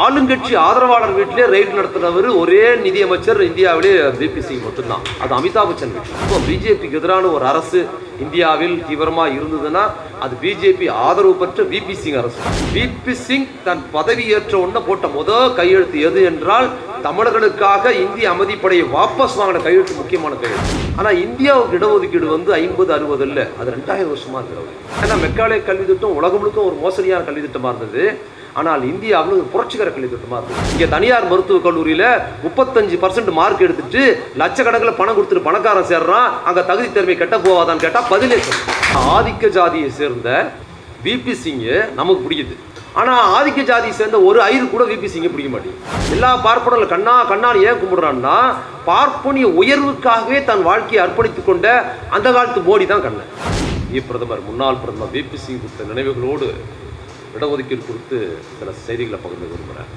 ஆளுங்கட்சி ஆதரவாளர் வீட்டிலே ரைடு நடத்தினவர் ஒரே நிதியமைச்சர் இந்தியாவிலே பிபி சிங் மட்டும்தான். அது அமிதாப் பச்சன் இப்போ பிஜேபிக்கு எதிரான ஒரு அரசு இந்தியாவில் தீவிரமாக இருந்ததுன்னா அது பிஜேபி ஆதரவு பெற்ற பிபி சிங் அரசு. பிபி சிங் தன் பதவி ஏற்ற உடனே போட்ட முதல் கையெழுத்து எது என்றால் தமிழர்களுக்காக இந்திய அமைதிப்படையை வாபஸ் வாங்கின கையெழுத்து முக்கியமான கையெழுத்து. ஆனால் இந்தியாவுக்கு இடஒதுக்கீடு வந்து ஐம்பது அறுபது இல்லை. அது ரெண்டாயிரம் வருஷமாக இருக்கிறது. ஏன்னா மெக்காலே கல்வி திட்டம் உலகம் முழுக்க ஒரு மோசடியான கல்வி திட்டமாக இருந்தது. ஆனால் இந்தியாவில் ஒரு புரட்சிகர கல்வி திட்டமாக இருந்தது இங்கே தனியார் மருத்துவக் கல்லூரியில் முப்பத்தஞ்சு பர்சன்ட் மார்க் எடுத்துட்டு லட்சக்கணக்கில் பணம் கொடுத்துட்டு பணக்காரன் சேர்றான் அங்கே தகுதி திறமை கெட்ட போவாதான்னு கேட்டால் பதிலே ஆதிக்க ஜாதியை சேர்ந்த பிபி சிங்கு நமக்கு பிடிக்குது. ஆனால் ஆதிக்க ஜாதியை சேர்ந்த ஒரு ஐயர் கூட விபி சிங்கை பிடிக்க மாட்டேங்குது. எல்லா பார்ப்பனர்கள் கண்ணா கண்ணால் ஏன் கும்பிடுறான்னா பார்ப்பனிய உயர்வுக்காகவே தன் வாழ்க்கையை அர்ப்பணித்து கொண்ட அந்த காலத்து மோடி தான் கண்ணன். இந்திய பிரதமர் முன்னாள் பிரதமர் விபி சிங் கொடுத்த நினைவுகளோடு இடஒதுக்கீடு குறித்து சில செய்திகளை பகிர்ந்து விரும்புகிறேன்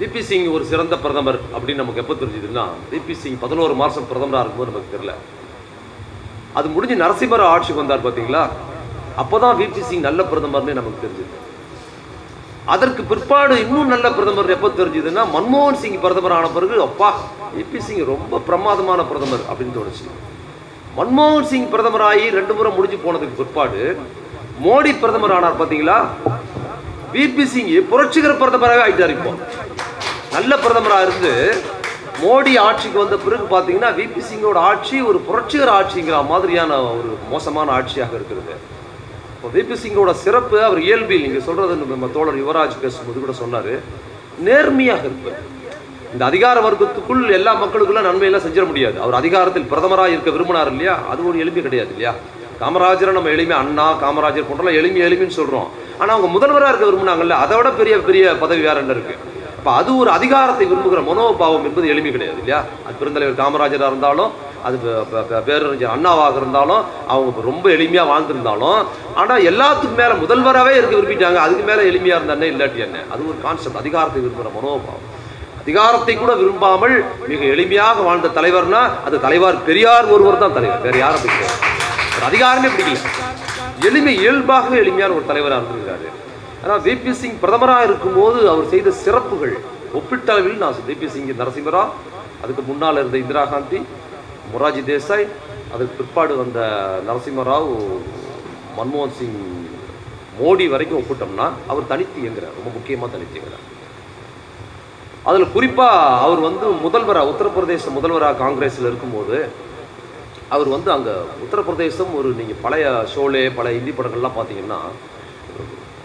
விபி சிங் ஒரு சிறந்த பிரதமர் அப்படின்னு நமக்கு எப்போ தெரிஞ்சதுன்னா விபி சிங் பதினோரு மாதம் பிரதமராக இருக்கும்போது நமக்கு தெரியல. அது முடிஞ்சு நரசிம்மர் ஆட்சிக்கு வந்தார் பார்த்தீங்களா அப்போதான் விபி சிங் நல்ல பிரதமர்னு நமக்கு தெரிஞ்சது. அதற்கு பிற்பாடு இன்னும் நல்ல பிரதமர் எப்போ தெரிஞ்சதுன்னா மன்மோகன் சிங் பிரதமர் ஆன பிறகு அப்பா விபி சிங் ரொம்ப பிரமாதமான பிரதமர் அப்படின்னு தோணுச்சு. மன்மோகன் சிங் பிரதமராகி ரெண்டு முறை முடிஞ்சு போனதுக்கு பிற்பாடு மோடி பிரதமர் ஆனார் பார்த்தீங்களா விபி சிங் புரட்சிகர பிரதமராக ஆயிட்டார் இப்போ. நல்ல பிரதமராக இருந்து மோடி ஆட்சிக்கு வந்த பிறகு பார்த்தீங்கன்னா விபி சிங்கோட ஆட்சி ஒரு புரட்சிகர ஆட்சிங்கிற மாதிரியான ஒரு மோசமான ஆட்சியாக இருக்கிறது. இப்போ விபி சிங்கோட சிறப்பு அவர் இயல்பில் நீங்கள் சொல்கிறது நம்ம தோழர் யுவராஜ் பேசும்போது கூட சொன்னார் நேர்மையாக இருப்பார் இந்த அதிகார வர்க்கத்துக்குள் எல்லா மக்களுக்குள்ள நன்மையெல்லாம் செஞ்சிட முடியாது. அவர் அதிகாரத்தில் பிரதமராக இருக்க விரும்பினார் இல்லையா? அது ஒரு எளிமை கிடையாது இல்லையா? காமராஜரை நம்ம எளிமை அண்ணா காமராஜர் போன்றலாம் எளிமை எளிமைன்னு சொல்கிறோம் ஆனால் அவங்க முதல்வராக இருக்க விரும்புனாங்கல்ல அதை விட பெரிய பெரிய பதவி வேற என்ன இருக்குது அப்ப அது ஒரு அதிகாரத்தை விரும்புகிற மனோபாவம் என்பது எளிமை கிடையாது இல்லையா? அது பெருந்தலைவர் காமராஜராக இருந்தாலும் அது பேரறிஞர் அண்ணாவாக இருந்தாலும் அவங்க ரொம்ப எளிமையாக வாழ்ந்திருந்தாலும் ஆனால் எல்லாத்துக்கும் மேலே முதல்வராகவே இருக்க விரும்பிட்டாங்க அதுக்கு மேலே எளிமையாக இருந்தானே இல்லாட்டி என்ன? அது ஒரு கான்செப்ட் அதிகாரத்தை விரும்புகிற மனோபாவம். அதிகாரத்தை கூட விரும்பாமல் மிக எளிமையாக வாழ்ந்த தலைவர்னா அது தலைவர் பெரியார் ஒருவர் தான் தலைவர் வேறு யாரும் பிடிக்கல ஒரு அதிகாரமே பிடிக்கல எளிமை இயல்பாகவே எளிமையான ஒரு தலைவராக இருந்திருக்காரு ஆனால் விபி சிங் பிரதமராக இருக்கும்போது அவர் செய்த சிறப்புகள் ஒப்பீட்டளவில் நான் விபி சிங் நரசிம்மராவ் அதுக்கு முன்னால் இருந்த இந்திரா காந்தி மொராஜி தேசாய் அதுக்கு பிற்பாடு வந்த நரசிம்மராவ் மன்மோகன் சிங் மோடி வரைக்கும் ஒப்பிட்டோம்னா அவர் தனித்து இயங்குறார். ரொம்ப முக்கியமாக தனித்து இயங்குறார். அதில் குறிப்பாக அவர் வந்து முதல்வராக உத்தரப்பிரதேச முதல்வராக காங்கிரஸில் இருக்கும்போது அவர் வந்து அங்கே உத்தரப்பிரதேசம் ஒரு நீங்கள் பழைய ஷோலே பழைய இந்தி படங்கள்லாம் பார்த்தீங்கன்னா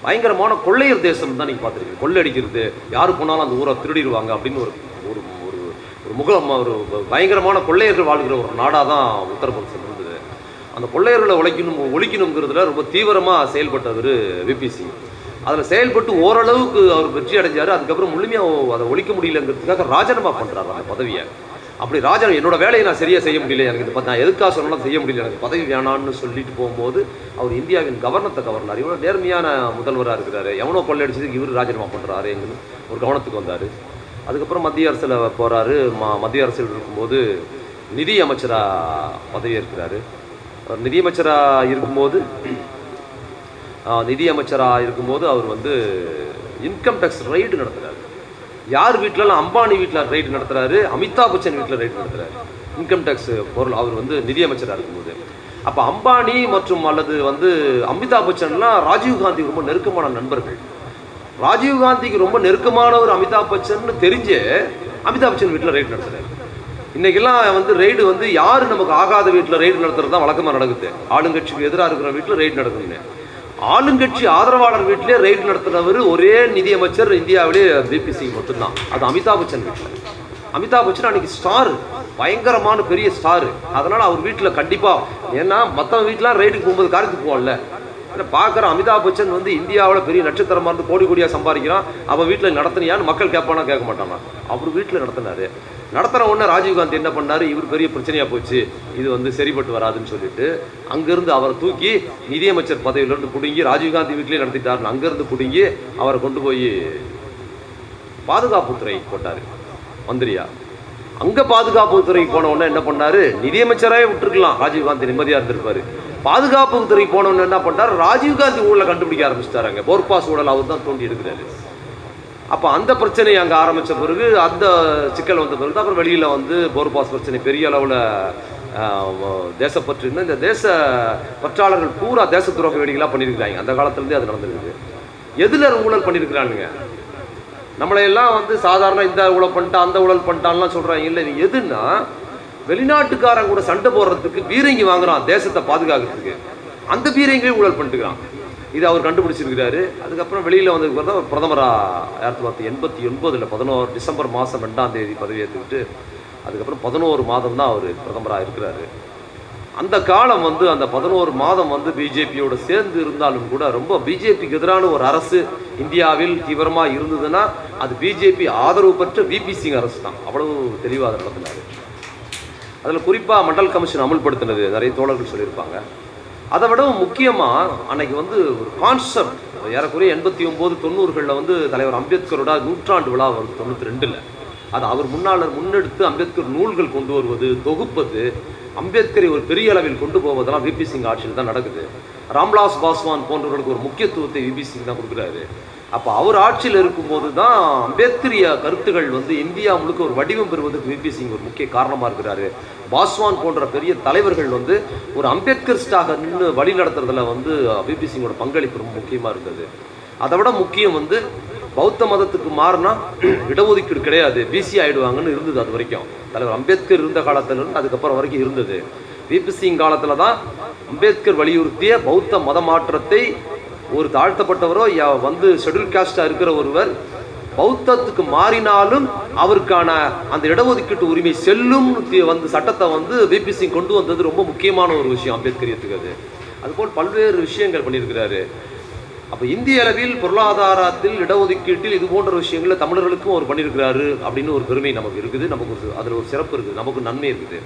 பயங்கரமான கொள்ளையர் தேசம் தான் நீங்கள் பார்த்துருக்கீங்க. கொள்ளையடிக்கிறது யாரு போனாலும் அந்த ஊரை திருடிடுவாங்க அப்படின்னு ஒரு ஒரு ஒரு ஒரு முகம் ஒரு பயங்கரமான கொள்ளையர்கள் வாழ்கிற ஒரு நாடாக தான் உத்தரப்பிரதேசம் இருந்தது. அந்த கொள்ளையர்களை உழைக்கணும் ஒழிக்கணுங்கிறதுல ரொம்ப தீவிரமாக செயல்பட்டவர் விபிசி அதில் செயல்பட்டு ஓரளவுக்கு அவர் வெற்றி அடைஞ்சார். அதுக்கப்புறம் முழுமையாக அதை ஒழிக்க முடியலங்கிறதுக்காக ராஜினாமா பண்ணுறாரு அந்த பதவியை. அப்படி ராஜன் என்னோட வேலையை நான் சரியாக செய்ய முடியல. எனக்கு இது நான் எதுக்காக சொன்னாலும் செய்ய முடியல. எனக்கு பதவி வேணான்னு சொல்லிட்டு போகும்போது அவர் இந்தியாவின் கவர்னத்தை கவர்னார் இவ்வளோ நேர்மையான முதல்வராக இருக்கிறாரு. எவனோ கொள்ளையடிச்சதுக்கு இவர் ராஜினாமா பண்ணுறாரு எங்கன்னு ஒரு கவனத்துக்கு வந்தார். அதுக்கப்புறம் மத்திய அரசில் போகிறாரு ம மத்திய அரசில் இருக்கும்போது நிதி அமைச்சராக பதவி இருக்கிறாரு அவர் நிதியமைச்சராக இருக்கும்போது நிதியமைச்சராக நிதி அமைச்சராக இருக்கும்போது அவர் வந்து இன்கம் டேக்ஸ் ரைடு நடத்துகிறார் யார் வீட்டிலலாம் அம்பானி வீட்டில் ரைடு நடத்துறாரு? அமிதாப் பச்சன் வீட்டில் ரைடு நடத்துகிறாரு இன்கம் டேக்ஸ் பொருள் அவர் வந்து நிதி அமைச்சராக இருக்கும்போது. அப்போ அம்பானி மற்றும் அல்லது வந்து அமிதாப் பச்சன்லாம் ராஜீவ் ரொம்ப நெருக்கமான நண்பர்கள். ராஜீவ் காந்திக்கு ரொம்ப நெருக்கமானவர் அமிதாப் பச்சன் தெரிஞ்சு அமிதாப் பச்சன் வீட்டில் ரைடு நடத்துகிறாரு இன்றைக்கெல்லாம் வந்து ரைடு வந்து யார் நமக்கு ஆகாத வீட்டில் ரெய்டு நடத்துறது தான் வழக்கமாக நடக்குது. ஆளுங்கட்சிக்கு எதிராக இருக்கிற வீட்டில் ரெய்டு நடக்குதுன்னு. ஆளுங்கட்சி ஆதரவாளர் வீட்டிலே ரைடு நடத்துனவர் ஒரே நிதியமைச்சர் இந்தியாவிலே பிபி சிங் மட்டும்தான். அது அமிதாப் பச்சன் வீட்டில். அமிதாப் பச்சன் அன்னைக்கு ஸ்டார் பயங்கரமான பெரிய ஸ்டார் அதனால் அவர் வீட்டில் கண்டிப்பாக ஏன்னா மற்ற வீட்டிலாம் ரைடுக்கு போகும்போது காருக்கு போகல. ஏன்னா பார்க்குற அமிதாப் பச்சன் வந்து இந்தியாவில் பெரிய நட்சத்திரமாக இருந்து கோடி கோடியாக சம்பாதிக்கிறான். அவன் வீட்டில் நடத்தினியான்னு மக்கள் கேட்பானா கேட்க மாட்டானா? அவர் வீட்டில் நடத்தினாரு. நடத்துன உடனே ராஜீவ்காந்தி என்ன பண்ணாரு? இவர் பெரிய பிரச்சனையாக போச்சு. இது வந்து சரிப்பட்டு வராதுன்னு சொல்லிட்டு அங்கிருந்து அவரை தூக்கி நிதியமைச்சர் பதவியிலிருந்து பிடுங்கி ராஜீவ்காந்தி வீட்டிலே நடத்திட்டார்னு அங்கேருந்து பிடுங்கி அவரை கொண்டு போய் பாதுகாப்புத்துறை போட்டார். மந்திரியா. அங்கே பாதுகாப்புத்துறைக்கு போன உடனே என்ன பண்ணார்? நிதியமைச்சராகவே விட்டுருக்கலாம். ராஜீவ்காந்தி நிம்மதியாக இருந்திருப்பார். பாதுகாப்புத்துறைக்கு போன என்ன பண்ணார் ராஜீவ்காந்தி ஊரில் கண்டுபிடிக்க ஆரம்பிச்சிட்டாரு அங்க. போர்பாஸ் ஊழல் அவர் தான் தோண்டி எடுக்கிறாரு. அப்போ அந்த பிரச்சனை அங்கே ஆரம்பித்த பிறகு அந்த சிக்கல் வந்த பிறகு அப்புறம் வெளியில் வந்து போர் பாஸ் பிரச்சனை பெரிய அளவில் தேசப்பற்று இந்த தேச பற்றாளர்கள் பூரா தேச துரோக வேடிகளாக பண்ணியிருக்கிறாங்க. அந்த காலத்துலேருந்தே அது நடந்திருக்குது. எதில் ஊழல் பண்ணியிருக்கிறானுங்க? நம்மளையெல்லாம் வந்து சாதாரண இந்த ஊழல் பண்ணிட்டா அந்த ஊழல் பண்ணிட்டான்லாம் சொல்கிறாங்க இல்லை இது எதுன்னா வெளிநாட்டுக்காரன் கூட சண்டை போடுறதுக்கு பீரங்கி வாங்குறான் தேசத்தை பாதுகாக்கிறதுக்கு. அந்த பீரங்கியும் ஊழல் பண்ணிட்டுக்கிறான். இது அவர் கண்டுபிடிச்சிருக்கிறாரு. அதுக்கப்புறம் வெளியில் வந்ததுக்கு பிறகு தான் பிரதமராக ஆயிரத்தி தொள்ளாயிரத்தி எண்பத்தி ஒன்பதில் பதினோரு டிசம்பர் மாதம் ரெண்டாம் தேதி பதவியேற்றுக்கிட்டு அதுக்கப்புறம் பதினோரு மாதம் தான் அவர் பிரதமராக இருக்கிறாரு. அந்த காலம் வந்து அந்த பதினோரு மாதம் வந்து பிஜேபியோடு சேர்ந்து இருந்தாலும் கூட ரொம்ப பிஜேபிக்கு எதிரான ஒரு அரசு இந்தியாவில் தீவிரமாக இருந்ததுன்னா அது பிஜேபி ஆதரவு பெற்ற விபி சிங் அரசு தான். அவ்வளவு தெளிவாக நடத்தினார். அதில் குறிப்பாக மண்டல் கமிஷன் அமல்படுத்தினது நிறைய தோழர்கள் சொல்லியிருப்பாங்க. அதை விடவும் முக்கியமாக அன்னைக்கு வந்து ஒரு கான்செப்ட் ஏறக்குறைய எண்பத்தி ஒம்பது தொண்ணூறுகளில் வந்து தலைவர் அம்பேத்கரோட நூற்றாண்டு விழா வருது தொண்ணூற்றி ரெண்டில் அது அவர் முன்னால் முன்னெடுத்து அம்பேத்கர் நூல்கள் கொண்டு வருவது தொகுப்பது அம்பேத்கரை ஒரு பெரிய அளவில் கொண்டு போவதெல்லாம் விபி சிங் ஆட்சியில் தான் நடக்குது. ராம்விலாஸ் பாஸ்வான் போன்றவர்களுக்கு ஒரு முக்கியத்துவத்தை விபி சிங் தான் கொடுக்குறாரு. அப்போ அவர் ஆட்சியில் இருக்கும்போது தான் அம்பேத்கரிய கருத்துகள் வந்து இந்தியா முழுக்க ஒரு வடிவம் பெறுவதற்கு விபி சிங் ஒரு முக்கிய காரணமாக இருக்கிறாரு. பாஸ்வான் போன்ற பெரிய தலைவர்கள் வந்து ஒரு அம்பேத்கரிஸ்டாக நின்று வழி நடத்துறதுல வந்து விபி சிங்கோட பங்களிப்பு ரொம்ப முக்கியமாக இருந்தது. அதை விட முக்கியம் வந்து பௌத்த மதத்துக்கு மாறினா இடஒதுக்கீடு கிடையாது. பிசி ஆயிடுவாங்கன்னு இருந்தது அது வரைக்கும். தலைவர் அம்பேத்கர் இருந்த காலத்திலிருந்து அதுக்கப்புறம் வரைக்கும் இருந்தது. விபி சிங் காலத்தில் தான் அம்பேத்கர் வலியுறுத்திய பௌத்த மத மாற்றத்தை ஒரு தாழ்த்தப்பட்டவரோ யா- வந்து ஷெடியூல் காஸ்டாக இருக்கிற ஒருவர் பௌத்தத்துக்கு மாறினாலும் அவருக்கான அந்த இடஒதுக்கீட்டு உரிமை செல்லும் வந்து சட்டத்தை வந்து பிபி சிங் கொண்டு வந்தது ரொம்ப முக்கியமான ஒரு விஷயம் அம்பேத்கரியத்துக்கு அது. அதுபோல் பல்வேறு விஷயங்கள் பண்ணியிருக்கிறாரு. அப்போ இந்திய அளவில் பொருளாதாரத்தில் இடஒதுக்கீட்டில் இது போன்ற விஷயங்களை தமிழர்களுக்கும் அவர் பண்ணியிருக்கிறாரு அப்படின்னு ஒரு பெருமை நமக்கு இருக்குது. நமக்கு ஒரு அதில் ஒரு சிறப்பு இருக்குது. நமக்கு நன்மை இருக்குது.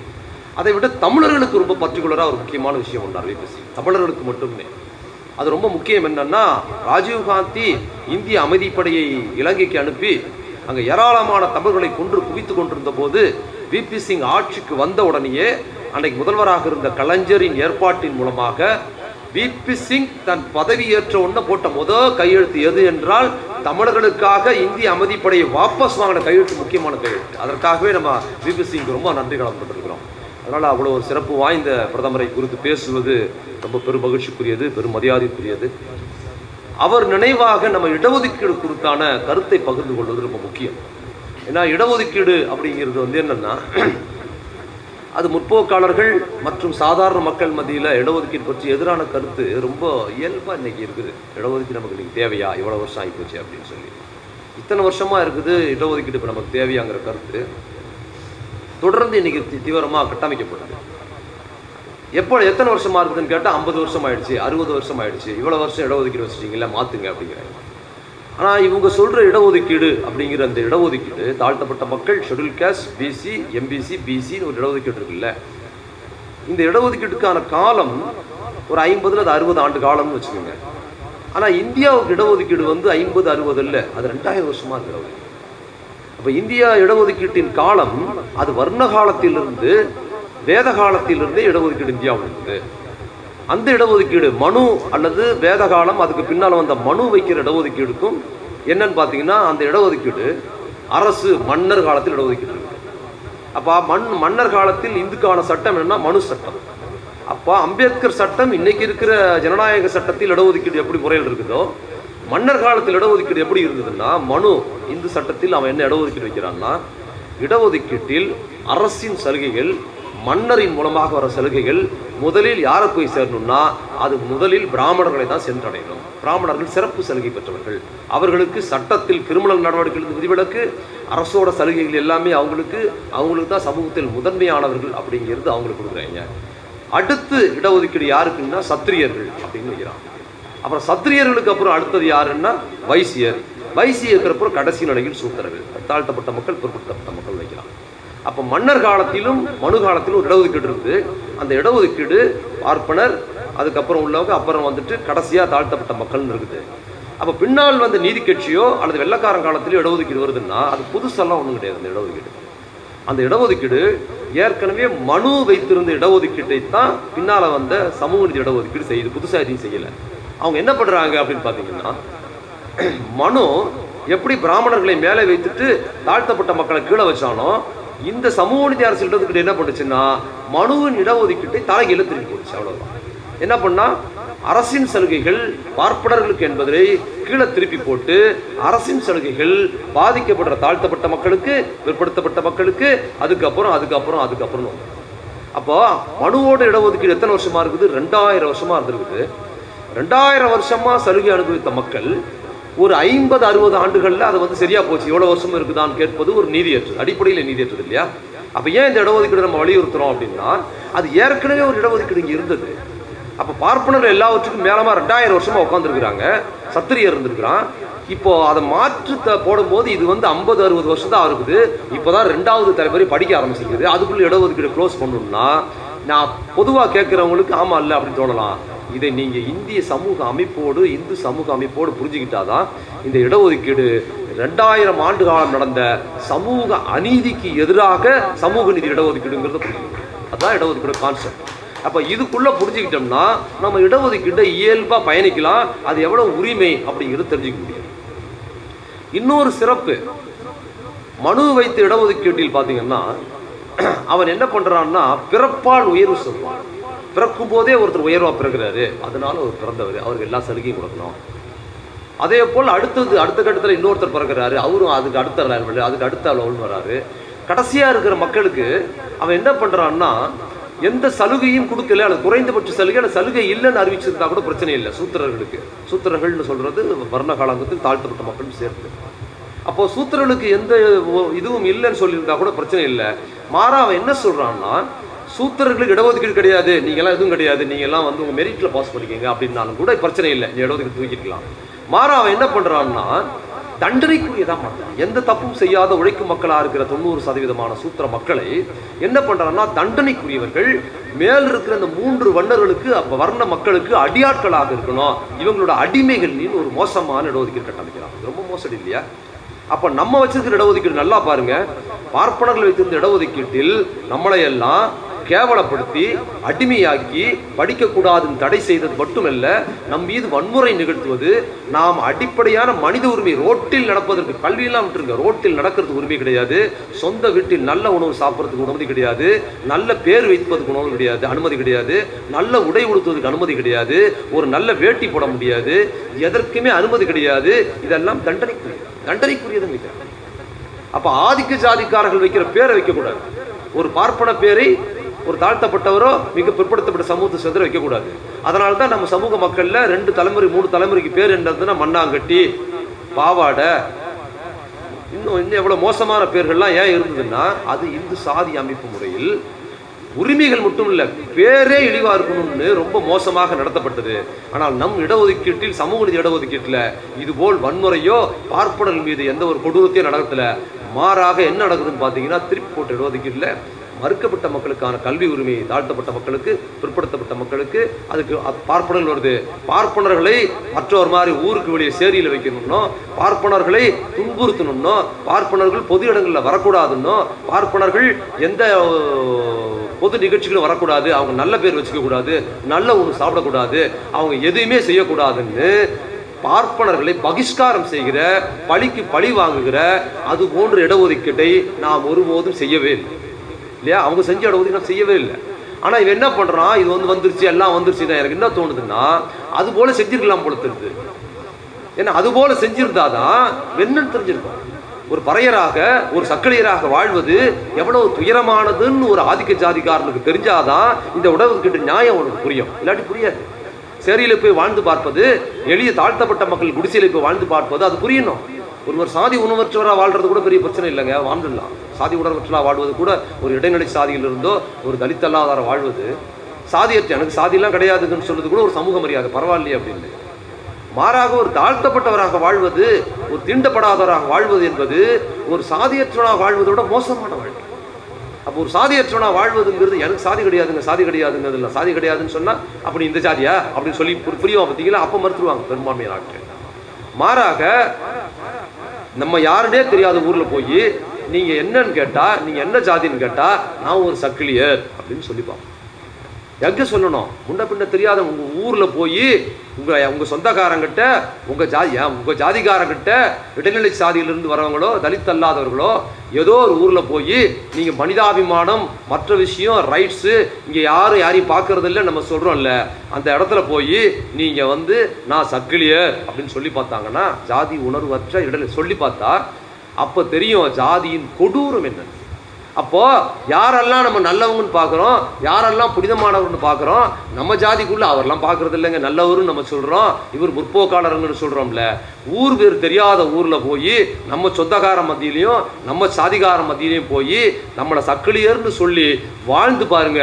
அதை விட தமிழர்களுக்கு ரொம்ப பர்டிகுலராக ஒரு முக்கியமான விஷயம் ஒன்றார் விபிசி தமிழர்களுக்கு மட்டுமே. அது ரொம்ப முக்கியம் என்னன்னா ராஜீவ்காந்தி இந்திய அமைதிப்படையை இலங்கைக்கு அனுப்பி அங்கே ஏராளமான தமிழர்களை கொன்று குவித்து கொண்டிருந்த போது விபி சிங் ஆட்சிக்கு வந்த உடனேயே அன்னைக்கு முதல்வராக இருந்த கலைஞரின் ஏற்பாட்டின் மூலமாக விபி சிங் தன் பதவி ஏற்ற உடனே போட்ட முதல் கையெழுத்து எது என்றால் தமிழர்களுக்காக இந்திய அமைதிப்படையை வாபஸ் வாங்கின கையெழுத்து முக்கியமான கையெழுத்து. அதற்காகவே நம்ம விபி சிங் ரொம்ப நன்றி கடன்பட்டிருக்கிறோம் அதனால் அவ்வளோ ஒரு சிறப்பு வாய்ந்த பிரதமரை குறித்து பேசுவது ரொம்ப பெரும் மகிழ்ச்சிக்குரியது பெரும் மரியாதைக்குரியது. அவர் நினைவாக நம்ம இடஒதுக்கீடு குறித்தான கருத்தை பகிர்ந்து கொள்வது ரொம்ப முக்கியம். ஏன்னா இடஒதுக்கீடு அப்படிங்கிறது வந்து என்னன்னா அது முற்போக்காளர்கள் மற்றும் சாதாரண மக்கள் மத்தியில் இடஒதுக்கீடு பற்றி எதிரான கருத்து ரொம்ப இயல்பாக இன்னைக்கு இருக்குது. இடஒதுக்கீடு நமக்கு இன்னைக்கு தேவையா? இவ்வளோ வருஷம் ஆகிப்போச்சு அப்படின்னு சொல்லி. இத்தனை வருஷமா இருக்குது இடஒதுக்கீடு இப்போ நமக்கு தேவையாங்கிற கருத்து. தொடர்ந்து இன்னைக்கு தீவிரமாக தீவிரமா கட்டமைக்கப்படுது எப்போ எத்தனை வருஷமா இருக்குதுன்னு கேட்டால் ஐம்பது வருஷம் ஆயிடுச்சு அறுபது வருஷம் ஆயிடுச்சு இவ்வளோ வருஷம் இடஒதுக்கீடு வச்சுட்டீங்களா மாற்றுங்க அப்படிங்கிறாங்க. ஆனால் இவங்க சொல்கிற இடஒதுக்கீடு அப்படிங்கிற அந்த இடஒதுக்கீடு தாழ்த்தப்பட்ட மக்கள் ஷெடியூல் கேஸ்ட் பிசி எம்பிசி பிசின்னு ஒரு இடஒதுக்கீடு இருக்குல்ல. இந்த இடஒதுக்கீட்டுக்கான காலம் ஒரு ஐம்பதுல அது அறுபது ஆண்டு காலம்னு வச்சுக்கோங்க. ஆனால் இந்தியாவுக்கு இடஒதுக்கீடு வந்து ஐம்பது அறுபது இல்லை அது ரெண்டாயிரம் வருஷமா இருக்கிற அப்ப இந்தியா இடஒதுக்கீட்டின் காலம் அது வர்ண காலத்திலிருந்து வேத காலத்திலிருந்தே இடஒதுக்கீடு இந்தியாவில் இருக்குது. அந்த இடஒதுக்கீடு மனு அல்லது வேத காலம் அதுக்கு பின்னால் வந்த மனு வைக்கிற இடஒதுக்கீடுக்கும் என்னன்னு பார்த்தீங்கன்னா அந்த இடஒதுக்கீடு அரசு மன்னர் காலத்தில் இடஒதுக்கீடு இருக்கு. அப்போ மண் மன்னர் காலத்தில் இந்துக்கான சட்டம் என்னன்னா மனு சட்டம். அப்போ அம்பேத்கர் சட்டம் இன்னைக்கு இருக்கிற ஜனநாயக சட்டத்தில் இடஒதுக்கீடு எப்படி முறையில் இருக்குதோ மன்னர் காலத்தில் இடஒதுக்கீடு எப்படி இருந்ததுன்னா மனு இந்து சட்டத்தில் அவன் என்ன இடஒதுக்கீடு வைக்கிறான்னா இடஒதுக்கீட்டில் அரசின் சலுகைகள் மன்னரின் மூலமாக வர சலுகைகள் முதலில் யாரை போய் சேரணும்னா அது முதலில் பிராமணர்களை தான் சென்றடையணும். பிராமணர்கள் சிறப்பு சலுகை பெற்றவர்கள். அவர்களுக்கு சட்டத்தில் கிரிமினல் நடவடிக்கைகள் விதிவிலக்கு அரசோட சலுகைகள் எல்லாமே அவங்களுக்கு அவங்களுக்கு தான் சமூகத்தில் முதன்மையானவர்கள் அப்படிங்கிறது அவங்களுக்கு கொடுக்குறாங்க. அடுத்து இடஒதுக்கீடு யாருக்குன்னா சத்திரியர்கள் அப்படின்னு வைக்கிறான். அப்புறம் சத்திரியர்களுக்கு அப்புறம் அடுத்தது யாருன்னா வைசியர். வைசியர் அப்புறம் கடைசி நிலையில் சூத்திரர்கள். தாழ்த்தப்பட்ட மக்கள் பிற்படுத்தப்பட்ட மக்கள் வைக்கலாம் அப்போ மன்னர் காலத்திலும் மனு காலத்திலும் ஒரு இடஒதுக்கீடு இருக்குது அந்த இடஒதுக்கீடு பார்ப்பனர் அதுக்கப்புறம் உள்ளவங்க அப்புறம் வந்துட்டு கடைசியாக தாழ்த்தப்பட்ட மக்கள்னு இருக்குது. அப்போ பின்னால் வந்த நீதி கட்சியோ அல்லது வெள்ளக்காரன் காலத்திலோ இடஒதுக்கீடு வருதுன்னா அது புதுசெல்லாம் ஒன்றும் கிடையாது அந்த இடஒதுக்கீடு. அந்த இடஒதுக்கீடு ஏற்கனவே மனு வைத்திருந்த இடஒதுக்கீட்டை தான் பின்னால் வந்த சமூக நீதி இடஒதுக்கீடு செய்யுது புதுசாக எதையும் செய்யலை. அவங்க என்ன பண்றாங்க அப்படின்னு பார்த்தீங்கன்னா மனு எப்படி பிராமணர்களை மேலே வைத்துட்டு தாழ்த்தப்பட்ட மக்களை கீழே வச்சானோ இந்த சமூக நீதி அரசு என்ன பண்ணுச்சுன்னா மனுவின் இடஒதுக்கீட்டை தலைகீழ திருப்பி போச்சு அவ்வளோதான் என்ன பண்ணா அரசின் சலுகைகள் பார்ப்பனர்களுக்கு என்பதை கீழே திருப்பி போட்டு அரசின் சலுகைகள் பாதிக்கப்படுற தாழ்த்தப்பட்ட மக்களுக்கு பிற்படுத்தப்பட்ட மக்களுக்கு அதுக்கப்புறம் அதுக்கப்புறம் அதுக்கப்புறம். அப்போ மனுவோட இடஒதுக்கீடு எத்தனை வருஷமா இருக்குது? ரெண்டாயிரம் வருஷமா இருந்திருக்குது. ரெண்டாயிரம் வருஷமாக சலுகை அனுபவித்த மக்கள் ஒரு ஐம்பது அறுபது ஆண்டுகளில் அது வந்து சரியாக போச்சு. எவ்வளோ வருஷம் இருக்குதான்னு கேட்பது ஒரு நீதியற்றது அடிப்படையில் நீதியற்றது இல்லையா? அப்போ ஏன் இந்த இடஒதுக்கீடு நம்ம வலியுறுத்துறோம் அப்படின்னா அது ஏற்கனவே ஒரு இடஒதுக்கீடு இங்கே இருந்தது. அப்போ பார்ப்பனர் எல்லாவற்றுக்கும் மேலமாக ரெண்டாயிரம் வருஷமாக உட்காந்துருக்குறாங்க சத்திரியர் இருந்திருக்கிறான். இப்போது அதை மாற்று த- போடும்போது இது வந்து ஐம்பது அறுபது வருஷம் தான் இருக்குது இப்போதான் ரெண்டாவது தலைமுறை படிக்க ஆரம்பிச்சிருக்குது. அதுக்குள்ள இடஒதுக்கீடு க்ளோஸ் பண்ணணும்னா நான் பொதுவாக கேட்குறவங்களுக்கு ஆமா இல்லை அப்படின்னு தோணலாம். இதை நீங்க இந்திய சமூக அமைப்போடு இந்து சமூக அமைப்போடு புரிஞ்சுக்கிட்டாதான் இந்த இடஒதுக்கீடு ரெண்டாயிரம் ஆண்டு காலம் நடந்த சமூக அநீதிக்கு எதிராக சமூக நீதி இடஒதுக்கீடுங்கிறத புரிஞ்சுக்கணும். அதுதான் இடஒதுக்கீடு கான்செப்ட் அப்ப இதுக்குள்ள புரிஞ்சுக்கிட்டோம்னா நம்ம இடஒதுக்கீட்டை இயல்பா பயணிக்கலாம். அது எவ்வளவு உரிமை அப்படிங்கிறது தெரிஞ்சுக்க முடியும். இன்னொரு சிறப்பு மனு வைத்த இடஒதுக்கீட்டில் பார்த்தீங்கன்னா அவன் என்ன பண்றான்னா பிறப்பால் உயர்வு சொல்வான் பிறக்கும் போதே ஒருத்தர் உயர்வாக பிறகுறாரு அதனால அவர் பிறந்தவர். அவருக்கு எல்லா சலுகையும் கொடுக்கணும். அதே போல் அடுத்தது அடுத்த கட்டத்தில் இன்னொருத்தர் பிறகுறாரு அவரும் அதுக்கு அடுத்த லெவல் அதுக்கு அடுத்த லெவல் வராரு. கடைசியாக இருக்கிற மக்களுக்கு அவன் என்ன பண்ணுறான்னா எந்த சலுகையும் கொடுக்கல அல்லது குறைந்தபட்ச சலுகை அல்லது சலுகை இல்லைன்னு அறிவிச்சிருந்தா கூட பிரச்சனை இல்லை சூத்திரர்களுக்கு. சூத்திரர்கள்னு சொல்கிறது வர்ண காலங்கத்தில் தாழ்த்தப்பட்ட மக்கள் சேர்த்து அப்போது சூத்திரர்களுக்கு எந்த இதுவும் இல்லைன்னு சொல்லியிருந்தா கூட பிரச்சனை இல்லை. மாறா அவன் என்ன சொல்கிறான்னா சூத்திரர்களுக்கு இடஒதுக்கீடு கிடையாது. நீங்கள்லாம் எதுவும் கிடையாது. நீங்கள்லாம் வந்து உங்கள் மெரிட்டில் பாஸ் பண்ணிக்கங்க. அப்படின்னாலும் கூட பிரச்சனை இல்லை. நீ இடஒதுக்கீடு தூக்கிக்கலாம் மாறா அவன் என்ன பண்ணுறான்னா தண்டனைக்குரியதான் பண்ணுறான் எந்த தப்பும் செய்யாத உழைக்கும் மக்களாக இருக்கிற தொண்ணூறு சதவீதமான சூத்திர மக்களை என்ன பண்ணுறான்னா தண்டனைக்குரியவர்கள் மேல் இருக்கிற இந்த மூன்று வண்ணர்களுக்கு அப்போ வர்ண மக்களுக்கு அடியாட்களாக இருக்கணும். இவங்களோட அடிமைகள் ஒரு மோசமான இடஒதுக்கீடு கட்டமைக்கிறான் ரொம்ப மோசடி இல்லையா? அப்போ நம்ம வச்சிருக்கிற இடஒதுக்கீடு நல்லா பாருங்க. பார்ப்பனர்கள் வைத்திருந்த இடஒதுக்கீட்டில் நம்மளை எல்லாம் கேவலப்படுத்தி அடிமையாக்கி படிக்கக்கூடாதுன்னு தடை செய்தது மட்டுமல்ல நம் மீது வன்முறை நிகழ்த்துவது நாம் அடிப்படையான மனித உரிமை ரோட்டில் நடப்பதற்கு கல்வியெல்லாம் விட்டுருங்க ரோட்டில் நடக்கிறதுக்கு உரிமை கிடையாது. சொந்த வீட்டில் நல்ல உணவு சாப்பிட்றதுக்கு அனுமதி கிடையாது. நல்ல பேர் வைப்பதுக்கு உணவு கிடையாது அனுமதி கிடையாது. நல்ல உடை உடுத்துவதற்கு அனுமதி கிடையாது. ஒரு நல்ல வேட்டி போட முடியாது. எதற்குமே அனுமதி கிடையாது. இதெல்லாம் தண்டனைக்குரியது தண்டனைக்குரியதும் வைக்கிறாங்க ஆதிக்க ஜாதிக்காரர்கள் வைக்கிற பேரை வைக்கக்கூடாது. ஒரு பார்ப்பன பேரை ஒரு தாழ்த்தப்பட்டவரோ மிக பிற்படுத்தப்பட்ட சமூகத்தை சேர்ந்து வைக்கக்கூடாது. அதனால தான் நம்ம சமூக மக்களில் ரெண்டு தலைமுறை மூணு தலைமுறைக்கு பேர் என்னதுன்னா மண்ணாங்கட்டி பாவாடை இன்னும் இன்னும் எவ்வளோ மோசமான பேர்கள்லாம் ஏன் இருந்ததுன்னா அது இந்து சாதி அமைப்பு முறையில் உரிமைகள் மட்டும் இல்லை பேரே இழிவாக இருக்கணும்னு ரொம்ப மோசமாக நடத்தப்பட்டது. ஆனால் நம் இடஒதுக்கீட்டில் சமூக நீதி இடஒதுக்கீட்டில் இதுபோல் வன்முறையோ பார்ப்பனர்கள் மீது எந்த ஒரு கொடூரத்தையும் நடக்கல மாறாக என்ன நடக்குதுன்னு பார்த்தீங்கன்னா திருப்பி போட்ட இடஒதுக்கீட்டில் மறுக்கப்பட்ட மக்களுக்கான கல்வி உரிமை தாழ்த்தப்பட்ட மக்களுக்கு பிற்படுத்தப்பட்ட மக்களுக்கு அதுக்கு பார்ப்பனர்கள் வருது. பார்ப்பனர்களை மற்றொரு மாதிரி ஊருக்கு வெளியே சேரியில் வைக்கணும்னோ பார்ப்பனர்களை துன்புறுத்தணும்னோ பார்ப்பனர்கள் பொது இடங்களில் வரக்கூடாதுன்னோ பார்ப்பனர்கள் எந்த பொது நிகழ்ச்சிகளும் வரக்கூடாது. அவங்க நல்ல பேர் வச்சுக்கக்கூடாது. நல்ல ஒன்று சாப்பிடக்கூடாது. அவங்க எதுவுமே செய்யக்கூடாதுன்னு பார்ப்பனர்களை பகிஷ்காரம் செய்கிற பழிக்கு பழி வாங்குகிற அது போன்ற இடஒதுக்கீட்டை நாம் ஒருபோதும் செய்யவே இல்லை. இல்லையா? அவங்க செஞ்ச இடஒதுக்கீடு நான் செய்யவே இல்லை. ஆனா இவன் என்ன பண்றான் இது வந்து வந்துருச்சு எல்லாம் வந்துருச்சுன்னா எனக்கு என்ன தோணுதுன்னா அது போல செஞ்சிருக்கலாம் போல தெரியுது. ஏன்னா அது போல செஞ்சிருந்தாதான் என்னன்னு தெரிஞ்சிருக்கும். ஒரு பறையராக ஒரு சக்கலியராக வாழ்வது எவ்வளவு துயரமானதுன்னு ஒரு ஆதிக்க ஜாதிக்காரனுக்கு தெரிஞ்சாதான் இந்த உடவுக்கிட்ட நியாயம் உனக்கு புரியும். இல்லாட்டி புரியாது. சேரியில் போய் வாழ்ந்து பார்ப்பது எளிய தாழ்த்தப்பட்ட மக்கள் குடிசையில் போய் வாழ்ந்து பார்ப்பது அது புரியணும். ஒருவர் சாதி உணவற்றவராக வாழ்றது கூட பெரிய பிரச்சனை இல்லைங்க வாழ்ந்துடலாம். சாதி உணர்வற்றலாக வாழ்வது கூட ஒரு இடைநிலை சாதியில் இருந்தோ ஒரு தலித் அல்லாதார வாழ்வது சாதியற்ற எனக்கு சாதியெல்லாம் கிடையாதுன்னு சொல்றது கூட ஒரு சமூக மரியாதை பரவாயில்லையே அப்படின்னு. மாறாக ஒரு தாழ்த்தப்பட்டவராக வாழ்வது ஒரு தீண்டப்படாதவராக வாழ்வது என்பது ஒரு சாதியற்றவனாக வாழ்வதோட மோசமான வாழ்க்கை. அப்போ ஒரு சாதியற்றவனாக வாழ்வதுங்கிறது எனக்கு சாதி கிடையாதுங்க சாதி கிடையாதுங்கிறது இல்லை. சாதி கிடையாதுன்னு சொன்னால் அப்படி இந்த ஜாதியா அப்படின்னு சொல்லி புரி- புரியுமா பார்த்தீங்களா? அப்போ மறுத்துருவாங்க பெரும்பான்மையான மாறாக நம்ம யாருனே தெரியாத ஊர்ல போய் நீங்க என்னன்னு கேட்டா நீங்க என்ன ஜாதின்னு கேட்டா நான் ஒரு சக்கிலியர் அப்படின்னு சொல்லிப்பான் எங்கே சொல்லணும்? முன்ன பின்ன தெரியாத உங்கள் ஊரில் போய் உங்கள் உங்கள் சொந்தக்காரங்கிட்ட உங்கள் ஜாதி உங்கள் ஜாதிக்காரங்கிட்ட இடைநிலை சாதியிலிருந்து வரவங்களோ தலித் அல்லாதவர்களோ ஏதோ ஒரு ஊரில் போய் நீங்கள் மனிதாபிமானம் மற்ற விஷயம் ரைட்ஸு இங்கே யாரும் யாரையும் பார்க்கறது நம்ம சொல்கிறோம்ல அந்த இடத்துல போய் நீங்கள் வந்து நான் சக்கிலியர் அப்படின்னு சொல்லி பார்த்தாங்கன்னா ஜாதி உணர்வற்ற இடைநிலை சொல்லி பார்த்தா அப்போ தெரியும் ஜாதியின் கொடூரம் என்னன்னு. அப்போது யாரெல்லாம் நம்ம நல்லவங்கன்னு பார்க்குறோம் யாரெல்லாம் புனிதமானவர்னு பார்க்குறோம் நம்ம ஜாதிக்குள்ளே அவரெல்லாம் பார்க்குறது இல்லைங்க. நல்லவருன்னு நம்ம சொல்கிறோம் இவர் முற்போக்காளருங்கன்னு சொல்கிறோம்ல ஊர் பேர் தெரியாத ஊரில் போய் நம்ம சொந்தக்கார மத்தியிலையும் நம்ம சாதிகார மத்தியிலையும் போய் நம்மளை சக்கிலியர்னு சொல்லி வாழ்ந்து பாருங்க.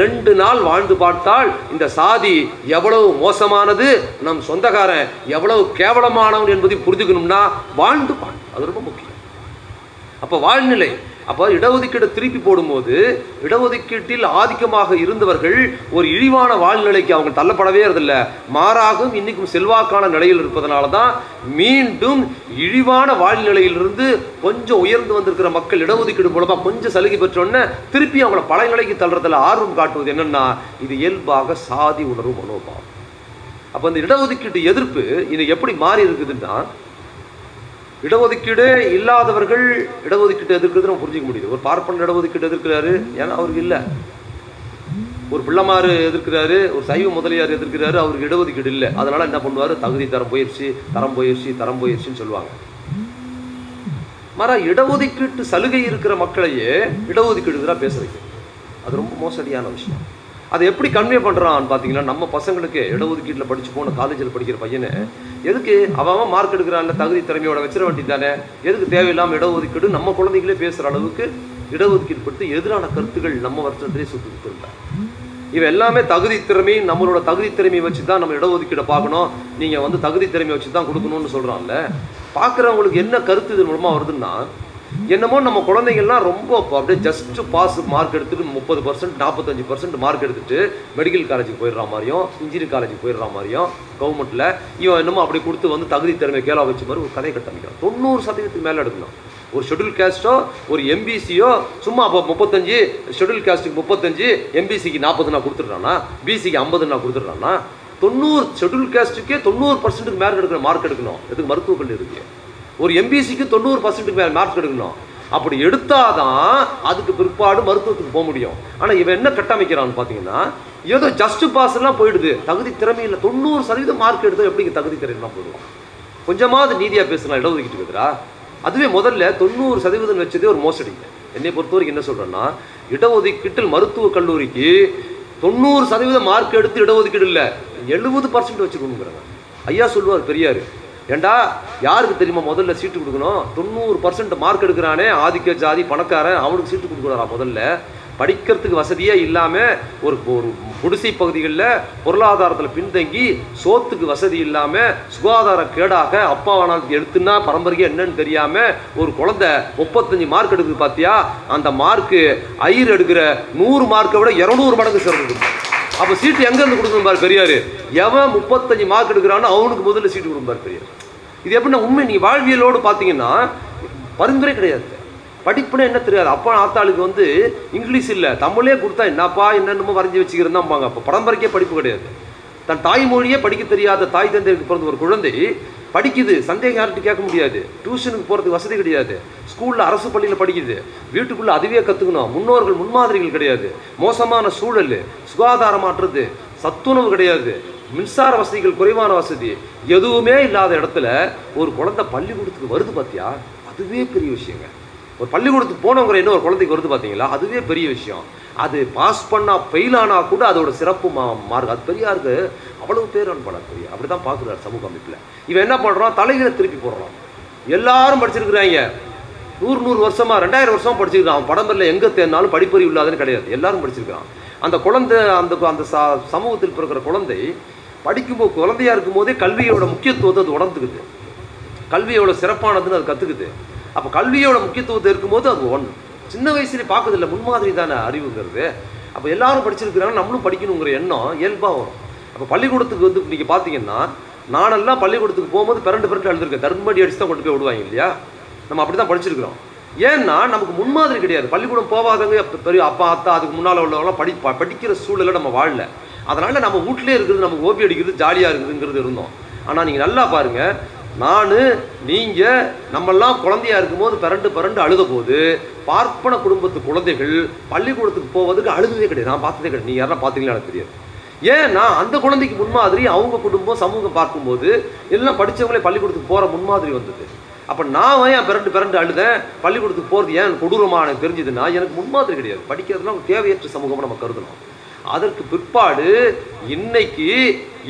ரெண்டு நாள் வாழ்ந்து பார்த்தால் இந்த சாதி எவ்வளவு மோசமானது நம் சொந்தக்காரன் எவ்வளவு கேவலமானவன் என்பதை புரிஞ்சுக்கணும்னா வாழ்ந்து பாருங்க. அது ரொம்ப முக்கியம். அப்போ வாழ்நிலை அப்போ இடஒதுக்கீடு திருப்பி போடும்போது இடஒதுக்கீட்டில் ஆதிக்கமாக இருந்தவர்கள் ஒரு இழிவான வாழ்நிலைக்கு அவங்க தள்ளப்படவே இருதில்ல மாறாகவும் இன்னைக்கும் செல்வாக்கான நிலையில் இருப்பதனால தான் மீண்டும் இழிவான வாழ்நிலையிலிருந்து கொஞ்சம் உயர்ந்து வந்திருக்கிற மக்கள் இடஒதுக்கீடு மூலமாக கொஞ்சம் சலுகை பெற்றோன்னே திருப்பி அவங்கள பழைய நிலைக்கு தள்ளுறதுல ஆர்வம் காட்டுவது என்னென்னா இது இயல்பாக சாதி உணர்வு மனோபாவம். அப்போ இந்த இடஒதுக்கீட்டு எதிர்ப்பு இது எப்படி மாறி இருக்குதுன்னா இடஒதுக்கீடு இல்லாதவர்கள் இடஒதுக்கீடு எதிர்க்கிறது நம்ம புரிஞ்சுக்க முடியுது. ஒரு பார்ப்பன இடஒதுக்கீடு எதிர்க்கிறாரு ஏன்னா அவருக்கு இல்லை. ஒரு பிள்ளைமாறு எதிர்க்கிறாரு ஒரு சைவ முதலியார் எதிர்க்கிறாரு அவருக்கு இடஒதுக்கீடு இல்லை. அதனால என்ன பண்ணுவாரு? தகுதி தரம் போயிடுச்சு தரம் போயிடுச்சு தரம் போயிடுச்சுன்னு சொல்லுவாங்க. மாறா இடஒதுக்கீட்டு சலுகை இருக்கிற மக்களையே இடஒதுக்கீடு எதிராக பேச வைக்கும். அது ரொம்ப மோசடியான விஷயம். அதை எப்படி கன்வே பண்ணுறான்னு பார்த்தீங்கன்னா நம்ம பசங்களுக்கு இடஒதுக்கீட்டில் படிச்சு போன காலேஜில் படிக்கிற பையனை எதுக்கு அவன் மார்க் எடுக்கிறான்ல தகுதி திறமையோட வச்சிட வேண்டியதானே எதுக்கு தேவையில்லாமல் இடஒதுக்கீடு? நம்ம குழந்தைங்களே பேசுகிற அளவுக்கு இடஒதுக்கீடு படுத்து எதிரான கருத்துக்கள் நம்ம வருஷத்திலே சுட்டு இருந்தாங்க இவை எல்லாமே தகுதி திறமை நம்மளோட தகுதி திறமையை வச்சு தான் நம்ம இடஒதுக்கீடை பார்க்கணும். நீங்கள் வந்து தகுதி திறமையை வச்சு தான் கொடுக்கணும்னு சொல்கிறான்ல பார்க்குறவங்களுக்கு என்ன கருத்து இது மூலமாக வருதுன்னா என்னமோ நம்ம குழந்தைங்கள்லாம் ரொம்ப அப்படியே ஜஸ்ட் பாஸ் மார்க் எடுத்துட்டு முப்பது பர்சன்ட் நாற்பத்தஞ்சு பர்சன்ட் மார்க் எடுத்துட்டு மெடிக்கல் காலேஜுக்கு போயிடுற மாதிரியும் இன்ஜினியரிங் காலேஜுக்கு போயிடுற மாதிரியும் கவர்மெண்ட்டில் இவன் என்னமோ அப்படி கொடுத்து வந்து தகுதி திறமை கேளா வச்ச மாதிரி ஒரு கதை கட்டமைக்கிறான் தொண்ணூறு சதவீதத்துக்கு மேலே எடுக்கணும். ஒரு ஷெட்யூல் கேஸ்ட்டோ ஒரு எம்பிசியோ சும்மா அப்போ முப்பத்தஞ்சு ஷெட்யூல் கேஸ்ட்டுக்கு முப்பத்தஞ்சு எம்பிசிக்கு நாற்பது நான் கொடுத்துட்றானா பிசிக்கு ஐம்பது நான் கொடுத்துட்றானா தொண்ணூறு ஷெட்யூல் கேஸ்ட்டுக்கே தொண்ணூறு பர்சன்ட்டுக்கு மேலே எடுக்கிற மார்க் எடுக்கணும். எதுக்கு மருத்துவ கல்லூரி இருக்குது ஒரு எம்பிசிக்கு தொண்ணூறு பர்சன்ட்டுக்கு மேலே மார்க் எடுக்கணும். அப்படி எடுத்தாதான் அதுக்கு பிற்பாடு மருத்துவத்துக்கு போக முடியும். ஆனால் இவன் என்ன கட்டமைக்கிறான்னு பார்த்தீங்கன்னா ஏதோ ஜஸ்ட் பாஸ்லாம் போயிடுது. தகுதி திறமையில் தொண்ணூறு சதவீதம் மார்க் எடுத்தால் எப்படி தகுதி திறமைலாம் போயிடுவான் கொஞ்சமாவது நீதியாக பேசலாம் இடஒதுக்கிட்டு இருக்கிறா அதுவே முதல்ல தொண்ணூறு சதவீதம் வச்சதே ஒரு மோசடி. என்னை பொறுத்த வரைக்கும் என்ன சொல்கிறேன்னா இடஒதுக்கீட்டில் மருத்துவக் கல்லூரிக்கு தொண்ணூறு சதவீதம் மார்க் எடுத்து இடஒதுக்கீடு இல்லை. எழுபது பர்சன்ட் வச்சுக்கணுங்கிறாங்க ஐயா சொல்லுவார் பெரியார் ஏண்டா யாருக்கு தெரியுமா முதல்ல சீட்டு கொடுக்கணும்? தொண்ணூறு பர்சன்ட் மார்க் எடுக்கிறானே ஆதிக்க ஜாதி பணக்காரன் அவனுக்கு சீட்டு கொடுக்கணும்டா முதல்ல. படிக்கிறதுக்கு வசதியே இல்லாமல் ஒரு ஒரு குடிசை பகுதிகளில் பொருளாதாரத்தில் பின்தங்கி சோத்துக்கு வசதி இல்லாமல் சுகாதார கேடாக அப்பா எடுத்துன்னா பரம்பரையே என்னன்னு தெரியாமல் ஒரு குழந்தை முப்பத்தஞ்சு மார்க் எடுக்குது பார்த்தியா அந்த மார்க்கு ஐயர் எடுக்கிற நூறு மார்க்கை விட இரநூறு மடங்கு சிறந்து அப்போ சீட்டு எங்கேருந்து கொடுக்கணும் பாரு பெரியார்? எவன் முப்பத்தஞ்சு மார்க் எடுக்கிறானோ அவனுக்கு முதல்ல சீட்டு கொடுக்கும் பாரு பெரியார். இது எப்படின்னா உண்மை நீ வாழ்வியலோடு பார்த்தீங்கன்னா பரிந்துரை கிடையாது. படிப்புனா என்ன தெரியாது. அப்பா ஆத்தாளுக்கு வந்து இங்கிலீஷ் இல்லை. தமிழே கொடுத்தா என்னப்பா என்னென்னமோ வரைஞ்சி வச்சுக்கிறதாம்பாங்க அப்போ பரம்பரைக்கே படிப்பு கிடையாது. தன் தாய்மொழியே படிக்க தெரியாத தாய் தந்தைக்கு பிறந்த ஒரு குழந்தை படிக்குது. சந்தேகம் யார்கிட்ட கேட்க முடியாது. டியூஷனுக்கு போகிறதுக்கு வசதி கிடையாது. ஸ்கூலில் அரசு பள்ளியில் படிக்குது. வீட்டுக்குள்ளே அதுவே கற்றுக்கணும் முன்னோர்கள் முன்மாதிரிகள் கிடையாது. மோசமான சூழல் சுகாதாரமாற்றுறது சத்துணவு கிடையாது. மின்சார வசதிகள் குறைவான வசதி. எதுவுமே இல்லாத இடத்துல ஒரு குழந்தை பள்ளிக்கூடத்துக்கு வருது பார்த்தியா அதுவே பெரிய விஷயங்க. ஒரு பள்ளிக்கூடத்துக்கு போனவங்கிற இன்னொரு குழந்தைக்கு வருது பார்த்தீங்களா அதுவே பெரிய விஷயம். அது பாஸ் பண்ணால் ஃபெயில் ஆனால் கூட அதோட சிறப்பு மா மார்க். அது பெரியாருக்கு அவ்வளவு பேர் அன்பட பெரிய அப்படி தான் பார்க்குறாரு சமூக அமைப்பில். இவன் என்ன பண்ணுறான் தலைகளை திருப்பி போடுறான். எல்லாரும் படிச்சிருக்கிறாங்க. நூறு நூறு வருஷமா ரெண்டாயிரம் வருஷமாக படிச்சிருக்கான் அவன் படம்பரில் எங்கே தேர்னாலும் படிப்பறிவு இல்லாதன்னு கிடையாது. எல்லாரும் படிச்சிருக்கான் அந்த குழந்தை அந்த அந்த ச சமூகத்தில் பிறக்கிற குழந்தை படிக்கும்போது குழந்தையா இருக்கும்போதே கல்வியோட முக்கியத்துவத்தை அது உணர்ந்துக்குது. கல்வியோட சிறப்பானதுன்னு அது கற்றுக்குது அப்போ கல்வியோட முக்கியத்துவத்தை இருக்கும்போது அது ஒன்று சின்ன வயசுலேயே பார்க்கறதில்ல முன்மாதிரி தானே அறிவுங்கிறது. அப்போ எல்லாரும் படிச்சிருக்கிறாங்க நம்மளும் படிக்கணுங்கிற எண்ணம் இயல்பாக வரும். அப்போ பள்ளிக்கூடத்துக்கு வந்து நீங்கள் பார்த்தீங்கன்னா நானெல்லாம் பள்ளிக்கூடத்துக்கு போகும்போது பிறண்டு பிறண்டு எழுதிருக்கேன் தர்மடி அடிச்சு தான் கொண்டு போய் விடுவாங்க இல்லையா? நம்ம அப்படி தான் படிச்சிருக்கிறோம். ஏன்னா நமக்கு முன்மாதிரி கிடையாது. பள்ளிக்கூடம் போகாதவங்க பெரிய அப்பா அத்தா அதுக்கு முன்னால் உள்ளவங்களாம் படி படிக்கிற சூழலை நம்ம வாழல. அதனால் நம்ம வீட்டிலே இருக்கிறது நமக்கு ஓபி அடிக்கிறது ஜாலியாக இருக்குதுங்கிறது இருந்தோம். ஆனால் நீங்கள் நல்லா பாருங்கள் நான் நீங்கள் நம்மெல்லாம் குழந்தையா இருக்கும்போது பிறண்டு பிறண்டு அழுத போது பார்ப்பன குடும்பத்து குழந்தைகள் பள்ளிக்கூடத்துக்கு போவதுக்கு அழுததே கிடையாது. நான் பார்த்ததே கிடையாது. நீ யாரா பார்த்தீங்களா எனக்கு தெரியாது. ஏன்னா அந்த குழந்தைக்கு முன்மாதிரி அவங்க குடும்பம் சமூகம் பார்க்கும்போது எல்லாம் படிச்சவங்களே பள்ளிக்கூடத்துக்கு போகிற முன்மாதிரி வந்தது. அப்போ நான் ஏன் பிறண்டு பிறண்டு அழுதேன்? பள்ளிக்கூடத்துக்கு போகிறது ஏன் கொடூரமாக எனக்கு தெரிஞ்சதுன்னா எனக்கு முன்மாதிரி கிடையாது. படிக்கிறதுலாம் ஒரு தேவையற்ற சமூகமாக நம்ம கருதணும். அதற்கு பிற்பாடு இன்னைக்கு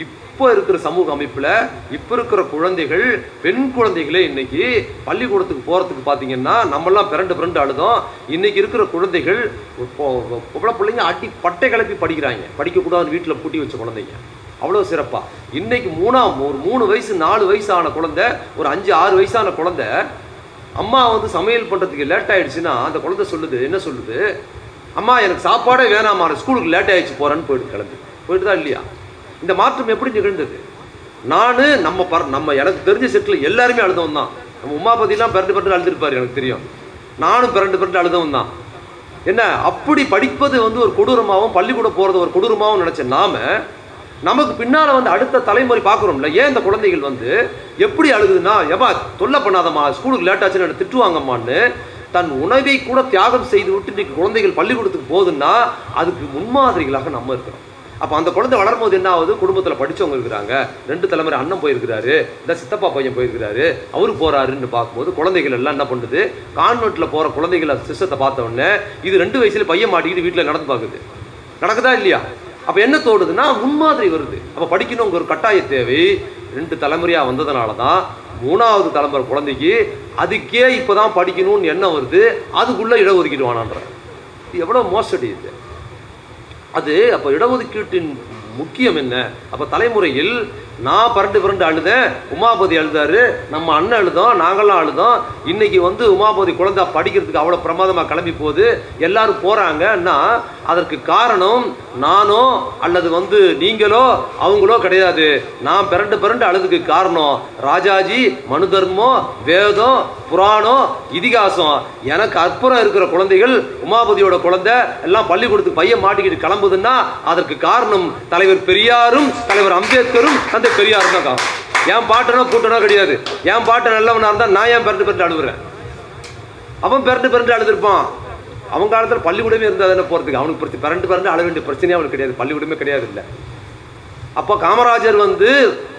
இப்போ இருக்கிற சமூக அமைப்பில் இப்போ இருக்கிற குழந்தைகள் பெண் குழந்தைகளே இன்னைக்கு பள்ளிக்கூடத்துக்கு போகிறதுக்கு பார்த்தீங்கன்னா நம்மளாம் பிறண்டு பிறண்டு அழுதோம். இன்னைக்கு இருக்கிற குழந்தைகள் இப்போ பொம்பளை பிள்ளைங்க அட்டி பட்டை கிளப்பி படிக்கிறாங்க. படிக்கக்கூடாதுன்னு வீட்டில் பூட்டி வச்ச குழந்தைங்க. அவ்வளோ சிறப்பாக இன்னைக்கு மூணாம் ஒரு மூணு வயசு நாலு வயசான குழந்தை ஒரு அஞ்சு ஆறு வயசான குழந்தை அம்மா வந்து சமையல் பண்ணுறதுக்கு லேட் ஆகிடுச்சுன்னா அந்த குழந்தை சொல்லுது என்ன சொல்லுது? அம்மா எனக்கு சாப்பாடே வேணாமா ஸ்கூலுக்கு லேட் ஆகிடுச்சு போகிறேன்னு போயிட்டு கிளம்பி. போயிட்டு தான் இல்லையா? இந்த மாற்றம் எப்படி நிகழ்ந்தது? நான் நம்ம பர நம்ம எனக்கு தெரிஞ்ச செட்டில் எல்லாருமே அழுதவன் தான். நம்ம உமாபதிலாம் பிறண்டு பிறண்டு அழுதுருப்பார் எனக்கு தெரியும். நானும் பிறண்டு பிறண்டு அழுதவன் தான். என்ன அப்படி படிப்பது வந்து ஒரு கொடூரமாகவும் பள்ளிக்கூடம் போகிறது ஒரு கொடூரமாகவும் நினச்ச நாம நமக்கு பின்னால் வந்து அடுத்த தலைமுறை பார்க்குறோம்ல ஏன் இந்த குழந்தைகள் வந்து எப்படி அழுகுதுன்னா ஏமா தொல்லை பண்ணாதம்மா ஸ்கூலுக்கு லேட் ஆச்சுன்னு திட்டுவாங்கம்மான்னு தன் உணவை கூட தியாகம் செய்து விட்டு இன்றைக்கி குழந்தைகள் பள்ளிக்கூடத்துக்கு போகுதுன்னா அதுக்கு முன்மாதிரிகளாக நம்ம இருக்கிறோம். அப்போ அந்த குழந்தை வளரும்போது என்ன ஆகுது? குடும்பத்தில் படித்தவங்க இருக்கிறாங்க. ரெண்டு தலைமுறை அண்ணன் போயிருக்கிறாரு இந்த சித்தப்பா பையன் போயிருக்கிறாரு அவரு போகிறாருன்னு பார்க்கும்போது குழந்தைகள் எல்லாம் என்ன பண்ணுது? கான்வெண்ட்டில் போகிற குழந்தைகளை சிஸ்டத்தை பார்த்த உடனே இது ரெண்டு வயசுல பையன் மாட்டிக்கிட்டு வீட்டில் நடந்து பார்க்குது. நடக்குதா இல்லையா? அப்போ என்ன தோணுதுன்னா முன்மாதிரி வருது. அப்போ படிக்கணுங்கிற ஒரு கட்டாய தேவை. ரெண்டு தலைமுறையாக வந்ததுனால தான் மூணாவது தலைமுறை குழந்தைக்கு அதுக்கே இப்போ தான் படிக்கணும்னு எண்ணம் வருது. அதுக்குள்ளே இடஒதுக்கீடு வேணான்ற. இது எவ்வளோ மோசடி இது. அது அப்போ இடஒதுக்கீட்டின் முக்கியம் என்ன? அப்போ தலைமுறையில் நான் பரண்டு பரண்டு அழுதேன். உமாபதி அழுதாரு. நம்ம அண்ணன் அழுதோம் நாங்களாம் அழுதோம். இன்னைக்கு வந்து உமாபதி குழந்தை படிக்கிறதுக்கு அவ்வளோ பிரமாதமாக கிளம்பி போகுது. எல்லாரும் போகிறாங்கன்னா அதற்கு காரணம் நானோ அல்லது வந்து நீங்களோ அவங்களோ கிடையாது. நான் பிறண்டு பிறண்டு அழுதுக்கு காரணம் ராஜாஜி மனு தர்மம் வேதம் புராணம் இதிகாசம். எனக்கு அற்புறம் இருக்கிற குழந்தைகள் உமாபதியோட குழந்தை எல்லாம் பள்ளிக்கூடத்துக்கு பையன் மாட்டிக்கிட்டு கிளம்புதுன்னா அதற்கு காரணம் தலைவர் பெரியாரும் தலைவர் அம்பேத்கரும் அந்த பெரிய தான் என் பாட்டனோ கூட்டனோ கிடையாது. என் பாட்டு நல்லவனா இருந்தா நான் ஏன் பிறந்து பிறந்து அழுகுறேன் அவன் பிறந்து பிறந்து அழுதுருப்பான். அவன் காலத்தில் பள்ளிக்கூடமே இருந்தால் தானே போகிறதுக்கு அவனுக்கு பிரச்சனை பிறண்டு பிறண்டு அழ வேண்டிய பிரச்சனையே அவனுக்கு கிடையாது. பள்ளிக்கூடமே கிடையாது இல்லை. அப்போ காமராஜர் வந்து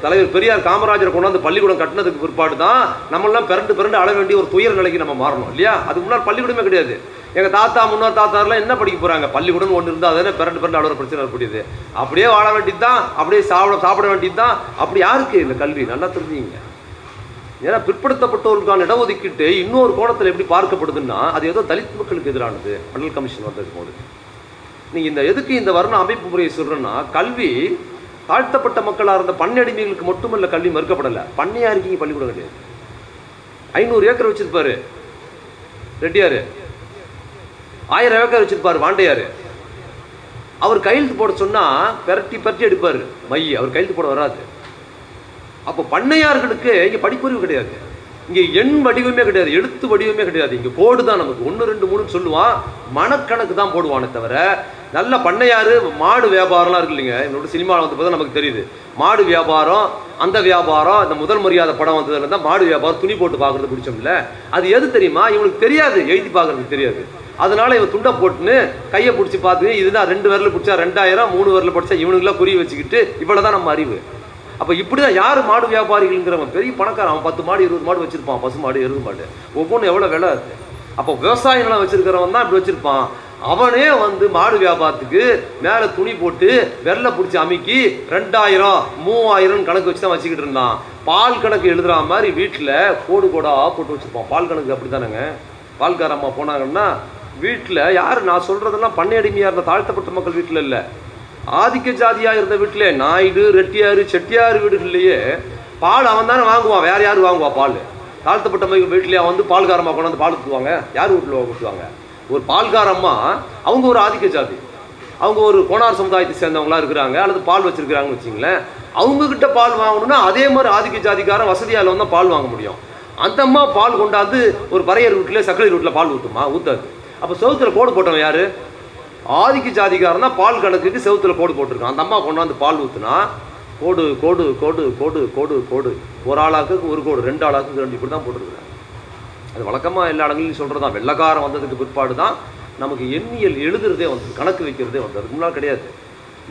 தலைவர் பெரியார் காமராஜர் கொண்டாந்து பள்ளிக்கூடம் கட்டினதுக்கு பிற்பாடு தான் நம்மளாம் பிறண்டு பிறண்டு அழ வேண்டிய ஒரு துயர் நிலைக்கு நம்ம மாறணும் இல்லையா? அதுக்கு முன்னாடி பள்ளிக்கூடமே கிடையாது. எங்கள் தாத்தா முன்னோர் தாத்தாரெலாம் என்ன படிக்க போகிறாங்க பள்ளிக்கூடம் ஒன்று இருந்தால் அதே பிறண்டு பிறண்டு அழுகிற பிரச்சனை ஏற்படுது அப்படியே வாழ வேண்டியது தான் அப்படியே சாப்பிட சாப்பிட வேண்டியது தான் அப்படி யாருக்கு இந்த கல்வி? நல்லா தெரிஞ்சுங்க. ஏன்னா பிற்படுத்தப்பட்டவர்களுக்கான இடஒதுக்கீட்டு இன்னொரு கோணத்தில் எப்படி பார்க்கப்படுதுன்னா அது ஏதோ தலித் மக்களுக்கு எதிரானது. மண்டல் கமிஷன் வந்தது போது. நீங்கள் இந்த எதுக்கு இந்த வர்ண அமைப்பு முறையை சொல்கிறேன்னா கல்வி தாழ்த்தப்பட்ட மக்களாக இருந்த பண்ணடிமைகளுக்கு மட்டுமல்ல கல்வி மறுக்கப்படலை. பண்ணையாக இருக்கீங்க பள்ளிக்கூடம் கிடையாது. ஐநூறு ஏக்கர் வச்சிருப்பாரு. ரெட்டியார். ஆயிரம் ஏக்கர் வச்சிருப்பாரு வாண்டையார். அவர் கையெழுத்து போட சொன்னா பெரட்டி பெரட்டி எடுப்பார். மை அவர் கையெழுத்து போட வராது. அப்போ பண்ணையார்களுக்கு இங்கே படிப்பறிவு கிடையாது. இங்கே எண் வடிவமே கிடையாது எழுத்து வடிவமே கிடையாது. இங்கே கோடு தான் நமக்கு. ஒன்று ரெண்டு மூணுன்னு சொல்லுவான் மனக்கணக்கு தான் போடுவானே தவிர நல்ல பண்ணையாறு மாடு வியாபாரம்லாம் இருக்கு இல்லைங்க. என்னோட சினிமாவில் வந்து பார்த்தா நமக்கு தெரியுது. மாடு வியாபாரம் அந்த வியாபாரம் இந்த முதல் மரியாதை படம் வந்ததுல தான் மாடு வியாபாரம் துணி போட்டு பார்க்குறது பிடிச்சோம்ல. அது எது தெரியுமா? இவனுக்கு தெரியாது. எழுதி பார்க்கறதுக்கு தெரியாது. அதனால இவன் துண்டை போட்டுன்னு கையை பிடிச்சி பார்த்து இதுதான் ரெண்டு விரல பிடிச்சா ரெண்டாயிரம் மூணு விரல பிடிச்சா இவனுக்குலாம் புரிய வச்சுக்கிட்டு இவ்வளோ தான் நம்ம அறிவு. அப்போ இப்படி தான் யார் மாடு வியாபாரிகள்ங்கிறவன் பெரிய பணக்காரன் அவன் பத்து மாடு இருபது மாடு வச்சிருப்பான் பசு மாடு எருது மாடு. ஒவ்வொன்றும் எவ்வளோ விலை? இருக்கு அப்போ விவசாய நிலம் வச்சிருக்கிறவன் தான் இப்படி வச்சிருப்பான். அவனே வந்து மாடு வியாபாரத்துக்கு மேலே துணி போட்டு வெள்ளை பிடிச்சி அமைக்கி ரெண்டாயிரம் மூவாயிரம் கணக்கு வச்சு தான் வச்சுக்கிட்டு இருந்தான். பால் கணக்கு எழுதுற மாதிரி வீட்டில் கோடு கோடாக போட்டு வச்சிருப்பான். பால் கணக்கு அப்படி தானேங்க பால்காரம்மா போனாங்கன்னா வீட்டில் யார் நான் சொல்கிறதெல்லாம் பண்ணையடிமையாக இருந்த தாழ்த்தப்பட்ட மக்கள் வீட்டில் இல்லை. ஆதிக்க ஜாதியாக இருந்த வீட்டில் நாயுடு ரெட்டியார் செட்டியார் வீடுகள்லேயே பால் அவன் தானே வாங்குவான். வேற யார் வாங்குவா பால்? தாழ்த்தப்பட்ட மக்கள் அவன் வந்து பால்காரம்மா கொண்டாந்து பால் ஊற்றுவாங்க யார் வீட்டில் ஊற்றுவாங்க ஒரு பால்காரம்மா அவங்க ஒரு ஆதிக்க ஜாதி. அவங்க ஒரு கோணார் சமுதாயத்தை சேர்ந்தவங்களாக இருக்கிறாங்க. அல்லது பால் வச்சுருக்கிறாங்கன்னு வச்சிங்களேன் அவங்கக்கிட்ட பால் வாங்கணும்னா அதே மாதிரி ஆதிக்க ஜாதிக்காரன் வசதியால் வந்தால் பால் வாங்க முடியும். அந்த அம்மா பால் கொண்டாந்து ஒரு பறையர் வீட்டில் சக்கரை வீட்டில் பால் ஊற்றுமா ஊற்றாது அப்போ சவுத்தில் கோடு போட்டவன் யார்? ஆதிக்க ஜாதிக்காரன் தான் பால் கணக்குக்கு செவுத்துல கோடு போட்டிருக்கான். அந்த அம்மா கொண்டாந்து பால் ஊற்றுனா கோடு கோடு கோடு கோடு கோடு கோடு. ஒரு ஆளாக்கு ஒரு கோடு ரெண்டு ஆளாக்கு ரெண்டு இப்படி தான் போட்டிருக்கிறாங்க. அது வழக்கமாக எல்லா இடங்களிலும் சொல்கிறது தான் வெள்ளக்காரன் வந்ததுக்கு பிற்பாடு தான் நமக்கு எண்ணியல் எழுதுறதே வந்தது கணக்கு வைக்கிறதே வந்தது. அதுக்கு முன்னால் கிடையாது.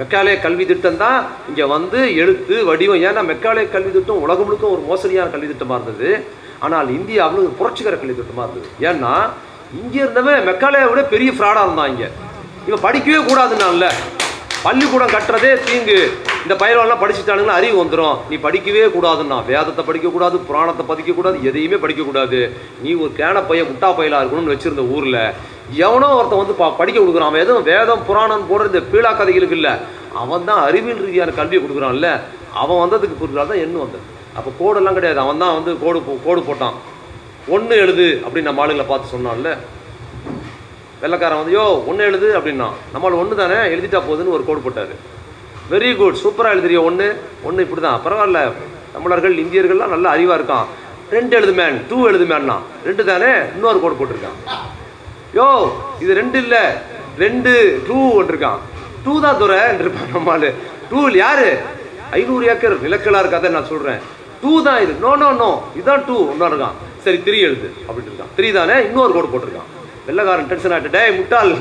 மெக்காலய கல்வி திட்டம் தான். இங்கே வந்து எழுத்து வடிவம். ஏன்னா மெக்காலய கல்வி திட்டம் உலகம் முழுக்க ஒரு மோசடியான கல்வி திட்டமாக இருந்தது. ஆனால் இந்தியாவில் ஒரு புரட்சிகர கல்வி திட்டமாக இருந்தது. ஏன்னா இங்கே இருந்தவன் மெக்காலயை விட பெரிய ஃப்ராடாக இருந்தான் இங்கே. இவன் படிக்கவே கூடாதுன்னால பள்ளிக்கூடம் கட்டுறதே தீங்கு. இந்த பயிரெல்லாம் படிச்சுட்டானுங்கன்னா அறிவு வந்துடும் நீ படிக்கவே கூடாதுன்னா வேதத்தை படிக்கக்கூடாது புராணத்தை படிக்கக்கூடாது எதையுமே படிக்கக்கூடாது நீ ஒரு கேன பையன் முட்டா பயிலாக இருக்கணும்னு வச்சுருந்த ஊரில் எவனோ ஒருத்தன் வந்து பா படிக்க கொடுக்குறான். அவன் எதுவும் வேதம் புராணம் போடுற இந்த பீழா கதைகளுக்கு இல்லை. அவன் தான் அறிவியல் ரீதியான கல்வியை கொடுக்குறான்ல. அவன் வந்ததுக்கு பிறகு தான் என்ன வந்தது. அப்போ கோடெல்லாம் கிடையாது. அவன் தான் வந்து கோடு போ- கோடு போட்டான். ஒன்று எழுது அப்படின்னு நம்ம ஆளுங்களை பார்த்து சொன்னான்ல. வெள்ளைக்காரன் வந்து யோ ஒன்று எழுது அப்படின்னா நம்மளால் ஒன்று தானே எழுதிட்டா போகுதுன்னு ஒரு கோடு போட்டார். வெரி குட் சூப்பராக எழுதுறியோ ஒன்று ஒன்று இப்படி தான் பரவாயில்ல. தமிழர்கள் இந்தியர்கள்லாம் நல்ல அறிவாக இருக்கான். ரெண்டு எழுது மேன் டூ எழுது மேன்னா ரெண்டு தானே? இன்னொரு கோடு போட்டிருக்கான். யோ இது ரெண்டு இல்லை. ரெண்டு டூ இருக்கான் டூ தான் துறை இருப்பான் நம்மால். டூ யாரு? ஐநூறு ஏக்கர் நிலக்கலா இருக்காத நான் சொல்கிறேன் டூ தான் இது. நோ நோ நோ இதுதான் டூ ஒன்றா இருக்கான். சரி த்ரீ எழுது அப்படின்னு இருக்கான். த்ரீ தானே? இன்னொரு கோடு போட்டிருக்கான். வெள்ளக்காரன் டென்ஷன் ஆகிட்டு டே முட்டாள்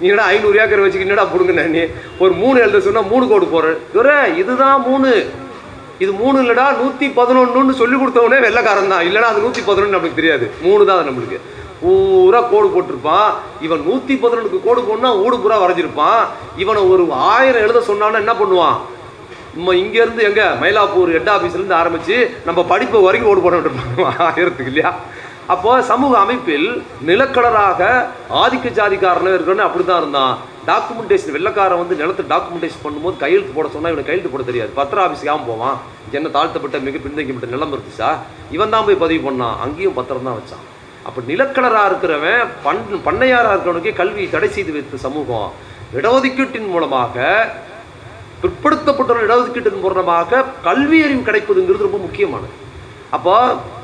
நீ என்னடா ஐநூறு ஏக்கர் வச்சுக்கிட்டு என்னடா பிடுங்கண்ணே நீ ஒரு மூணு எழுத சொன்னால் மூணு கோடு போடுறேன் இவரே இதுதான் மூணு. இது மூணு இல்லைடா நூற்றி பதினொன்றுன்னு சொல்லி கொடுத்தவனே வெள்ளைக்காரன் தான். இல்லைனா அது நூற்றி பதினொன்று நமக்கு தெரியாது. மூணு தான் அது நம்மளுக்கு. பூரா கோடு போட்டிருப்பான். இவன் நூற்றி பதினொன்றுக்கு கோடு போடனா ஊடு பூரா வரைஞ்சிருப்பான். இவனை ஒரு ஆயிரம் எழுத சொன்னான்னா என்ன பண்ணுவான்? நம்ம இங்கேருந்து எங்கே? மயிலாப்பூர் ஹெட் ஆஃபீஸ்லேருந்து ஆரம்பித்து நம்ம படிப்பு வரைக்கும் ஓடு போட விட்டுருப்பான் ஆயிரத்துக்கு இல்லையா? அப்போ சமூக அமைப்பில் நிலக்கடராக ஆதிக்க ஜாதிக்காரன் இருக்கணும்னு அப்படி தான் இருந்தான். டாக்குமெண்டேஷன் வெள்ளக்காரன் வந்து நிலத்தை டாக்குமெண்டேஷன் பண்ணும்போது கையெழுத்து போட சொன்னால் இவனுக்கு கையெழுத்து போட தெரியாது. பத்திர ஆஃபீஸ் ஏன் போவான். என்ன தாழ்த்தப்பட்ட மிக பின்தங்கிப்பட்ட நிலம் இருந்துச்சா? இவன் தான் போய் பதிவு பண்ணான். அங்கேயும் பத்திரம் தான் வச்சான். அப்போ நிலக்கடராக இருக்கிறவன் பண் பண்ணையாராக இருக்கிறவனுக்கே கல்வி தடை செய்து வைத்த சமூகம் இடஒதுக்கீட்டின் மூலமாக பிற்படுத்தப்பட்டவர்கள் இடஒதுக்கீட்டின் மூலமாக கல்வி அறிவு கிடைப்பதுங்கிறது ரொம்ப முக்கியமானது. அப்போ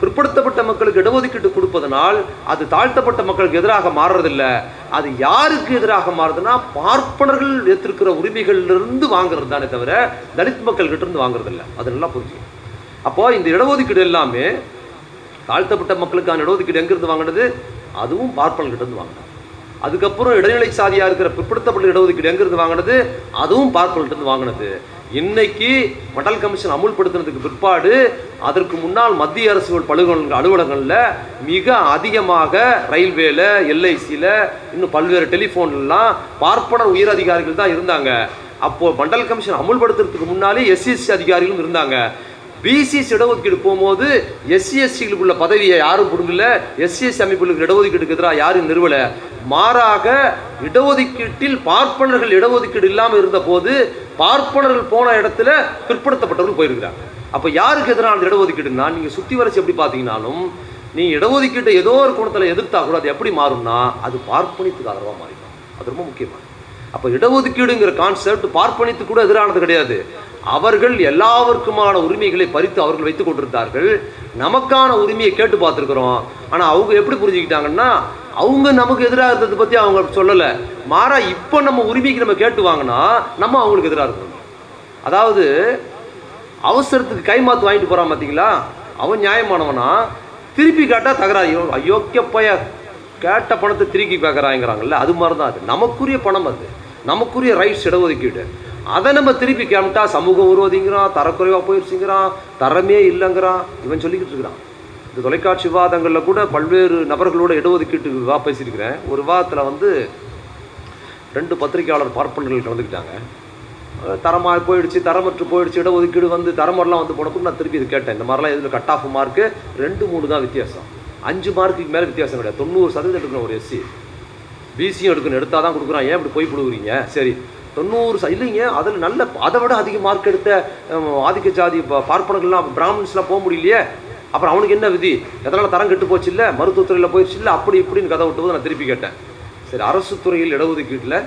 பிற்படுத்தப்பட்ட மக்களுக்கு இடஒதுக்கீட்டு கொடுப்பதனால் அது தாழ்த்தப்பட்ட மக்களுக்கு எதிராக மாறுறதில்ல. அது யாருக்கு எதிராக மாறுதுன்னா பார்ப்பனர்கள் ஏற்றிருக்கிற உரிமைகளிலிருந்து வாங்குறது தானே தவிர தலித் மக்கள்கிட்ட இருந்து வாங்குறது அது நல்லா புரிஞ்சு. அப்போ இந்த இடஒதுக்கீடு எல்லாமே தாழ்த்தப்பட்ட மக்களுக்கான இடஒதுக்கீடு எங்கிருந்து வாங்கினது? அதுவும் பார்ப்பனர்கிட்ட இருந்து வாங்கினது. அதுக்கப்புறம் இடைநிலை சாதியாக இருக்கிற பிற்படுத்தப்பட்ட இடஒதுக்கீடு எங்கிருந்து வாங்கினது? அதுவும் பார்ப்பனர்கிட்ட இருந்து வாங்கினது. இன்னைக்கு மண்டல் கமிஷன் அமுல்படுத்தினதுக்கு பிற்பாடு அதற்கு முன்னால் மத்திய அரசு பலுவலக அலுவலகங்களில் மிக அதிகமாக ரயில்வேல எல்ஐசியில் இன்னும் பல்வேறு டெலிஃபோன்லாம் பார்ப்பனர் உயர் அதிகாரிகள் தான் இருந்தாங்க. அப்போது மண்டல் கமிஷன் அமுல்படுத்துறதுக்கு முன்னாலே எஸ்சிஎஸ்சி அதிகாரிகளும் இருந்தாங்க. பிசிஎஸ் இடஒதுக்கீடு போகும்போது எஸ்சி எஸ்சிகளுக்குள்ள பதவியை யாரும் பிடுங்கல. எஸ்சிஎஸ்சி அமைப்புகளுக்கு இடஒதுக்கீடுக்கு எதிராக யாரும் நிறுவல. மாறாக இடஒதுக்கீட்டில் பார்ப்பனர்கள் இடஒதுக்கீடு இல்லாமல் இருந்த போது பார்ப்பனர்கள் போன இடத்துல பிற்படுத்தப்பட்டவர்கள் போயிருக்கிறாங்க. அப்போ யாருக்கு எதிரான இடஒதுக்கீடுன்னா நீங்கள் சுற்றி வரைச்சி எப்படி பார்த்தீங்கன்னாலும் நீ இடஒதுக்கீட்டை ஏதோ ஒரு கோணத்தில் எதிர்த்தா கூட அது எப்படி மாறும்னா அது பார்ப்பனித்துக்கு ஆதரவாக மாறிடும். அது ரொம்ப முக்கியமானது. அப்போ இடஒதுக்கீடுங்கிற கான்செப்ட் பார்ப்பனித்து கூட எதிரானது கிடையாது. அவர்கள் எல்லாவருக்குமான உரிமைகளை பறித்து அவர்கள் வைத்து கொண்டிருந்தார்கள். நமக்கான உரிமையை கேட்டு பார்த்துருக்குறோம். ஆனால் அவங்க எப்படி புரிஞ்சுக்கிட்டாங்கன்னா அவங்க நமக்கு எதிராக இருந்ததை பற்றி அவங்க சொல்லலை. மாறா இப்போ நம்ம உரிமைக்கு நம்ம கேட்டு வாங்கினா நம்ம அவங்களுக்கு எதிராக இருக்கணும். அதாவது அவசரத்துக்கு கைமாத்து வாங்கிட்டு போகிறான் பார்த்தீங்களா அவன் நியாயமானவனா? திருப்பி கேட்டால் தகராறு. ஐயோ அயோக்கிய கேட்ட பணத்தை திருப்பி கேட்கறாங்கிறாங்கல்ல அது மாதிரி தான் அது. நமக்குரிய பணம் அது. நமக்குரிய ரைட்ஸ் இடஒதுக்கீடு. அதை நம்ம திருப்பி கேம்ட்டா சமூக விரோதிங்கிறான் தரக்குறைவாக போயிடுச்சுங்கிறான் தரமே இல்லைங்கிறான் இவன் சொல்லிக்கிட்டு இருக்கிறான். இந்த தொலைக்காட்சி விவாதங்களில் கூட பல்வேறு நபர்களோட இடஒதுக்கீட்டு விவா பேசியிருக்கிறேன். ஒரு விவாதத்தில் வந்து ரெண்டு பத்திரிகையாளர் பார்ப்பனர்கள் கலந்துக்கிட்டாங்க. தரமாக போயிடுச்சு தரமற்று போயிடுச்சு இடஒதுக்கீடு வந்து தரமரெல்லாம் வந்து போனப்போ நான் திருப்பி இது கேட்டேன். இந்த மாதிரிலாம் இதில் கட் ஆஃப் மார்க்கு ரெண்டு மூணு தான் வித்தியாசம். அஞ்சு மார்க்குக்கு மேலே வித்தியாசம் கிடையாது. தொண்ணூறு சதவீதம் எடுக்கணும் ஒரு எஸ்சி பிசியும் எடுக்கணும் எடுத்தால் தான் கொடுக்குறான். ஏன் இப்படி போய் கொடுக்குறீங்க சரி. தொண்ணூறு ச இல்லைங்க அதில் நல்ல அதை விட அதிக மார்க் எடுத்த ஆதிக்க ஜாதி ப- பார்ப்பனர்கள்லாம் பிராமின்ஸ்லாம் போக முடியலையே? அப்புறம் அவனுக்கு என்ன விதி? எதனால் தரம் கெட்டு போச்சு இல்லை? மருத்துவத்துறையில் போயிடுச்சு இல்லை? அப்படி இப்படின்னு கதை விட்டு நான் திருப்பி கேட்டேன். சரி அரசு துறையில் இடஒதுக்கீட்டில்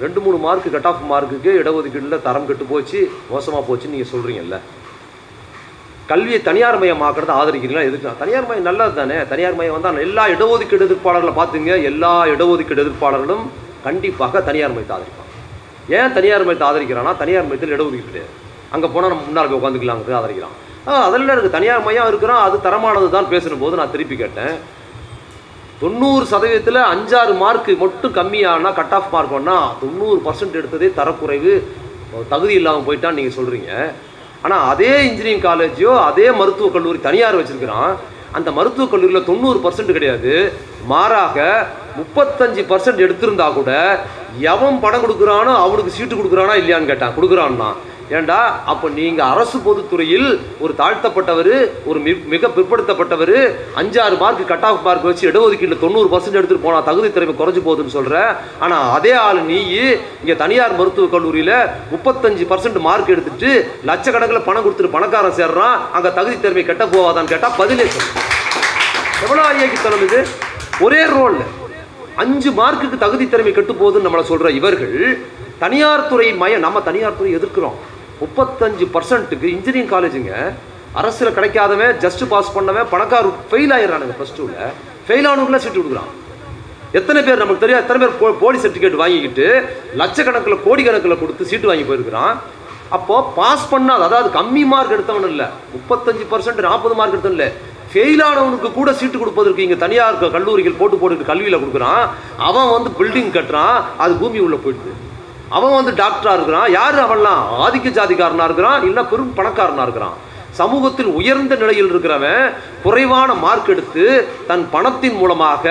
ரெண்டு மூணு மார்க் கட் ஆஃப் மார்க்குக்கு இடஒதுக்கீட்டில் தரம் கெட்டு போச்சு மோசமாக போச்சுன்னு நீங்கள் சொல்கிறீங்கல்ல கல்வியை தனியார் மயமாக்குறத ஆதரிக்கிறீங்களா? எதுக்கு? தனியார் மயம் நல்லது தானே. தனியார் மயம் வந்தால் எல்லா இடஒதுக்கீடு எதிர்ப்பாளர்களை பார்த்துங்க. எல்லா இடஒதுக்கீடு எதிர்ப்பாளர்களும் கண்டிப்பாக தனியார் மயத்தை ஆதரிப்பாங்க. ஏன் தனியார் மையத்தை ஆதரிக்கிறான்னா தனியார் மையத்தில் இடஒதுக்கீடு கிடையாது. அங்கே போனால் நம்ம முன்னால் போய் உட்காந்துக்கலாங்கிறது ஆதரிக்கிறான். ஆ அதில் இருக்குது தனியார் மையம் இருக்கிறான் அது தரமானது தான் பேசுகிற போது நான் திருப்பி கேட்டேன். தொண்ணூறு சதவீதத்தில் அஞ்சாறு மார்க்கு மட்டும் கம்மியானா கட் ஆஃப் மார்க் பண்ணால் தொண்ணூறு பர்சன்ட் எடுத்ததே தரக்குறைவு தகுதி இல்லாமல் போயிட்டான்னு நீங்கள் சொல்கிறீங்க ஆனால் அதே இன்ஜினியரிங் காலேஜோ அதே மருத்துவக் கல்லூரி தனியார் வச்சுருக்கிறான். அந்த மருத்துவக் கல்லூரியில் தொண்ணூறு பர்சன்ட் கிடையாது. மாறாக முப்பத்தஞ்சு பர்சன்ட் எடுத்திருந்தா கூட எவன் பணம் கொடுக்குறானோ அவனுக்கு சீட்டு கொடுக்குறானா இல்லையான்னு கேட்டான். கொடுக்குறான்னா. ஏண்டா? அப்போ நீங்கள் அரசு பொதுத்துறையில் ஒரு தாழ்த்தப்பட்டவர் ஒரு மி மிக பிற்படுத்தப்பட்டவர் அஞ்சாறு மார்க் கட் ஆஃப் மார்க் வச்சு இடஒதுக்கீடு தொண்ணூறு பர்சன்ட் எடுத்துகிட்டு போனால் தகுதி திறமை குறைஞ்சு போகுதுன்னு சொல்கிறேன் ஆனால் அதே ஆள் நீ இங்கே தனியார் மருத்துவக் கல்லூரியில் முப்பத்தஞ்சு பர்சன்ட் மார்க் எடுத்துட்டு லட்சக்கணக்கில் பணம் கொடுத்துட்டு பணக்காரன் சேர்றான் அங்கே தகுதி திறமை கெட்ட போவாதான்னு கேட்டால் பதிலே சொல்லு. எவ்வளோ ஐயாக்கித்தனம் இது? ஒரே ரோல் அஞ்சு மார்க்குக்கு தகுதி திறமை கெட்டு போகுதுன்னு நம்மளை சொல்கிற இவர்கள் தனியார் துறை மய நம்ம தனியார் துறை எதிர்க்கிறோம். முப்பத்தஞ்சு பர்சன்ட்டுக்கு இன்ஜினியரிங் காலேஜுங்க அரசில் கிடைக்காதவன் ஜஸ்ட் பாஸ் பண்ணவன் பணக்கார ஃபெயில் ஆயிடுறானுங்க ஃபஸ்ட் டூவில் ஃபெயில் ஆனவங்கள சீட்டு கொடுக்குறான். எத்தனை பேர் நமக்கு தெரியாது எத்தனை பேர் போ போலி சர்டிஃபிகேட் வாங்கிக்கிட்டு லட்சக்கணக்கில் கோடிக்கணக்கில் கொடுத்து சீட்டு வாங்கி போயிருக்கிறான். அப்போது பாஸ் பண்ணாத அதாவது கம்மி மார்க் எடுத்தவன் இல்லை. முப்பத்தஞ்சு பர்சன்ட் நாற்பது மார்க் எடுத்தவன் இல்லை. ஃபெயில் ஆனவனுக்கு கூட சீட்டு கொடுப்பதற்கு இங்கே தனியார் க- கல்லூரிகள் போட்டு போட்டு கல்வியில் கொடுக்குறான். அவன் வந்து பில்டிங் கட்டுறான். அது பூமி உள்ளே போயிடுது. அவன் வந்து டாக்டராக இருக்கிறான். யார் அவன்லாம்? ஆதிக்க ஜாதிக்காரனாக இருக்கிறான் இல்லை பெரும் பணக்காரனாக இருக்கிறான். சமூகத்தில் உயர்ந்த நிலையில் இருக்கிறவன் குறைவான மார்க் எடுத்து தன் பணத்தின் மூலமாக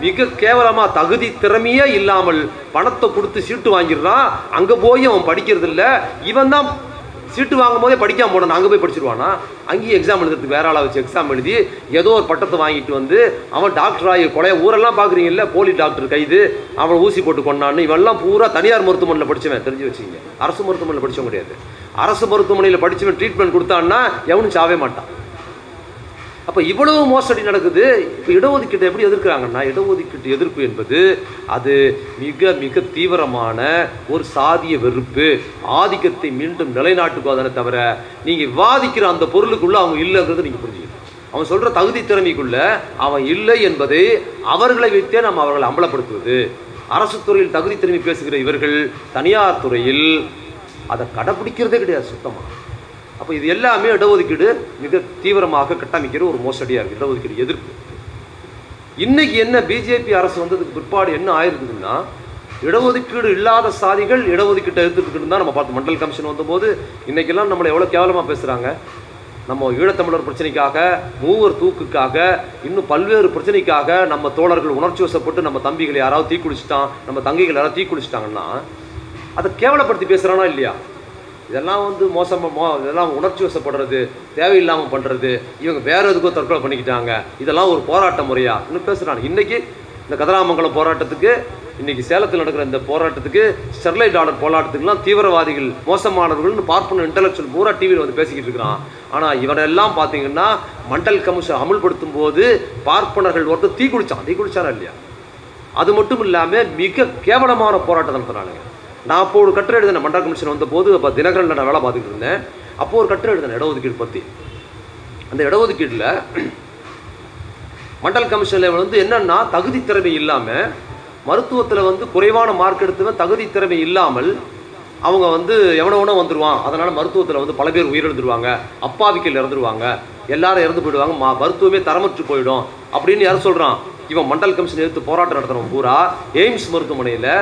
மிக கேவலமாக தகுதி திறமையே இல்லாமல் பணத்தை கொடுத்து சீட்டு வாங்கிடுறான். அங்கே போய் அவன் படிக்கிறதில்ல. இவன் தான் சீட்டு வாங்கும் போதே படிக்காமல் போனான் அங்கே போய் படிச்சிருவானா? அங்கேயும் எக்ஸாம் எழுதுறதுக்கு வேற ஆளாக வச்சு எக்ஸாம் எழுதி ஏதோ ஒரு பட்டத்தை வாங்கிட்டு வந்து அவன் டாக்டர் ஆகி கொலைய ஊரெல்லாம் பார்க்குறீங்கல்ல? போலி டாக்டர் கைது அவன் ஊசி போட்டு கொண்டான்னு இவெல்லாம் பூரா தனியார் மருத்துவமனையில் படிச்சவன். தெரிஞ்சு வச்சுங்க அரசு மருத்துவமனையில் படித்தவன் கிடையாது. அரசு மருத்துவமனையில் படித்தவன் ட்ரீட்மெண்ட் கொடுத்தான்னா எவனும் சாவே மாட்டான். அப்போ இவ்வளவு மோசடி நடக்குது இப்போ இடஒதுக்கீட்டை எப்படி எதிர்க்கிறாங்கன்னா இடஒதுக்கீட்டு எதிர்ப்பு என்பது அது மிக மிக தீவிரமான ஒரு சாதிய வெறுப்பு. ஆதிக்கத்தை மீண்டும் நிலைநாட்டுவதனை தவிர நீங்கள் விவாதிக்கிற அந்த பொருளுக்குள்ளே அவங்க இல்லைங்கிறது நீங்கள் புரிஞ்சுக்கணும். அவன் சொல்கிற தகுதி திறமைக்குள்ள அவன் இல்லை என்பதை அவர்களை வைத்தே நம்ம அவர்களை அம்பலப்படுத்துவது. அரசு துறையில் தகுதி திறமை பேசுகிற இவர்கள் தனியார் துறையில் அதை கடைப்பிடிக்கிறதே கிடையாது சுத்தமாக அப்போ இது எல்லாமே இடஒதுக்கீடு மிக தீவிரமாக கட்டமைக்கிற ஒரு மோசடியாக இருக்குது இடஒதுக்கீடு எதிர்ப்பு. இன்னைக்கு என்ன பிஜேபி அரசு வந்ததுக்கு பிற்பாடு என்ன ஆயிருக்குதுன்னா இடஒதுக்கீடு இல்லாத சாதிகள் இடஒதுக்கீட்டை எதிர்த்துக்கிட்டு தான் நம்ம பார்த்து மண்டல் கமிஷன் வந்தபோது இன்றைக்கெல்லாம் நம்மளை எவ்வளோ கேவலமாக பேசுகிறாங்க நம்ம ஈழத்தமிழர் பிரச்சனைக்காக மூவர் தூக்குக்காக இன்னும் பல்வேறு பிரச்சனைக்காக நம்ம தோழர்கள் உணர்ச்சி வசப்பட்டு நம்ம தம்பிகளை யாராவது தீக்குளிச்சிட்டான் நம்ம தங்கைகள் யாராவது தீக்குளிச்சிட்டாங்கன்னா அதை கேவலப்படுத்தி பேசுகிறானா இல்லையா? இதெல்லாம் வந்து மோசமாக மோ இதெல்லாம் உணர்ச்சி வசப்படுறது தேவையில்லாமல் பண்ணுறது இவங்க வேற எதுக்கோ தற்கொலை பண்ணிக்கிட்டாங்க இதெல்லாம் ஒரு போராட்ட முறையா? இன்னும் பேசுகிறாங்க இன்னைக்கு இந்த கதிராமங்கலம் போராட்டத்துக்கு இன்றைக்கி சேலத்தில் நடக்கிற இந்த போராட்டத்துக்கு ஸ்டெர்லைட் ஆர்டர் போராட்டத்துக்குலாம் தீவிரவாதிகள் மோசமானவர்கள்னு பார்ப்பன இன்டலெக்சுவல் பூரா டிவியில் வந்து பேசிக்கிட்டு இருக்கிறான். ஆனால் இவனெல்லாம் பார்த்தீங்கன்னா மண்டல் கமிஷன் அமல்படுத்தும் போது பார்ப்பனர்கள் ஒருத்தர் தீ குடித்தான் தீ குடித்தாரா இல்லையா? அது மட்டும் இல்லாமல் மிக கேவலமான போராட்டம் நடத்துகிறானுங்க நான் அப்போ ஒரு கட்டுரை எழுதின மண்டல கமிஷன் வந்த போது அப்போ தினகரனில் நான் வேலை பார்த்துக்கிட்டு இருந்தேன். அப்போ ஒரு கட்டுரை எழுதினேன் இடஒதுக்கீடு பற்றி அந்த இடஒதுக்கீட்டில் மண்டல் கமிஷனில் வந்து என்னென்னா தகுதி திறமை இல்லாமல் மருத்துவத்தில் வந்து குறைவான மார்க் எடுத்தவன் தகுதி திறமை இல்லாமல் அவங்க வந்து எவனவனோ வந்துடுவான் அதனால் மருத்துவத்தில் வந்து பல பேர் உயிரிழந்துருவாங்க. அப்பாவிக்கல் இறந்துருவாங்க. எல்லாரும் இறந்து போயிடுவாங்க. மா மருத்துவமே தரமற்று போயிடும் அப்படின்னு யார் சொல்கிறான் இவன் மண்டல் கமிஷன் எடுத்து போராட்டம் நடத்துகிறவன் பூரா. எய்ம்ஸ் மருத்துவமனையில்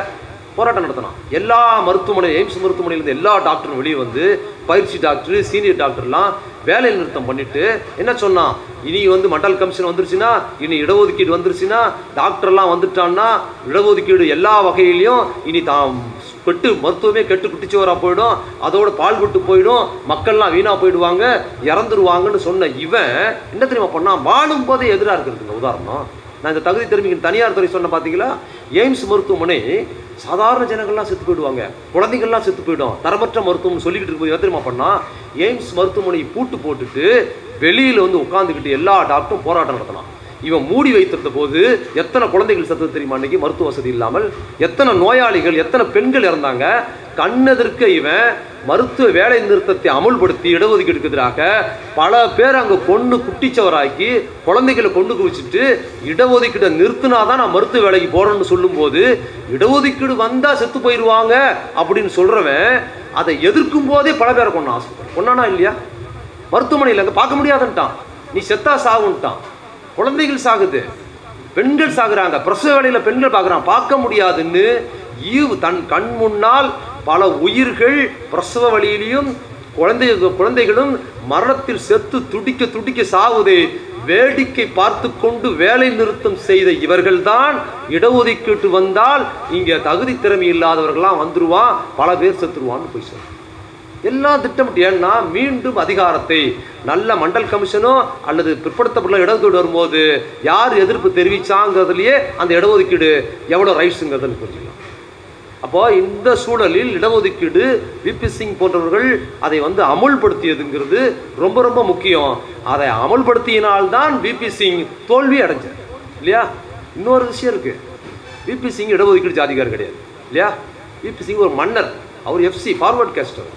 போராட்டம் நடத்தினான் எல்லா மருத்துவமனை எய்ம்ஸ் மருத்துவமனையிலேருந்து எல்லா டாக்டரும் வெளியே வந்து பயிற்சி டாக்டர் சீனியர் டாக்டர்லாம் வேலை நிறுத்தம் பண்ணிட்டு என்ன சொன்னான் இனி வந்து மண்டல் கமிஷன் வந்துருச்சுன்னா இனி இடஒதுக்கீடு வந்துருச்சுன்னா டாக்டர்லாம் வந்துட்டான்னா இடஒதுக்கீடு எல்லா வகையிலையும் இனி தான் கெட்டு மருத்துவமே கெட்டு குட்டிச்சுவராக போயிடும் அதோட பால் விட்டு போயிடும் மக்கள்லாம் வீணாக போயிடுவாங்க இறந்துருவாங்கன்னு சொன்ன இவன் என்ன தெரியுமா பண்ணான்? வாழும் போதே எதிராக இருக்கிறதுங்க உதாரணம். நான் இந்த தகுதி தெரிவிக்கிற தனியார் துறை சொன்ன பார்த்தீங்களா எய்ம்ஸ் மருத்துவமனை சாதாரண ஜனங்கள்லாம் செத்து போயிடுவாங்க. குழந்தைகள்லாம் செத்து போயிடும். தரமற்ற மருத்துவம்னு சொல்லிக்கிட்டு இருக்கும்போது தெரியுமா பண்ணால் எய்ம்ஸ் மருத்துவமனை பூட்டு போட்டுட்டு வெளியில் வந்து உட்காந்துக்கிட்டு எல்லா டாக்டரும் போராட்டம் நடத்தினான் இவன் மூடி வைத்திருந்த போது எத்தனை குழந்தைகள் செத்து தெரியுமா அன்னைக்கு? மருத்துவ வசதி இல்லாமல். எத்தனை நோயாளிகள் எத்தனை பெண்கள் இறந்தாங்க? கண்ணெதிர்க்க இவன் மருத்துவ வேலை நிறுத்தத்தை அமுல்படுத்தி இடஒதுக்கீடுக்கு எதிராக பல பேர் அங்கே கொண்டு குட்டிச்சவராக்கி குழந்தைகளை கொண்டு குவிச்சிட்டு இடஒதுக்கீடை நிறுத்தினாதான் நான் மருத்துவ வேலைக்கு போகிறேன்னு சொல்லும்போது இடஒதுக்கீடு வந்தால் செத்து போயிடுவாங்க அப்படின்னு சொல்கிறவன் அதை எதிர்க்கும் போதே பல பேரை கொண்டான் ஆஸ்பத்திரி கொண்டானா இல்லையா? மருத்துவமனையில் அங்கே பார்க்க முடியாதுன்ட்டான். நீ செத்தா சாகுன்ட்டான் குழந்தைகள் சாகுது. பெண்கள் சாகுறாங்க. பிரசவ வேலையில் பெண்கள் பார்க்குறான். பார்க்க முடியாதுன்னு ஈவு தன் கண் முன்னால் பல உயிர்கள் பிரசவ வழியிலையும் குழந்தை குழந்தைகளும் மரணத்தில் செத்து துடிக்க துடிக்க சாவுதே. வேடிக்கை பார்த்து கொண்டு வேலை நிறுத்தம் செய்த இவர்கள்தான் இடஒதுக்கீட்டு வந்தால் இங்கே தகுதி திறமை இல்லாதவர்கள்லாம் வந்துருவான் பல பேர் செத்துருவான்னு போய் சொல்றான். எல்லாம் திட்டமிட்டு ஏன்னா மீண்டும் அதிகாரத்தை நல்ல மண்டல் கமிஷனோ அல்லது பிற்படுத்தப்பட்ட இடஒதுக்கீடு வரும்போது யார் எதிர்ப்பு தெரிவிச்சாங்கிறதுலையே அந்த இடஒதுக்கீடு எவ்வளோ ரைட்ஸுங்கிறதுன்னு புரிஞ்சுக்கணும். அப்போ இந்த சூழலில் இடஒதுக்கீடு விபி சிங் போன்றவர்கள் அதை வந்து அமுல்படுத்தியதுங்கிறது ரொம்ப ரொம்ப முக்கியம். அதை அமுல்படுத்தியினால்தான் விபி சிங் தோல்வி அடைஞ்சார். இல்லையா? இன்னொரு விஷயம் இருக்கு. விபி சிங் இடஒதுக்கீடு ஜாதிகார் கிடையாது. இல்லையா? விபி சிங் ஒரு மன்னர். அவர் எஃப்சி ஃபார்வர்ட் கேஸ்டர்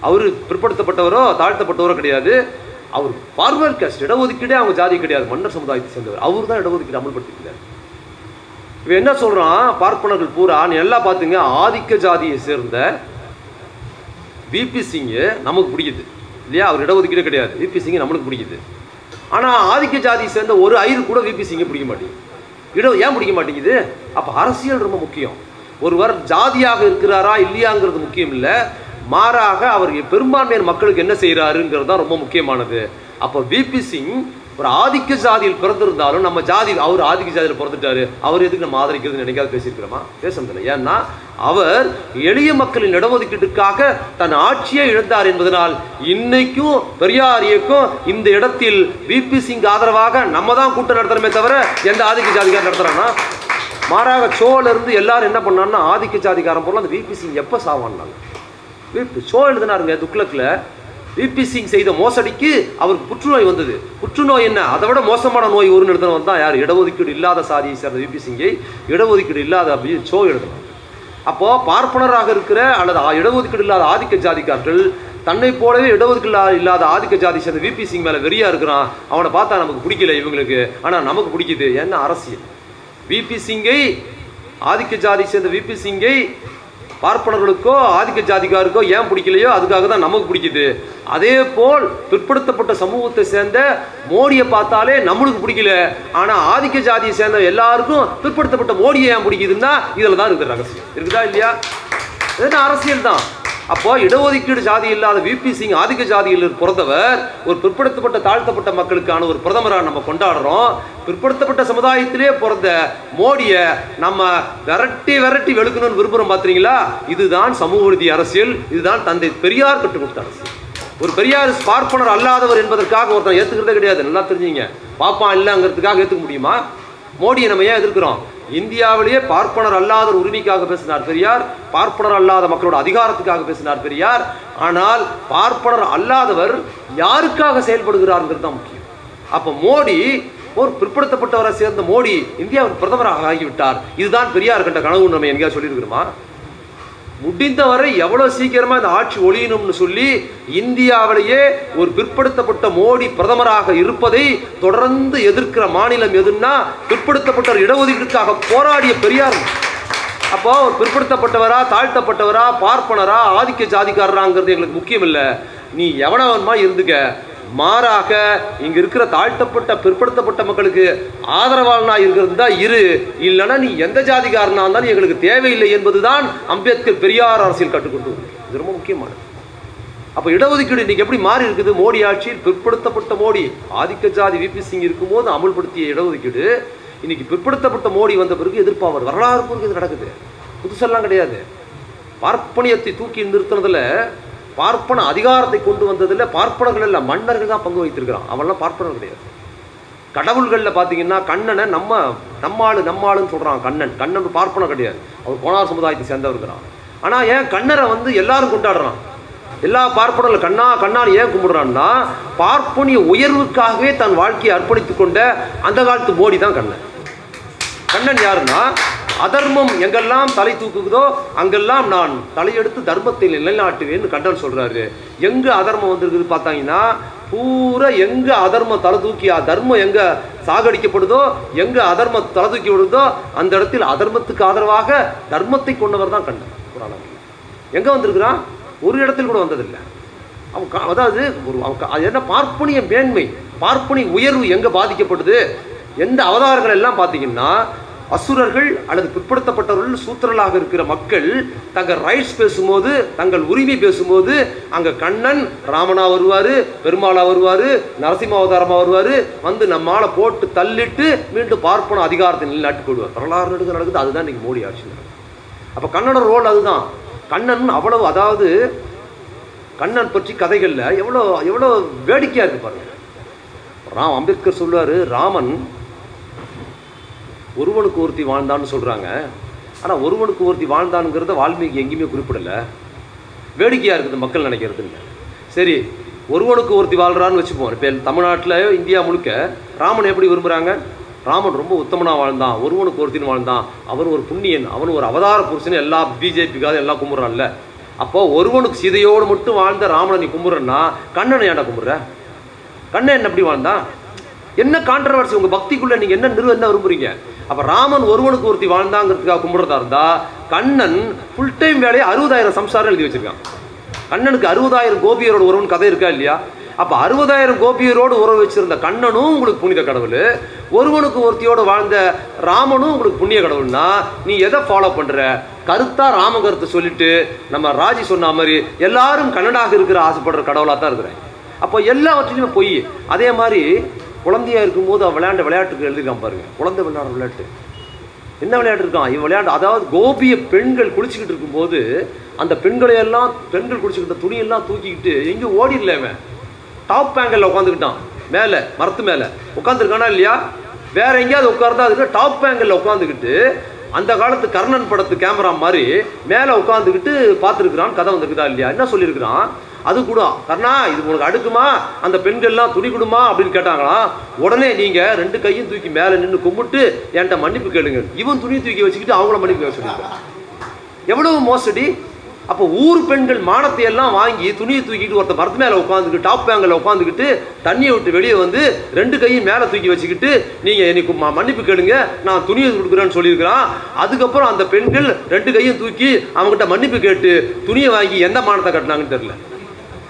அவர் பிற்படுத்தப்பட்டவரோ தாழ்த்தப்பட்டவரோ கிடையாது. அவர் ஃபார்வர்ட் கேஸ்ட் இடஒதுக்கீடே அவங்க ஜாதி கிடையாது. மன்னர் சமுதாயத்தை சேர்ந்தவர். அவர் தான் இடஒதுக்கீடு அமல்படுத்திக்கிறார் இவன் என்ன சொல்கிறான் பார்ப்பனர்கள் பூரா நீ எல்லாம் பார்த்துங்க ஆதிக்க ஜாதியை சேர்ந்த விபி சிங்கு நமக்கு பிடிக்குது. இல்லையா? அவர் இடஒதுக்கீடு கிடையாது. விபி சிங்கு நம்மளுக்கு பிடிக்குது. ஆனால் ஆதிக்க ஜாதியை சேர்ந்த ஒரு ஐயர் கூட விபி சிங்கை பிடிக்க மாட்டேங்குது. இடம் ஏன் பிடிக்க மாட்டேங்குது? அப்போ அரசியல் ரொம்ப முக்கியம். ஒருவர் ஜாதியாக இருக்கிறாரா இல்லையாங்கிறது முக்கியம் இல்லை. மாறாக அவர் பெரும்பான்மையான மக்களுக்கு என்ன செய்கிறாருங்கிறது தான் ரொம்ப முக்கியமானது. அப்போ விபி சிங் ஒரு ஆதிக்க ஜாதியில் பிறந்திருந்தாலும் நம்ம ஜாதி அவர் ஆதிக்க ஜாதியில் பிறந்துட்டாரு. அவர் எதுக்கு நம்ம ஆதரிக்கிறதுன்னு நினைக்காத பேசியிருக்கிறோமா? பேசுறதில்லை ஏன்னா அவர் எளிய மக்களின் இடஒதுக்கீட்டுக்காக தன் ஆட்சியை இழந்தார் என்பதனால் இன்னைக்கும் பெரியார் இயக்கம் இந்த இடத்தில் விபி சிங் ஆதரவாக நம்ம தான் கூட்டம் நடத்துறோமே தவிர எந்த ஆதிக்க ஜாதிக்காரர் நடத்துறான்னா மாறாக சோல இருந்து எல்லாரும் என்ன பண்ணான்னா ஆதிக்க ஜாதிக்காரன் பொருள் அந்த விபி சிங் எப்போ சாவான்னாங்க? விபி சோ எழுதினாருங்க துக்ளக்கில் விபி சிங் செய்த மோசடிக்கு அவருக்கு புற்றுநோய் வந்தது. புற்றுநோய் என்ன? அதை விட மோசமான நோய் ஒரு நிறுத்தினவர் தான் யார்? இடஒதுக்கீடு இல்லாத சாதியை சேர்ந்த விபி சிங்கை இடஒதுக்கீடு இல்லாத அப்படின்னு சோ எழுதணும் அப்போது பார்ப்பனராக இருக்கிற அல்லது இடஒதுக்கீடு இல்லாத ஆதிக்க ஜாதிக்காரர்கள் தன்னை போலவே இடஒதுக்கீடு இல்லாத ஆதிக்க ஜாதி சேர்ந்த விபி சிங் மேலே வெறியாக இருக்கிறான். அவனை பார்த்தா நமக்கு பிடிக்கல இவங்களுக்கு. ஆனால் நமக்கு பிடிக்குது. என்ன அரசியல்? விபி சிங்கை ஆதிக்க ஜாதி சேர்ந்த விபி சிங்கை பார்ப்பனர்களுக்கோ ஆதிக்க ஜாதிக்காருக்கோ ஏன் பிடிக்கலையோ அதுக்காக தான் நமக்கு பிடிக்குது. அதே போல் பிற்படுத்தப்பட்ட சமூகத்தை சேர்ந்த மோடியை பார்த்தாலே நம்மளுக்கு பிடிக்கல. ஆனால் ஆதிக்க ஜாதியை சேர்ந்த எல்லாருக்கும் பிற்படுத்தப்பட்ட மோடியை ஏன் பிடிக்குதுன்னா இதில் தான் இருக்குது ரகசியம். இருக்குதா இல்லையா? இது அரசியல் தான். அப்போ இடஒதுக்கீடு ஜாதி இல்லாத விபி சிங் ஆதிக்க ஜாதியில் பிறந்தவர் ஒரு பிற்படுத்தப்பட்ட தாழ்த்தப்பட்ட மக்களுக்கான ஒரு பிரதமராக நம்ம கொண்டாடுறோம். பிற்படுத்தப்பட்ட சமுதாயத்திலே பிறந்த மோடியை நம்ம விரட்டி விரட்டி வெளுக்கணும்னு விரும்புகிறோம் பார்த்துறீங்களா இதுதான் சமூக நீதி அரசியல் இதுதான் தந்தை பெரியார் கற்றுக் கொடுத்த அரசியல். ஒரு பெரியார் பார்ப்பனர் அல்லாதவர் என்பதற்காக ஒருத்தன் ஏற்றுக்கிறதே கிடையாது. நல்லா தெரிஞ்சுங்க. பாப்பான் இல்லைங்கிறதுக்காக ஏற்றுக்க முடியுமா? மோடியை நம்ம ஏன் எதிர்க்கிறோம்? இந்தியாவிலேயே பார்ப்பனர் அல்லாத உரிமைக்காக பேசினார் பெரியார் பார்ப்பனர் அல்லாத மக்களோட அதிகாரத்துக்காக பேசினார் பெரியார். ஆனால் பார்ப்பனர் அல்லாதவர் யாருக்காக செயல்படுகிறார்ங்கிறது தான் முக்கியம். அப்போ மோடி ஒரு பிற்படுத்தப்பட்டவரை சேர்ந்த மோடி இந்தியாவின் பிரதமராக ஆகிவிட்டார். இதுதான் பெரியார் கண்ட கனவு நம்ம எங்கேயா சொல்லியிருக்கிறோமா? முடிந்தவரை எவ்வளவு சீக்கிரமா இந்த ஆட்சி ஒழியணும்னு சொல்லி இந்தியாவிலேயே ஒரு பிற்படுத்தப்பட்ட மோடி பிரதமராக இருப்பதை தொடர்ந்து எதிர்க்கிற மாநிலம் எதுன்னா பிற்படுத்தப்பட்ட இடஒதுக்கீடுக்காக போராடிய பெரியார். அப்போ ஒரு பிற்படுத்தப்பட்டவரா தாழ்த்தப்பட்டவரா பார்ப்பனரா ஆதிக்க ஜாதிக்காரராங்கிறது எங்களுக்கு முக்கியம் இல்லை நீ எவனவன்மா இருந்துக்க? மாறாக இங்க இருக்கிற தாழ்த்தப்பட்ட பிற்படுத்தப்பட்ட மக்களுக்கு ஆதரவாளனா இருக்கிறது தான் இரு. இல்லைன்னா நீ எந்த ஜாதிகாரனா இருந்தாலும் எங்களுக்கு தேவையில்லை என்பதுதான் அம்பேத்கர் பெரியார் அரசியல் கற்றுக்கொண்டு இது ரொம்ப முக்கியமானது. அப்ப இடஒதுக்கீடு இன்னைக்கு எப்படி மாறி இருக்குது? மோடி ஆட்சியில் பிற்படுத்தப்பட்ட மோடி ஆதிக்க ஜாதி விபி சிங் இருக்கும்போது அமல்படுத்திய இடஒதுக்கீடு. இன்னைக்கு பிற்படுத்தப்பட்ட மோடி வந்த பிறகு எதிர்ப்பாவர். வரலாறு பிறகு இது நடக்குது. புதுசெல்லாம் கிடையாது. பார்ப்பனியத்தை தூக்கி நிறுத்தினதுல பார்ப்பன அதிகாரத்தை கொண்டு வந்ததில் பார்ப்பனர்கள் இல்லை மன்னர்கள் தான் பங்கு வைத்திருக்கிறான். அவன்லாம் பார்ப்பனர் கிடையாது. கடவுள்களில் பார்த்தீங்கன்னா கண்ணனை நம்ம நம்மாளு நம்மாளுன்னு சொல்கிறான் கண்ணன். கண்ணன் பார்ப்பனம் கிடையாது. அவர் கோணார் சமுதாயத்தை சேர்ந்தவருக்கிறான் ஆனால் ஏன் கண்ணரை வந்து எல்லாரும் கொண்டாடுறான்? எல்லா பார்ப்பனர்கள் கண்ணா கண்ணால் ஏன் கும்பிடுறான்னா பார்ப்பனிய உயர்வுக்காகவே தன் வாழ்க்கையை அர்ப்பணித்து கொண்ட அந்த காலத்து மோடி தான் கண்ணன். கண்ணன் யாருன்னா அதர்மம் எங்கெல்லாம் தலை தூக்குதோ அங்கெல்லாம் நான் தலையெடுத்து தர்மத்தை நிலைநாட்டுவேன்னு கண்டன் சொல்கிறாரு எங்கே அதர்மம் வந்திருக்குது பார்த்தாங்கன்னா பூரா எங்கே அதர்மம் தலை தூக்கி தர்மம் எங்கே சாகடிக்கப்படுதோ எங்கே அதர்மம் தலை தூக்கி விடுதோ அந்த இடத்தில் அதர்மத்துக்கு ஆதரவாக தர்மத்தை கொண்டவர் தான் கண்டன் புராணம் எங்கே வந்திருக்கிறான்? ஒரு இடத்தில் கூட வந்ததில்லை. அவன் கா- அதாவது ஒரு அவன் அது என்ன? பார்ப்பனிய மேன்மை பார்ப்பனி உயர்வு எங்கே பாதிக்கப்படுது? எந்த அவதாரங்கள் எல்லாம் பார்த்தீங்கன்னா அசுரர்கள் அல்லது பிற்படுத்தப்பட்டவர்கள் சூத்திரலாக இருக்கிற மக்கள் தங்கள் ரைட்ஸ் பேசும்போது தங்கள் உரிமை பேசும்போது அங்கே கண்ணன் ராமனா வருவார் பெருமாளா வருவார் நரசிம்ம அவதாரமாக வருவார் வந்து நம்மால போட்டு தள்ளிட்டு மீண்டும் பார்ப்பன அதிகாரத்தை நிலைநாட்டு கொள்வார். வரலாறு நடக்குது நடக்குது அதுதான் இன்னைக்கு மோடி ஆட்சி அப்போ கண்ணனோட ரோல் அதுதான். கண்ணன் அவ்வளவு அதாவது கண்ணன் பற்றி கதைகளில் எவ்வளோ எவ்வளோ வேடிக்கையாக இருக்கு பாருங்க. ராம் அம்பேத்கர் சொல்லுவார் ராமன் ஒருவனுக்கு ஒருத்தி வாழ்ந்தான்னு சொல்கிறாங்க ஆனால் ஒருவனுக்கு ஒருத்தி வாழ்ந்தானுங்கிறத வால்மீகி எங்கேயுமே குறிப்பிடல. வேடிக்கையாக இருக்குது மக்கள் நினைக்கிறதுன்னு சரி ஒருவனுக்கு ஒருத்தி வாழ்கிறான்னு வச்சுப்போம். இப்போ தமிழ்நாட்டில் இந்தியா முழுக்க ராமன் எப்படி விரும்புகிறாங்க ராமன் ரொம்ப உத்தமனா வாழ்ந்தான். ஒருவனுக்கு ஒருத்தின்னு வாழ்ந்தான். அவன் ஒரு புண்ணியன் அவன் ஒரு அவதார புருஷன் எல்லா பிஜேபிக்காக எல்லாம் கும்பிட்றான்ல. அப்போ ஒருவனுக்கு சீதையோடு மட்டும் வாழ்ந்த ராமனை நீ கும்பிட்றன்னா கண்ணனை ஏன்டா கும்பிட்ற? கண்ணன் என்ன எப்படி வாழ்ந்தான்? என்ன கான்ட்ரவர்சி உங்கள் பக்திக்குள்ளே நீங்கள் என்ன நிறுவ என்ன அப்போ ராமன் ஒருவனுக்கு ஒருத்தி வாழ்ந்தாங்கிறதுக்காக கும்பிடுறதா இருந்தால் கண்ணன் ஃபுல் டைம் வேலையை அறுபதாயிரம் சம்சாரம் எழுதி வச்சிருக்கான். கண்ணனுக்கு அறுபதாயிரம் கோபியரோட ஒருவன் கதை இருக்கா இல்லையா? அப்போ அறுபதாயிரம் கோபியரோடு உறவு வச்சிருந்த கண்ணனும் உங்களுக்கு புனித கடவுள். ஒருவனுக்கு ஒருத்தியோடு வாழ்ந்த ராமனும் உங்களுக்கு புண்ணிய கடவுள்னா நீ எதை ஃபாலோ பண்ணுற கருத்தா ராம கருத்தை சொல்லிட்டு நம்ம ராஜி சொன்ன மாதிரி எல்லாரும் கண்ணனாக இருக்கிற ஆசைப்படுற கடவுளாக தான் இருக்கிறேன் அப்போ எல்லாவற்றிலையுமே பொய். அதே மாதிரி குழந்தையா இருக்கும்போது அவன் விளையாண்ட விளையாட்டுக்கு எழுதிருக்கான் பாருங்க. குழந்தை விளையாட விளையாட்டு. என்ன விளையாட்டு இருக்கான்? இவன் விளையாண்டு அதாவது கோபிய பெண்கள் குளிச்சுக்கிட்டு இருக்கும்போது அந்த பெண்களை எல்லாம் பெண்கள் குளிச்சுக்கிட்ட துணியெல்லாம் தூக்கிக்கிட்டு எங்கேயும் ஓடிடல இவன். டாப் பேங்கல்ல உட்காந்துக்கிட்டான் மேலே மரத்து மேலே. உட்காந்துருக்கானா இல்லையா? வேற எங்கேயாவது உட்கார்ந்தா அதுக்கு டாப் பேங்கல்ல உட்காந்துக்கிட்டு அந்த காலத்து கர்ணன் படத்து கேமரா மாதிரி மேலே உட்காந்துக்கிட்டு பார்த்துருக்குறான் கதை வந்திருக்குதா இல்லையா? என்ன சொல்லியிருக்கிறான்? அது கூட கர்ணா இது உனக்கு அடுக்குமா? அந்த பெண்கள்லாம் துணி கொடுமா? அப்படின்னு கேட்டாங்களாம் உடனே நீங்கள் ரெண்டு கையும் தூக்கி மேலே நின்று கும்பிட்டு என்கிட்ட மன்னிப்பு கேளுங்க. இவன் துணி தூக்கி வச்சுக்கிட்டு அவங்கள மன்னிப்பு கேட்க சொல்லியிருக்கான். எவ்வளவு மோசடி? அப்போ ஊர் பெண்கள் மானத்தை எல்லாம் வாங்கி துணியை தூக்கிட்டு ஒருத்த மரத்து மேலே உட்காந்துக்கிட்டு டாப் பேங்கில் உட்காந்துக்கிட்டு தண்ணியை விட்டு வெளியே வந்து ரெண்டு கையும் மேலே தூக்கி வச்சுக்கிட்டு நீங்கள் எனக்கு ம- மன்னிப்பு கேளுங்க நான் துணியை கொடுக்குறேன்னு சொல்லியிருக்கிறான். அதுக்கப்புறம் அந்த பெண்கள் ரெண்டு கையும் தூக்கி அவங்ககிட்ட மன்னிப்பு கேட்டு துணியை வாங்கி எந்த மானத்தை கட்டினாங்கன்னு தெரியல.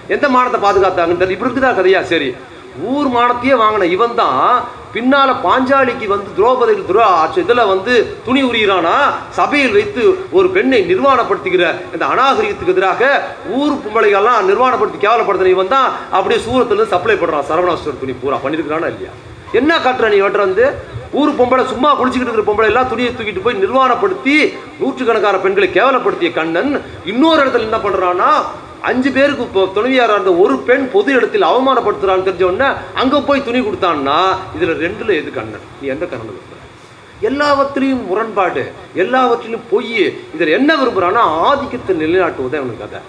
எந்த மானத்தை பாதுகாத்தாங்கன்னு தெரியல. இப்படி இருக்குதா கதையா? சரி. ஊர் மானத்தையே வாங்கின இவன் தான் பின்னால பாஞ்சாலிக்கு வந்து திரௌபதி துரோ இதுல வந்து துணி உரியிறானா? சபையில் வைத்து ஒரு பெண்ணை நிர்வாணப்படுத்துகிற இந்த அநாகரிகத்துக்கு எதிராக ஊர் பொம்பளைகள்லாம் நிர்வாணப்படுத்தி கேவலப்படுத்தின இவன் தான் அப்படியே சூரத்துல சப்ளை பண்றான். சரவணாஸ்வரர் துணி பூரா. பண்ணிருக்கிறானா இல்லையா? என்ன காட்டுற நீ வெட்டுற வந்து? ஊர் பொம்பளை சும்மா குளிச்சுக்கிட்டு இருக்கிற பொம்பளை எல்லாம் துணியை தூக்கிட்டு போய் நிர்வாணப்படுத்தி நூற்றுக்கணக்கான பெண்களை கேவலப்படுத்திய கண்ணன் இன்னொரு இடத்துல என்ன பண்றான்னா அஞ்சு பேருக்கு இப்போ துணைவியாரா இருந்த ஒரு பெண் பொது இடத்தில் அவமானப்படுத்துகிறான்னு தெரிஞ்ச அங்கே போய் துணி கொடுத்தான்னா இதில் ரெண்டில் எது கண்ணன்? நீ எந்த கண்ணன் விரும்புற எல்லாவற்றிலையும் முரண்பாடு எல்லாவற்றிலும் பொய் இதில் என்ன விரும்புகிறான்னா ஆதிக்கத்தை நிலைநாட்டுவதே அவனுக்கு கதை.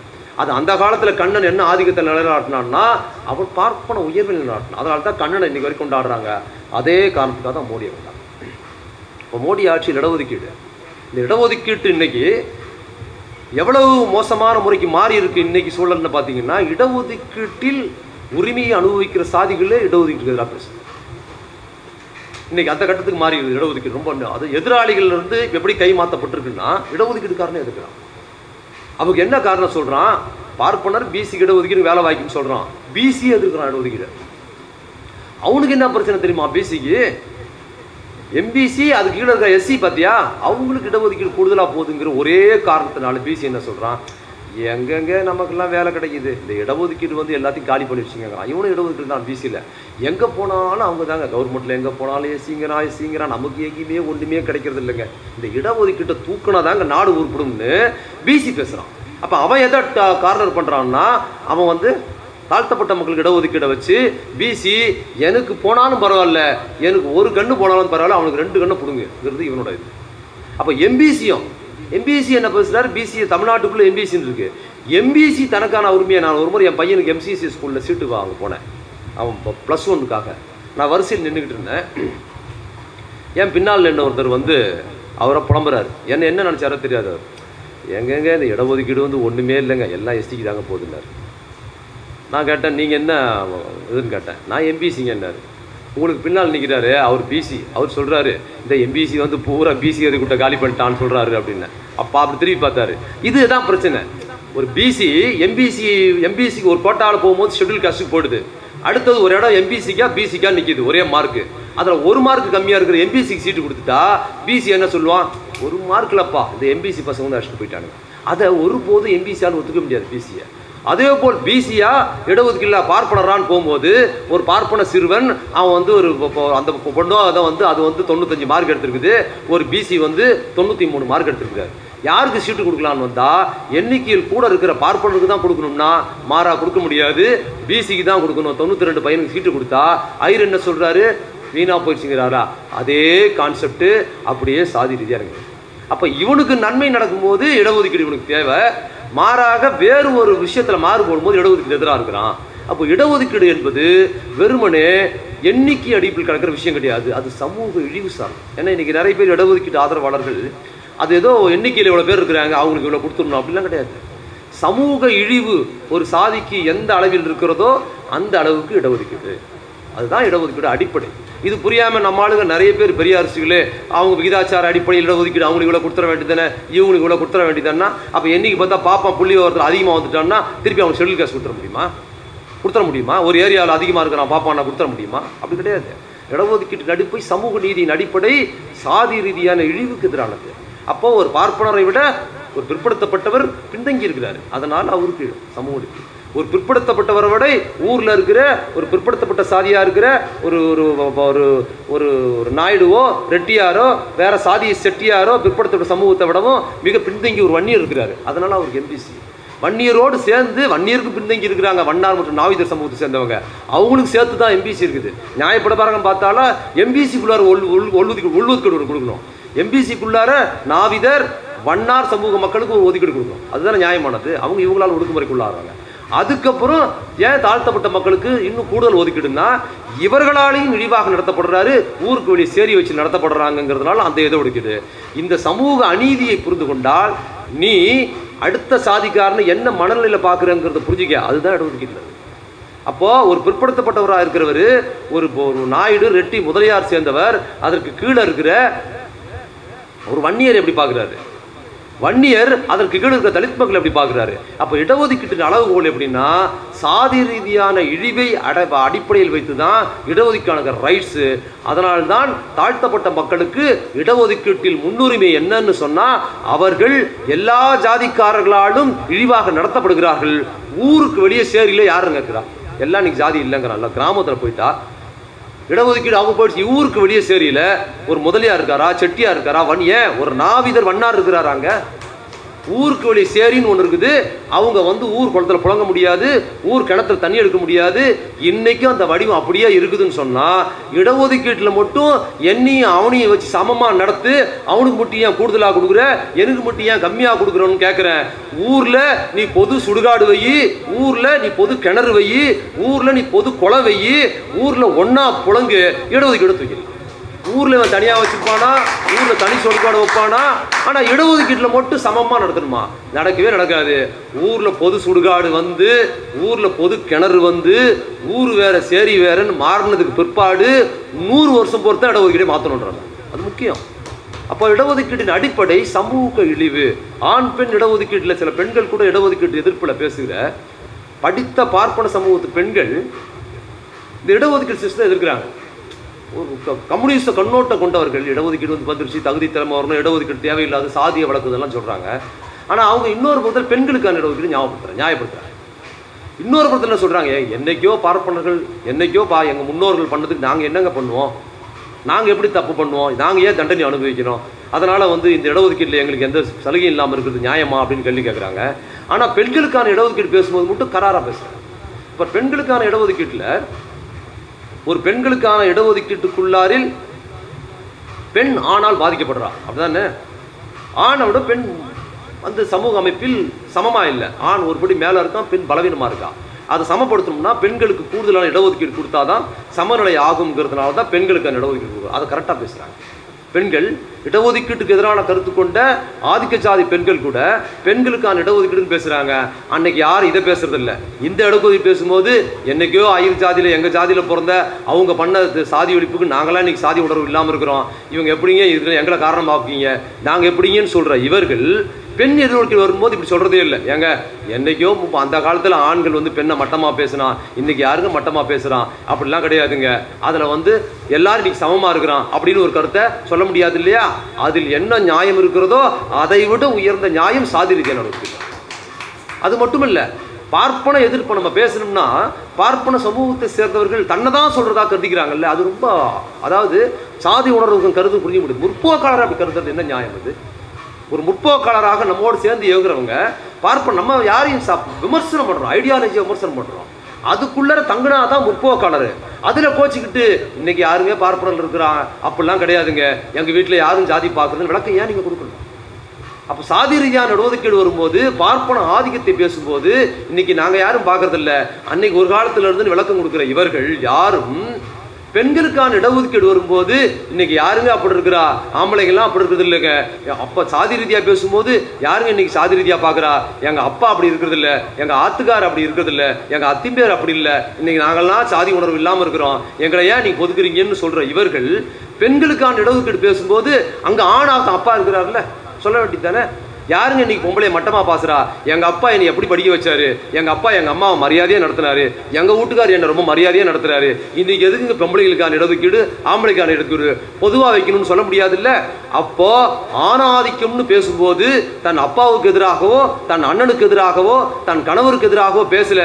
அது அந்த காலத்தில் கண்ணன் என்ன ஆதிக்கத்தை நிலைநாட்டினான்னா அவர் பார்ப்பன உயர்வை நிலைநாட்டினான். அதனால தான் கண்ணனை இன்னைக்கு வரைக்கும் கொண்டாடுறாங்க. அதே காரணத்துக்காக தான் மோடியை கொண்டாடுறாங்க இப்போ மோடி ஆட்சியில் இடஒதுக்கீடு. இந்த இடஒதுக்கீட்டு இன்னைக்கு எவ்வளவு மோசமான முறைக்கு மாறி இருக்கு இன்னைக்கு சூழல்னு பார்த்தீங்கன்னா இடஒதுக்கீட்டில் உரிமையை அனுபவிக்கிற சாதிகளே இடஒதுக்கீட்டு எதிராக பேசுது. இன்னைக்கு அந்த கட்டத்துக்கு மாறி இருக்குது இடஒதுக்கீடு. ரொம்ப அது எதிராளிகள் இருந்து எப்படி கை மாற்றப்பட்டிருக்குன்னா இடஒதுக்கீடுக்காரனே எதுக்குறான் அவங்க என்ன காரணம் சொல்றான்? பார்ப்பனர் பிசி இடஒதுக்கீடு வேலை வாய்க்குன்னு சொல்றான். பிசி எதிர்க்கிறான் இடஒதுக்கீடு. அவனுக்கு என்ன பிரச்சனை தெரியுமா? பிசிக்கு எம்பிசி அதுக்கு கீழே இருக்க எஸ்சி பார்த்தியா அவங்களுக்கு இடஒதுக்கீடு கூடுதலாக போகுதுங்கிற ஒரே காரணத்தினால பிசி என்ன சொல்கிறான் எங்கெங்கே நமக்கெல்லாம் வேலை கிடைக்குது. இந்த இடஒதுக்கீடு வந்து எல்லாத்தையும் காலி பண்ணி வச்சுங்கிறான் இவனும் இடஒதுக்கீடு தான் பிசியில் எங்கே போனாலும் அவங்க தாங்க. கவர்மெண்ட்டில் எங்கே போனாலும் எஸ்சிங்கிறான் எஸ்சிங்கிறான் நமக்கு எங்கேயுமே ஒன்றுமே கிடைக்கிறது இல்லைங்க. இந்த இடஒதுக்கீட்டை தூக்கினா தாங்க நாடு உருப்படும்னு பிசி பேசுகிறான் அப்போ அவன் எதை கார்னர் பண்ணுறான்னா அவன் வந்து தாழ்த்தப்பட்ட மக்களுக்கு இடஒதுக்கீடை வச்சு பிசி எனக்கு போனாலும் பரவாயில்ல எனக்கு ஒரு கண்ணு போனாலும் பரவாயில்ல அவனுக்கு ரெண்டு கண்ணு பிடுங்குங்கிறது இவனோட இது. அப்போ எம்பிசியும் எம்பிசி என்ன பேசுகிறார் பிசி தமிழ்நாட்டுக்குள்ளே எம்பிசின்னு இருக்குது எம்பிசி தனக்கான உரிமையை நான் ஒரு முறை என் பையனுக்கு எம்சிசி ஸ்கூலில் சீட்டு வாங்க போனேன். அவன் ப்ளஸ் ஒன்னுக்காக நான் வரிசையில் நின்றுக்கிட்டு இருந்தேன். என் பின்னால் நின்று ஒருத்தர் வந்து அவரை புலம்புறாரு. என்ன என்ன நினச்சாரோ தெரியாது அவர். எங்கெங்க இந்த இடஒதுக்கீடு வந்து ஒன்றுமே இல்லைங்க. எல்லாம் எஸ்டிக்கு தாங்க போகுதுன்னாரு. நான் கேட்டேன் நீங்கள் என்ன இதுன்னு கேட்டேன் நான் எம்பிசிங்கன்னாரு உங்களுக்கு பின்னால் நிற்கிறாரு அவர் பிசி அவர் சொல்கிறாரு இந்த எம்பிசி வந்து பூரா பிசி அதுக்கிட்ட காலி பண்ணிட்டான்னு சொல்கிறாரு அப்படின்னு அப்பா அப்படி திரும்பி பார்த்தாரு இதுதான் பிரச்சனை ஒரு பிசி எம்பிசி எம்பிசிக்கு ஒரு கோட்டாவில் போகும்போது ஷெட்யூல் காஸ்ட்டுக்கு போடுது அடுத்தது ஒரு இடம் எம்பிசிக்கா பிசிக்கா நிற்கிது ஒரே மார்க்கு அதில் ஒரு மார்க் கம்மியாக இருக்கிற எம்பிசிக்கு சீட்டு கொடுத்துட்டா பிசி என்ன சொல்லுவான் ஒரு மார்க்கில்ப்பா இந்த எம்பிசி பசங்க வந்து அடிச்சுட்டு போயிட்டாங்க அதை ஒருபோதும் எம்பிசியால் ஒத்துக்க முடியாது பிசியை அதே போல் பிசியா இடஒதுக்கீடுல பார்ப்பனரான்னு போகும்போது ஒரு பார்ப்பன சிறுவன் அவன் வந்து ஒரு அந்த பொண்ணோ அதை வந்து அது வந்து தொண்ணூத்தஞ்சு மார்க் எடுத்திருக்குது. ஒரு பிசி வந்து தொண்ணூற்றி மூணு மார்க் எடுத்திருக்காரு. யாருக்கு சீட்டு கொடுக்கலான்னு வந்தால் எண்ணிக்கையில் கூட இருக்கிற பார்ப்பனருக்கு தான் கொடுக்கணும்னா மாறா கொடுக்க முடியாது. பிசிக்கு தான் கொடுக்கணும். தொண்ணூற்றி ரெண்டு பையனுக்கு சீட்டு கொடுத்தா ஐயர் என்ன சொல்கிறாரு வீணாக போயிடுச்சுங்கிறாரா? அதே கான்செப்ட் அப்படியே சாதி ரீதியாக இருக்குது அப்போ இவனுக்கு நன்மை நடக்கும்போது இடஒதுக்கீடு இவனுக்கு தேவை. மாறாக வேறு ஒரு விஷயத்தில் மாறுபடும் போது இடஒதுக்கீடு எதிராக இருக்கிறான். அப்போ இடஒதுக்கீடு என்பது வெறுமனே எண்ணிக்கை அடிப்பில் கிடக்கிற விஷயம் கிடையாது. அது சமூக இழிவு சார். ஏன்னா இன்னைக்கு நிறைய பேர் இடஒதுக்கீடு ஆதரவாளர்கள் அது ஏதோ எண்ணிக்கையில் இவ்வளோ பேர் இருக்கிறாங்க அவங்களுக்கு இவ்வளோ கொடுத்துடணும் அப்படிலாம் கிடையாது. சமூக இழிவு ஒரு சாதிக்கு எந்த அளவில் இருக்கிறதோ அந்த அளவுக்கு இடஒதுக்கீடு. அதுதான் இடஒதுக்கீடு அடிப்படை. இது புரியாமல் நம்ம ஆளுங்க நிறைய பேர் பெரிய அரசுகளே அவங்க விகிதாச்சார அடிப்படையில் ஒதுக்கிட்டு அவங்களுக்கு இவ்வளோ கொடுத்துட வேண்டியதானே இவங்களுக்கு இவ்வளோ கொடுத்துட வேண்டியதானா அப்போ என்றைக்கு பார்த்தா பாப்பா புள்ளி ஒருத்தர் அதிகமாக வந்துட்டான்னா திருப்பி அவங்க ஷெடியூல் காசு கொடுத்துட முடியுமா? கொடுத்துட முடியுமா? ஒரு ஏரியாவில் அதிகமாக இருக்கிறான் பாப்பா நான் கொடுத்துட முடியுமா? அப்படி கிடையாது. இடஒதுக்கீட்டு நடிப்பை சமூக நீதியின் அடிப்படை சாதி ரீதியான இழிவுக்கு எதிரானது. அப்போ ஒரு பார்ப்பனரை விட ஒரு பிற்படுத்தப்பட்டவர் பின்தங்கி இருக்கிறார். அதனால் அவருக்கு சமூக நீதி. ஒரு பிற்படுத்தப்பட்டவரை விட ஊரில் இருக்கிற ஒரு பிற்படுத்தப்பட்ட சாதியாக இருக்கிற ஒரு ஒரு ஒரு ஒரு நாயுடுவோ ரெட்டியாரோ வேறு சாதி செட்டியாரோ பிற்படுத்தப்பட்ட சமூகத்தை விடவும் மிக பின்தங்கி ஒரு வன்னியர் இருக்கிறாரு. அதனால் அவருக்கு எம்பிசி வன்னியரோடு சேர்ந்து வன்னியருக்கு பின்தங்கி இருக்கிறாங்க வண்ணார் மற்றும் நாவிதர் சமூகத்தை சேர்ந்தவங்க. அவங்களுக்கு சேர்த்து தான் எம்பிசி இருக்குது. நியாயப்படபாரகம் பார்த்தாலும் எம்பிசிக்குள்ளார உள் உள் உள்ஒதுக்கீடு உள்ஒதுக்கீடு ஒரு கொடுக்கணும். எம்பிசிக்குள்ளார நாவிதர் வண்ணார் சமூக மக்களுக்கு ஒரு ஒதுக்கீடு கொடுக்கணும். அதுதான் நியாயமானது? அவங்க இவங்களால ஒடுக்குமுறைக்குள்ளாகிறாங்க. அதுக்கப்புறம் ஏன் தாழ்த்தப்பட்ட மக்களுக்கு இன்னும் கூடுதல் ஒதுக்கீடுன்னா இவர்களாலையும் இழிவாக நடத்தப்படுறாரு ஊருக்கு வெளியே சேரி வச்சு நடத்தப்படுறாங்கங்கிறதுனால அந்த இதை ஒதுக்கீடு இந்த சமூக அநீதியை புரிந்து கொண்டால் நீ அடுத்த சாதிக்காரனை என்ன மனநிலையில் பார்க்குறங்கிறத புரிஞ்சுக்க. அதுதான் இடஒதுக்கீடு அப்போது ஒரு பிற்படுத்தப்பட்டவராக இருக்கிறவர் ஒரு ஒரு நாயுடு ரெட்டி முதலியார் சேர்ந்தவர் அதற்கு கீழே இருக்கிற ஒரு வன்னியர் எப்படி பார்க்குறாரு? வன்னியர் அதற்கு கீழே இருக்கிற தலித் மக்கள் எப்படி பார்க்குறாரு? அப்போ இடஒதுக்கீட்டின் அளவுகோல் எப்படின்னா சாதி ரீதியான இழிவை அட அடிப்படையில் வைத்து தான் இடஒதுக்கீடான ரைட்ஸு அதனால்தான் தாழ்த்தப்பட்ட மக்களுக்கு இடஒதுக்கீட்டில் முன்னுரிமை என்னன்னு சொன்னால் அவர்கள் எல்லா ஜாதிக்காரர்களாலும் இழிவாக நடத்தப்படுகிறார்கள். ஊருக்கு வெளியே சேரியில் யாருங்க இருக்கிறா எல்லாம் இன்னைக்கு ஜாதி இல்லைங்கிறான்ல. கிராமத்தில் போயிட்டா இடஒதுக்கீடு அவங்க போயிடுச்சு. ஊருக்கு வெளியே சேரியில ஒரு முதலியார் இருக்காரா செட்டியா இருக்காரா வன் ஏன் ஒரு நாவிதர் வண்ணார் இருக்கிறாராங்க? ஊருக்கு வெளியே சேரின்னு ஒன்று இருக்குது. அவங்க வந்து ஊர் குளத்துல புழங்க முடியாது. ஊர் கிணத்துல தண்ணி எடுக்க முடியாது. இன்றைக்கும் அந்த வடிவம் அப்படியே இருக்குதுன்னு சொன்னால் இடஒதுக்கீட்டில் மட்டும் என்னையும் அவனையும் வச்சு சமமாக நடத்து அவனுக்கு மட்டும் ஏன் கூடுதலாக கொடுக்குற? எனக்கு மட்டும் ஏன் கம்மியாக கொடுக்குறோன்னு கேட்குறேன் ஊரில் நீ பொது சுடுகாடு வை ஊரில் நீ பொது கிணறு வை ஊரில் நீ பொது குளம் வை ஊரில் ஒன்றா புழங்கு இடஒதுக்கீடு தூக்கி ஊரில் இவன் தனியாக வச்சுருப்பானா? ஊரில் தனி சொற்பாடு வைப்பானா? ஆனால் இடஒதுக்கீட்டில் மட்டும் சமமாக நடத்தணுமா நடக்கவே நடக்காது. ஊரில் பொது சுடுகாடு வந்து ஊரில் பொது கிணறு வந்து ஊர் வேற சேரி வேறன்னு மாறினதுக்கு பிற்பாடு நூறு வருஷம் பொறுத்து இடஒதுக்கீடே மாற்றணுன்றாங்க அது முக்கியம். அப்போ இடஒதுக்கீட்டின் அடிப்படை சமூக இழிவு. ஆண் பெண் இடஒதுக்கீட்டில் சில பெண்கள் கூட இடஒதுக்கீட்டு எதிர்ப்பில் பேசுகிற படித்த பார்ப்பன சமூகத்து பெண்கள் இந்த இடஒதுக்கீடு சிஸ்டம் எதிர்க்கிறாங்க. ஒரு கம்யூனிஸ்ட கண்ணோட்டம் கொண்டவர்கள் இடஒதுக்கீடு வந்து வந்துருச்சு தகுதி திறமை வரணும் இடஒதுக்கீடு தேவையில்லாத சாதிய வழக்குதெல்லாம் சொல்றாங்க. ஆனா அவங்க இன்னொரு புறத்தில் பெண்களுக்கான இடஒதுக்கீடு ஞாபகப்படுத்துறாங்க நியாயப்படுத்துறாங்க. இன்னொரு புறத்தில் என்ன சொல்றாங்க? என்னைக்கோ பார்ப்பனர்கள் என்னைக்கோ பா எங்க முன்னோர்கள் பண்ணதுக்கு நாங்க என்னங்க பண்ணுவோம்? நாங்க எப்படி தப்பு பண்ணுவோம்? நாங்க ஏன் தண்டனை அனுபவிக்கிறோம்? அதனால வந்து இந்த இடஒதுக்கீட்டில் எங்களுக்கு எந்த சலுகையும் இல்லாமல் இருக்கிறது நியாயமா அப்படின்னு கேள்வி கேட்குறாங்க ஆனா பெண்களுக்கான இடஒதுக்கீடு பேசும்போது மட்டும் கராரா பேசுறாங்க. இப்போ பெண்களுக்கான இடஒதுக்கீட்டில் ஒரு பெண்களுக்கான இடஒதுக்கீட்டுக்குள்ளாரில் பெண் ஆணால் பாதிக்கப்படுறா. அப்படிதானே ஆணை விட பெண் வந்து சமூக அமைப்பில் சமமா இல்லை. ஆண் ஒருபடி மேல இருக்கான் பெண் பலவீனமா இருக்கா. அதை சமப்படுத்தணும்னா பெண்களுக்கு கூடுதலான இடஒதுக்கீடு கொடுத்தாதான் சமநிலை ஆகுங்கிறதுனால தான் பெண்களுக்கான இடஒதுக்கீடு கொடுக்குறோம். அதை கரெக்டாக பேசுகிறாங்க பெண்கள் இடஒதுக்கீட்டுக்கு எதிரான கருத்து கொண்ட ஆதிக்க ஜாதி பெண்கள் கூட பெண்களுக்கான இடஒதுக்கீடுன்னு பேசுகிறாங்க அன்னைக்கு யாரும் இதை பேசுறது இல்ல இந்த இடஒதுக்கீடு பேசும்போது என்னைக்கோ அயல் ஜாதியில் எங்கள் ஜாதியில் பிறந்த அவங்க பண்ண சாதி ஒழிப்புக்கு நாங்களாம் இன்னைக்கு சாதி உணர்வு இல்லாமல் இருக்கிறோம். இவங்க எப்படிங்க இதுல எங்களை காரணமாக்குவீங்க? நாங்கள் எப்படிங்கன்னு சொல்கிற இவர்கள் பெண் எதிர்நோக்கி வரும்போது இப்படி சொல்றதே இல்லை. ஏங்க என்னைக்கோ அந்த காலத்தில் ஆண்கள் வந்து பெண்ணை மட்டமாக பேசுகிறான் இன்றைக்கி யாருங்க மட்டமாக பேசுகிறான் அப்படிலாம் கிடையாதுங்க. அதில் வந்து எல்லாரும் இன்றைக்கி சமமாக இருக்கிறான் அப்படின்னு ஒரு கருத்தை சொல்ல முடியாது இல்லையா? அதில் என்ன நியாயம் இருக்கிறதோ அதை விட உயர்ந்த நியாயம் சாதி ரீதியாக அது மட்டும் இல்லை பார்ப்பன எதிர்ப்பு நம்ம பேசணும்னா பார்ப்பன சமூகத்தை சேர்ந்தவர்கள் தன்னை தான் சொல்கிறதா கருதிக்கிறாங்கல்ல. அது ரொம்ப அதாவது சாதி உணர்வுக்கும் கருத்து புரிய முடியும் முற்போக்காளர் அப்படி கருதுறது என்ன நியாயம் அது? ஒரு முற்போக்காளராக நம்மோடு சேர்ந்து இயங்குறவங்க பார்ப்போம் நம்ம யாரையும் விமர்சனம் பண்றோம் ஐடியாலஜியை விமர்சனம் பண்றோம். அதுக்குள்ளே தங்குனா தான் முற்போக்காளர். அதில் கோச்சிக்கிட்டு இன்னைக்கு யாருங்க பார்ப்பனில் இருக்கிறான் அப்படிலாம் கிடையாதுங்க. எங்கள் வீட்டில் யாரும் ஜாதி பார்க்குறதுன்னு விளக்கம் ஏன் நீங்கள் கொடுக்கணும்? அப்போ சாதி ரீதியான இடஒதுக்கீடு வரும்போது பார்ப்பன ஆதிக்கத்தை பேசும்போது இன்னைக்கு நாங்கள் யாரும் பார்க்கறதில்ல. அன்னைக்கு ஒரு காலத்துல இருந்து விளக்கம் கொடுக்குற இவர்கள் யாரும் பெண்களுக்கான இடஒதுக்கீடு வரும்போது இன்னைக்கு யாருங்க அப்படி இருக்கிறா? ஆம்பளைங்கெல்லாம் அப்படி இருக்கிறது இல்லைங்க. அப்ப சாதி ரீதியா பேசும்போது யாருங்க இன்னைக்கு சாதி ரீதியா பாக்குறா? எங்க அப்பா அப்படி இருக்கிறது இல்ல. எங்க ஆத்துக்கார் அப்படி இருக்கிறது இல்ல. எங்க அத்திம்பேர் அப்படி இல்ல. இன்னைக்கு நாங்கள்லாம் சாதி உணர்வு இல்லாம இருக்கிறோம். எங்களை ஏன் நீங்க ஒதுக்குறீங்கன்னு சொல்ற இவர்கள் பெண்களுக்கான இடஒதுக்கீடு பேசும்போது அங்க ஆணாக அப்பா இருக்கிறார்ல. சொல்ல வேண்டியது தானே யாருங்க இன்னைக்கு பொம்பளை மட்டமா பாசுறா? எங்க அப்பா என்னை எப்படி படிக்க வச்சாரு? எங்க அப்பா எங்க அம்மாவை மரியாதையா நடத்தினாரு. எங்க வீட்டுக்கார் என்ன ரொம்ப மரியாதையா நடத்துறாரு. இன்னைக்கு எதுக்குங்க பொம்பளைகளுக்கான இடஒதுக்கீடு ஆம்பளைக்கான இடஒதுக்கீடு பொதுவா வைக்கணும்னு சொல்ல முடியாது இல்ல அப்போ ஆணாதிக்கம்னு பேசும்போது தன் அப்பாவுக்கு எதிராகவோ தன் அண்ணனுக்கு எதிராகவோ தன் கணவருக்கு எதிராகவோ பேசல.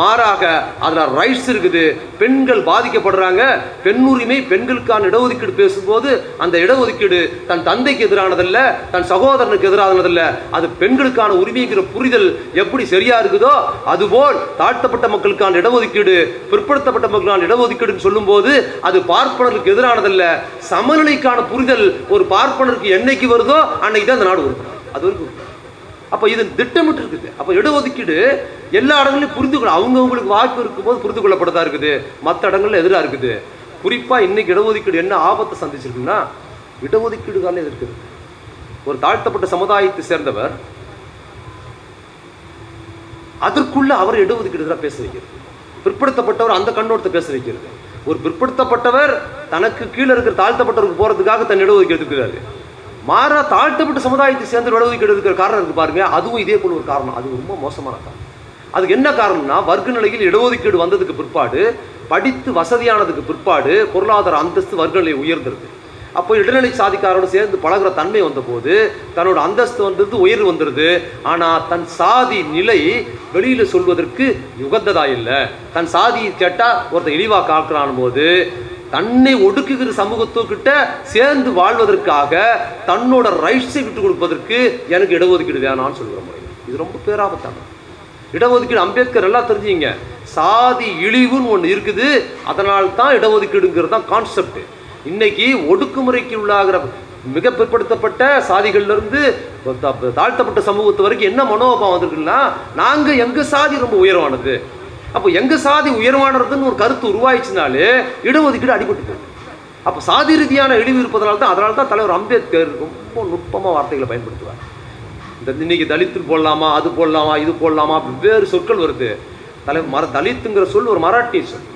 மாறாக அதுல ரைட்ஸ் இருக்குது. பெண்கள் பாதிக்கப்படுறாங்க. பெண் உரிமை பெண்களுக்கான இடஒதுக்கீடு பேசும்போது அந்த இடஒதுக்கீடு தன் தந்தைக்கு எதிரானதல்ல தன் சகோதரனுக்கு எதிரானதல்ல. அது பெண்களுக்கான உரிமைங்கிற புரிதல் எப்படி சரியா இருக்குதோ அதுபோல் தாழ்த்தப்பட்ட மக்களுக்கான இடஒதுக்கீடு பிற்படுத்தப்பட்ட மக்களுக்கான இடஒதுக்கீடுன்னு சொல்லும்போது அது பார்ப்பனருக்கு எதிரானதல்ல. சமநிலைக்கான புரிதல் ஒரு பார்ப்பனருக்கு என்னைக்கு வருதோ அன்னைக்கு தான் அந்த நாடு வரும். அது வரைக்கும். அப்போ அப்ப இது திட்டமிட்டு இருக்குது. அப்போ இடஒதுக்கீடு எல்லா இடங்களையும் புரிந்து கொள்ள அவங்கவுங்களுக்கு வாய்ப்பு இருக்கும்போது புரிந்து கொள்ளப்படதா இருக்குது. மற்ற இடங்கள்ல எதிரா இருக்குது. குறிப்பா இன்னைக்கு இடஒதுக்கீடு என்ன ஆபத்தை சந்திச்சிருக்குன்னா இடஒதுக்கீடு காலம் இருக்குது ஒரு தாழ்த்தப்பட்ட சமுதாயத்தை சேர்ந்தவர் அதற்குள்ள அவர் இடஒதுக்கீடு எதிராக பேச வைக்கிறது. பிற்படுத்தப்பட்டவர் அந்த கண்ணோட்டத்தை பேச வைக்கிறது. ஒரு பிற்படுத்தப்பட்டவர் தனக்கு கீழே இருக்கிற தாழ்த்தப்பட்டவருக்கு போறதுக்காக தன் இடஒதுக்கீடு எடுக்கிறாரு. மாறா தாழ்த்தப்பட்ட சமுதாயத்தை சேர்ந்து இடஒதுக்கீடு எடுக்கிற காரணம் இருக்கு பாருங்க. அதுவும் இதே போல ஒரு காரணம். அது ரொம்ப மோசமான காரணம். அதுக்கு என்ன காரணம்னா வர்க்க நிலையில் இடஒதுக்கீடு வந்ததுக்கு பிற்பாடு படித்து வசதியானதுக்கு பிற்பாடு பொருளாதார அந்தஸ்து வர்க்க நிலை உயர்ந்திருக்கு. அப்போ இடைநிலை சாதிக்காரோடு சேர்ந்து பழகுற தன்மை வந்தபோது தன்னோட அந்தஸ்து வந்தது உயர்வு வந்துடுது ஆனால் தன் சாதி நிலை வெளியில் சொல்வதற்கு உகந்ததாக இல்லை. தன் சாதியை கேட்டால் ஒருத்தன் இழிவாக காக்கிறான் போது தன்னை ஒடுக்குகிற சமூகத்துக்கிட்ட சேர்ந்து வாழ்வதற்காக தன்னோட ரைட்ஸை விட்டு கொடுப்பதற்கு எனக்கு இடஒதுக்கீடு வேணாம்னு சொல்கிற முறை. இது ரொம்ப பேராபத்தான இடஒதுக்கீடு அம்பேத்கர் எல்லாம் தெரிஞ்சுங்க. சாதி இழிவுன்னு ஒன்று இருக்குது. அதனால தான் இடஒதுக்கீடுங்கிறது தான் கான்செப்ட் இன்னைக்கு ஒடுக்குமுறைக்கு உள்ளாகிற மிக பிற்படுத்தப்பட்ட சாதிகள்லேருந்து தாழ்த்தப்பட்ட சமூகத்து வரைக்கும் என்ன மனோபாவம் வந்திருக்குன்னா நாங்கள் எங்கள் சாதி ரொம்ப உயர்வானது? அப்போ எங்கள் சாதி உயர்வானதுன்னு ஒரு கருத்து உருவாயிடுச்சுனாலே இடஒதுக்கீடு அடிபட்டு போகுது அப்போ சாதி ரீதியான இழிவு இருப்பதனால தான் அதனால தான் தலைவர் அம்பேத்கர் ரொம்ப நுட்பமாக வார்த்தைகளை பயன்படுத்துவார். இந்த இன்னைக்கு தலித்து போடலாமா அது போடலாமா இது போடலாமா வெவ்வேறு சொற்கள் வருது. தலைவர் மர தலித்துங்கிற சொல் ஒரு மராட்டிய சொல்.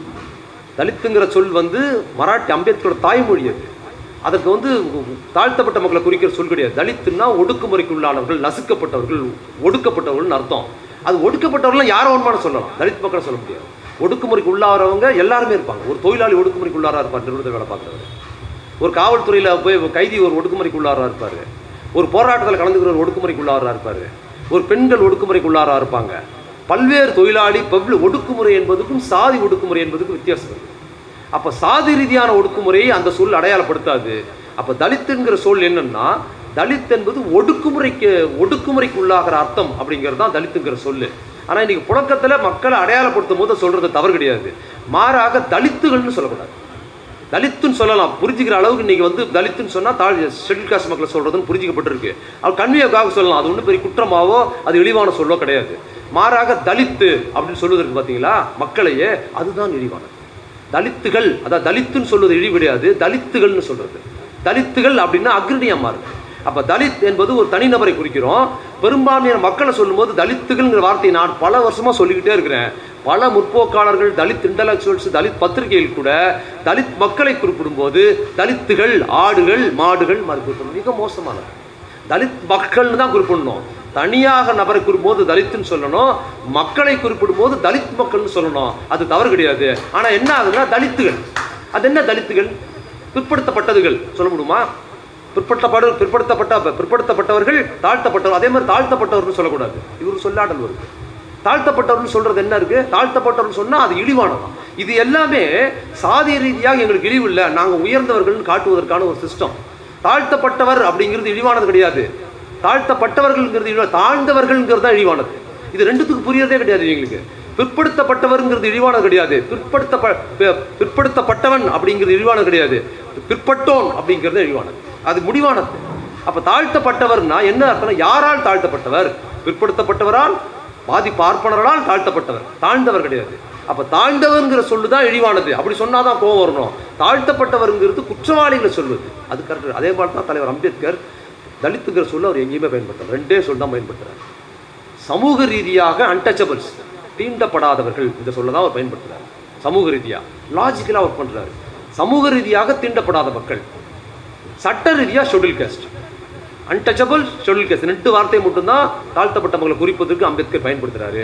தலித்துங்கிற சொல் வந்து மராட்டி அம்பேத்கரோட தாய்மொழி அது. அதற்கு வந்து தாழ்த்தப்பட்ட மக்களை குறிக்கிற சொல் கிடையாது. தலித்துன்னா ஒடுக்குமுறைக்கு உள்ளானவர்கள் நசுக்கப்பட்டவர்கள் ஒடுக்கப்பட்டவர்கள்னு அர்த்தம். அது ஒடுக்கப்பட்டவர்கள் யாரோ ஒன்றான சொல்லலாம்? தலித் மக்களை சொல்ல முடியாது. ஒடுக்குமுறைக்கு உள்ளாகிறவங்க எல்லாருமே இருப்பாங்க. ஒரு தொழிலாளி ஒடுக்குமுறைக்கு உள்ளாராக இருப்பார் நிறுவனத்தை வேலை பார்க்குறவர். ஒரு காவல்துறையில் போய் கைதி ஒரு ஒடுக்குமுறைக்கு உள்ளாராக இருப்பார். ஒரு போராட்டத்தில் கலந்துக்கிற ஒரு ஒடுக்குமுறைக்கு உள்ளாராக இருப்பார். ஒரு பெண்கள் ஒடுக்குமுறைக்கு உள்ளாராக இருப்பாங்க. பல்வேறு தொழிலாளி பப்ளு ஒடுக்குமுறை என்பதுக்கும் சாதி ஒடுக்குமுறை என்பதுக்கும் வித்தியாசம் அப்போ சாதி ரீதியான ஒடுக்குமுறையை அந்த சொல் அடையாளப்படுத்தாது. அப்போ தலித்துங்கிற சொல் என்னன்னா தலித் என்பது ஒடுக்குமுறைக்கு ஒடுக்குமுறைக்கு உள்ளாகிற அர்த்தம் அப்படிங்கிறது தான் தலித்துங்கிற சொல்லு. ஆனால் இன்றைக்கி புழக்கத்தில் மக்களை அடையாளப்படுத்தும் போது சொல்கிறது தவறு கிடையாது. மாறாக தலித்துகள்னு சொல்லக்கூடாது. தலித்துன்னு சொல்லலாம். புரிஞ்சுக்கிற அளவுக்கு இன்றைக்கி வந்து தலித்துன்னு சொன்னால் தாழ் ஷெட்யூல் காஸ்ட் மக்களை சொல்கிறதுன்னு புரிஞ்சிக்கப்பட்டிருக்கு. அவர் கன்வியக்காக சொல்லலாம். அது ஒன்றும் பெரிய குற்றமாவோ அது இழிவான சொல்லோ கிடையாது. மாறாக தலித்து அப்படின்னு சொல்வதற்கு பார்த்தீங்களா மக்களையே அதுதான் இழிவானது. தலித்துகள் அதாவது தலித்துன்னு சொல்வது இழிவு கிடையாது தலித்துகள்னு சொல்கிறது தலித்துகள் அப்படின்னா அக்ரணியாக மாறுது. அப்போ தலித் என்பது ஒரு தனிநபரை குறிக்கிறோம். பெரும்பான்மையான மக்களை சொல்லும்போது தலித்துகள்ங்கிற வார்த்தையை நான் பல வருஷமாக சொல்லிக்கிட்டே இருக்கிறேன். பல முற்போக்காளர்கள் தலித் இன்டலெக்சுவல்ஸ் தலித் பத்திரிகையில் கூட தலித் மக்களை குறிப்பிடும்போது தலித்துகள் ஆடுகள் மாடுகள் மாதிரி மிக மோசமானது. தலித் மக்கள்னு தான் குறிப்பிடணும். தனியாக நபரை குறிப்பிடும்போது தலித்துன்னு சொல்லணும் மக்களை குறிப்பிடும்போது தலித் மக்கள்னு சொல்லணும். அது தவறு கிடையாது. ஆனால் என்ன ஆகுதுன்னா தலித்துகள். அது என்ன தலித்துகள்? பிற்படுத்தப்பட்டதுகள். சொல்ல முடியுமா? பிற்படுத்தப்பட பிற்படுத்தப்பட்ட பிற்படுத்தப்பட்டவர்கள் தாழ்த்தப்பட்டவர். அதே மாதிரி தாழ்த்தப்பட்டவர்கள் சொல்லக்கூடாது. இவர் சொல்லாடல் வருது தாழ்த்தப்பட்டவர்னு சொல்றது என்ன இருக்கு? தாழ்த்தப்பட்டவர்னு சொன்னா அது இழிவானதான் இது எல்லாமே சாதிய ரீதியாக எங்களுக்கு இழிவு இல்லை. நாங்கள் உயர்ந்தவர்கள்னு காட்டுவதற்கான ஒரு சிஸ்டம் தாழ்த்தப்பட்டவர் அப்படிங்கிறது இழிவானது கிடையாது. தாழ்த்தப்பட்டவர்கள்ங்கிறது இழிவா தாழ்ந்தவர்கள்ங்கிறது தான் இழிவானது. இது ரெண்டுத்துக்கு புரியறதே கிடையாது எங்களுக்கு. பிற்படுத்தப்பட்டவருங்கிறது இழிவானது கிடையாது. பிற்படுத்த பிற்படுத்தப்பட்டவன் அப்படிங்கிறது இழிவானது கிடையாது. பிற்பட்டோன் அப்படிங்கிறது இழிவானது. அது முடிவானது. அப்ப தாழ்த்தப்பட்டவர்னா என்ன அர்த்தம் யாரால் தாழ்த்தப்பட்டவர்? பிற்படுத்தப்பட்டவரால் பாதி பார்ப்பனரால் தாழ்த்தப்பட்டவர். தாழ்ந்தவர் கிடையாது. அப்ப தாழ்ந்தவர்ங்கிற சொல்லு தான் இழிவானது. அப்படி சொன்னாதான் கோவம் வரணும். தாழ்த்தப்பட்டவர்ங்கிறது குற்றவாளிகளை சொல்வது அது கரெக்ட். அதே மாதிரி தான் தலைவர் அம்பேத்கர் தலித்துங்கிற சொல்ல அவர் எங்கேயுமே பயன்படுத்துறார் ரெண்டே சொல் தான் பயன்படுத்துறாரு. சமூக ரீதியாக அன்டச்சபிள்ஸ் தீண்டப்படாதவர்கள் இந்த சொல்ல தான் அவர் பயன்படுத்துறாரு. சமூக ரீதியாக லாஜிக்கலாக ஒர்க் பண்றாரு. சமூக ரீதியாக தீண்டப்படாத மக்கள். சட்ட ரீதியாக schedule caste untouchable schedule caste ரெண்டு வார்த்தையை மட்டும்தான் தாழ்த்தப்பட்டவங்களை குறிப்பதற்கு அம்பேத்கர் பயன்படுத்துறாரு.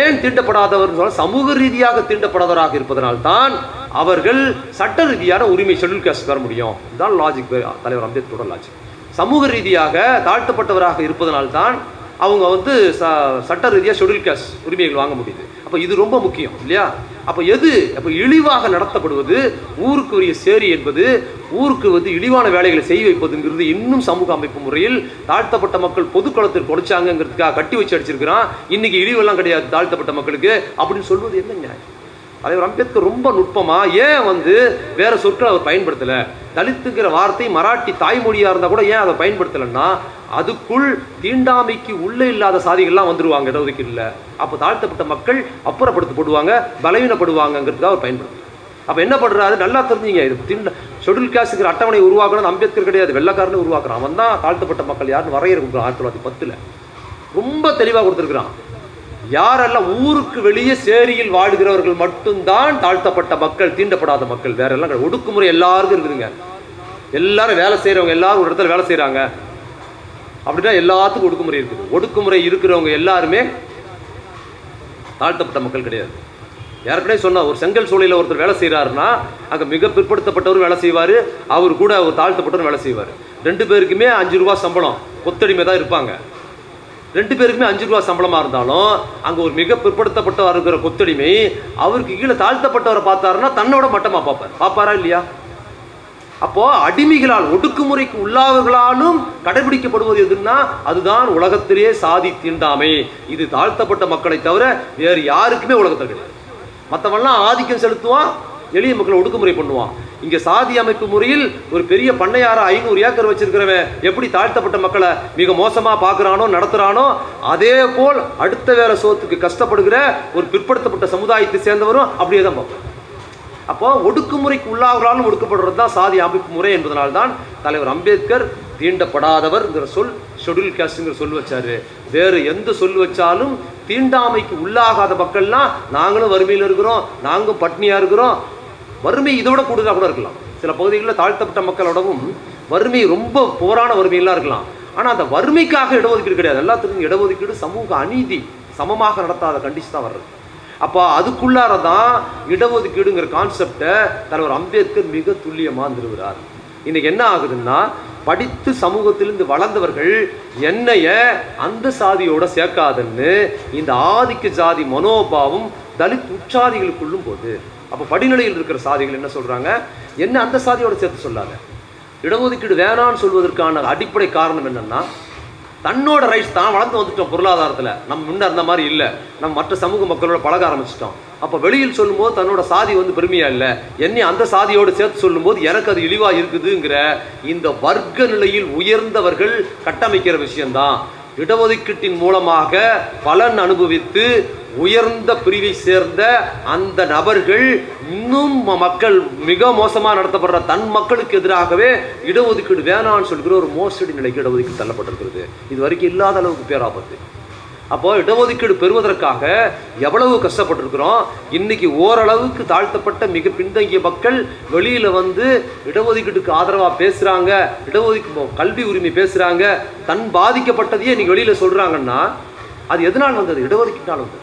ஏன் தீண்டப்படாதவர் சொன்னால் சமூக ரீதியாக தீண்டப்படாதவராக இருப்பதனால் தான் அவர்கள் சட்ட ரீதியான உரிமை ஷெட்யூல் கேஸ்ட் பெற முடியும். இதுதான் லாஜிக் தலைவர் அம்பேத்கரோட லாஜிக் சமூக ரீதியாக தாழ்த்தப்பட்டவராக இருப்பதனால் தான் அவங்க வந்து ச சட்ட ரீதியாக ஷெட்யூல் காஸ்ட் உரிமைகள் வாங்க முடியுது. அப்போ இது ரொம்ப முக்கியம் இல்லையா? அப்போ எது அப்போ இழிவாக நடத்தப்படுவது ஊருக்கு உரிய சேரி என்பது ஊருக்கு வந்து இழிவான வேலைகளை செய்ய வைப்பதுங்கிறது இன்னும் சமூக அமைப்பு முறையில் தாழ்த்தப்பட்ட மக்கள் பொதுக்குளத்தில் கொடுச்சாங்கிறதுக்காக கட்டி வச்சு அடிச்சிருக்கிறான். இன்னைக்கு இழிவெல்லாம் கிடையாது தாழ்த்தப்பட்ட மக்களுக்கு. அப்படின்னு சொல்வது என்ன நியாயம்? தலைவர் அம்பேத்கர் ரொம்ப நுட்பமாக ஏன் வந்து வேறு சொற்களை அவர் பயன்படுத்தலை? தலித்துங்கிற வார்த்தை மராட்டி தாய்மொழியாக இருந்தால் கூட ஏன் அதை பயன்படுத்தலைன்னா அதுக்குள் தீண்டாமைக்கு உள்ளே இல்லாத சாதிகள்லாம் வந்துடுவாங்க இடஒதுக்கு இல்லை அப்போ தாழ்த்தப்பட்ட மக்கள் அப்புறப்படுத்தப்படுவாங்க பலவீனப்படுவாங்கங்கிறதுக்காக அவர் பயன்படுத்தும் அப்போ என்ன பண்ணுறாரு நல்லா தெரிஞ்சுங்க இது தீண்ட ஷெடியூல் காஸ்டுங்கிற அட்டவணை உருவாக்கணும் அம்பேத்கர் கிடையாது வெள்ளக்காரனு உருவாக்குறான். அவன் தான் தாழ்த்தப்பட்ட மக்கள் யாருன்னு வரையறுக்கிறான் ஆயிரத்தி தொள்ளாயிரத்தி பத்தில். ரொம்ப தெளிவாக கொடுத்துருக்குறான். யாரெல்லாம் ஊருக்கு வெளியே சேரியில் வாழ்கிறவர்கள் மட்டும்தான் தாழ்த்தப்பட்ட மக்கள் தீண்டப்படாத மக்கள் வேற எல்லாம் ஒடுக்குமுறை எல்லாருக்கும் இருக்குதுங்க. எல்லாரும் வேலை செய்கிறவங்க எல்லாரும் ஒரு இடத்துல வேலை செய்கிறாங்க அப்படின்னா எல்லாத்துக்கும் ஒடுக்குமுறை இருக்குது. ஒடுக்குமுறை இருக்கிறவங்க எல்லாருமே தாழ்த்தப்பட்ட மக்கள் கிடையாது. ஏற்கனவே சொன்னால் ஒரு செங்கல் சூழலில் ஒருத்தர் வேலை செய்கிறாருன்னா அங்கே மிக பிற்படுத்தப்பட்டவர் வேலை செய்வார். அவர் கூட ஒரு தாழ்த்தப்பட்டவர் வேலை செய்வார். ரெண்டு பேருக்குமே அஞ்சு ரூபா சம்பளம். கொத்தடிமை தான் இருப்பாங்க. ரெண்டு பேருக்குமே அஞ்சு ரூபா சம்பளமாக இருந்தாலும் அங்கே ஒரு மிக பிற்படுத்தப்பட்டவர் இருக்கிற கொத்தடிமை அவருக்கு கீழே தாழ்த்தப்பட்டவரை பார்த்தாருன்னா தன்னோட மட்டமாக பார்ப்பார். பார்ப்பாரா இல்லையா? அப்போது அடிமைகளால் ஒடுக்குமுறைக்கு உள்ளாவர்களாலும் கடைபிடிக்கப்படுவது எதுன்னா அதுதான் உலகத்திலேயே சாதி தீண்டாமை. இது தாழ்த்தப்பட்ட மக்களை தவிர வேறு யாருக்குமே உலகத்தில் கிடையாது. மற்றவெல்லாம் ஆதிக்கம் செலுத்துவான் எளிய மக்களை ஒடுக்குமுறை பண்ணுவான். இங்க சாதி அமைப்பு முறையில் ஒரு பெரிய பண்ணையார ஐநூறு ஏக்கர் வச்சிருக்கிறவன் எப்படி தாழ்த்தப்பட்ட மக்களை மிக மோசமா பாக்குறானோ நடத்துறானோ அதே போல் அடுத்த வேற சோத்துக்கு கஷ்டப்படுகிற ஒரு பிற்படுத்தப்பட்ட சமுதாயத்தை சேர்ந்தவரும் அப்படியே தான் பார்ப்போம் அப்போ ஒடுக்குமுறைக்கு உள்ளாகிறாலும் ஒடுக்கப்படுறது தான் சாதி அமைப்பு முறை என்பதனால்தான் தலைவர் அம்பேத்கர் தீண்டப்படாதவர்ங்கிற சொல் ஷெட்யூல் காஸ்ட்ங்கிற சொல் வச்சாரு. வேறு எந்த சொல் வச்சாலும் தீண்டாமைக்கு உள்ளாகாத மக்கள்லாம் நாங்களும் வறுமையில் இருக்கிறோம் நாங்களும் பட்னியாக இருக்கிறோம் வறுமை இதோட கூடுதலாக கூட இருக்கலாம். சில பகுதிகளில் தாழ்த்தப்பட்ட மக்களோடவும் வறுமை ரொம்ப போரான வறுமையெல்லாம் இருக்கலாம். ஆனால் அந்த வறுமைக்காக இடஒதுக்கீடு கிடையாது. எல்லாத்துக்கும் இடஒதுக்கீடு சமூக அநீதி சமமாக நடத்தாத கண்டிஷன் தான் வர்றது. அப்போ அதுக்குள்ளார தான் இடஒதுக்கீடுங்கிற கான்செப்டை தலைவர் அம்பேத்கர் மிக துல்லியமாக நிறுவுறார். இன்றைக்கி என்ன ஆகுதுன்னா படித்து சமூகத்திலிருந்து வளர்ந்தவர்கள் என்னைய அந்த சாதியோட சேர்க்காதுன்னு இந்த ஆதிக்க ஜாதி மனோபாவம் தலித் உற்சாதிகளுக்குள்ளும் போகுது. அப்போ படிநிலையில் இருக்கிற சாதிகள் என்ன சொல்கிறாங்க என்ன அந்த சாதியோடு சேர்த்து சொல்லாத. இடஒதுக்கீடு வேணான்னு சொல்வதற்கான அடிப்படை காரணம் என்னென்னா தன்னோட ரைட்ஸ் தான் வளர்ந்து வந்துட்டோம் பொருளாதாரத்தில். நம்ம முன்ன அந்த மாதிரி இல்லை. நம்ம மற்ற சமூக மக்களோட பழக ஆரம்பிச்சிட்டோம். அப்போ வெளியில் சொல்லும்போது தன்னோட சாதி வந்து பெருமையாக இல்லை? என்னை அந்த சாதியோடு சேர்த்து சொல்லும்போது எனக்கு அது இழிவாக இருக்குதுங்கிற இந்த வர்க்க நிலையில் உயர்ந்தவர்கள் கட்டமைக்கிற விஷயம்தான். இடஒதுக்கீட்டின் மூலமாக பலன் அனுபவித்து உயர்ந்த பிரிவை சேர்ந்த அந்த நபர்கள் இன்னும் மக்கள் மிக மோசமாக நடத்தப்படுற தன் மக்களுக்கு எதிராகவே இடஒதுக்கீடு வேணாம்னு சொல்கிற ஒரு மோசடி நிலைக்கு இடஒதுக்கீடு தள்ளப்பட்டிருக்கிறது. இது வரைக்கும் இல்லாத அளவுக்கு பேராபத்து. அப்போ இடஒதுக்கீடு பெறுவதற்காக எவ்வளவு கஷ்டப்பட்டிருக்கிறோம்? இன்னைக்கு ஓரளவுக்கு தாழ்த்தப்பட்ட மிக பின்தங்கிய மக்கள் வெளியில வந்து இடஒதுக்கீட்டுக்கு ஆதரவா பேசுறாங்க இடஒதுக்கீடு கல்வி உரிமை பேசுறாங்க தன் பாதிக்கப்பட்டதையே இன்னைக்கு வெளியில சொல்றாங்கன்னா அது எதனால் வந்தது? இடஒதுக்கீட்டால் வந்தது.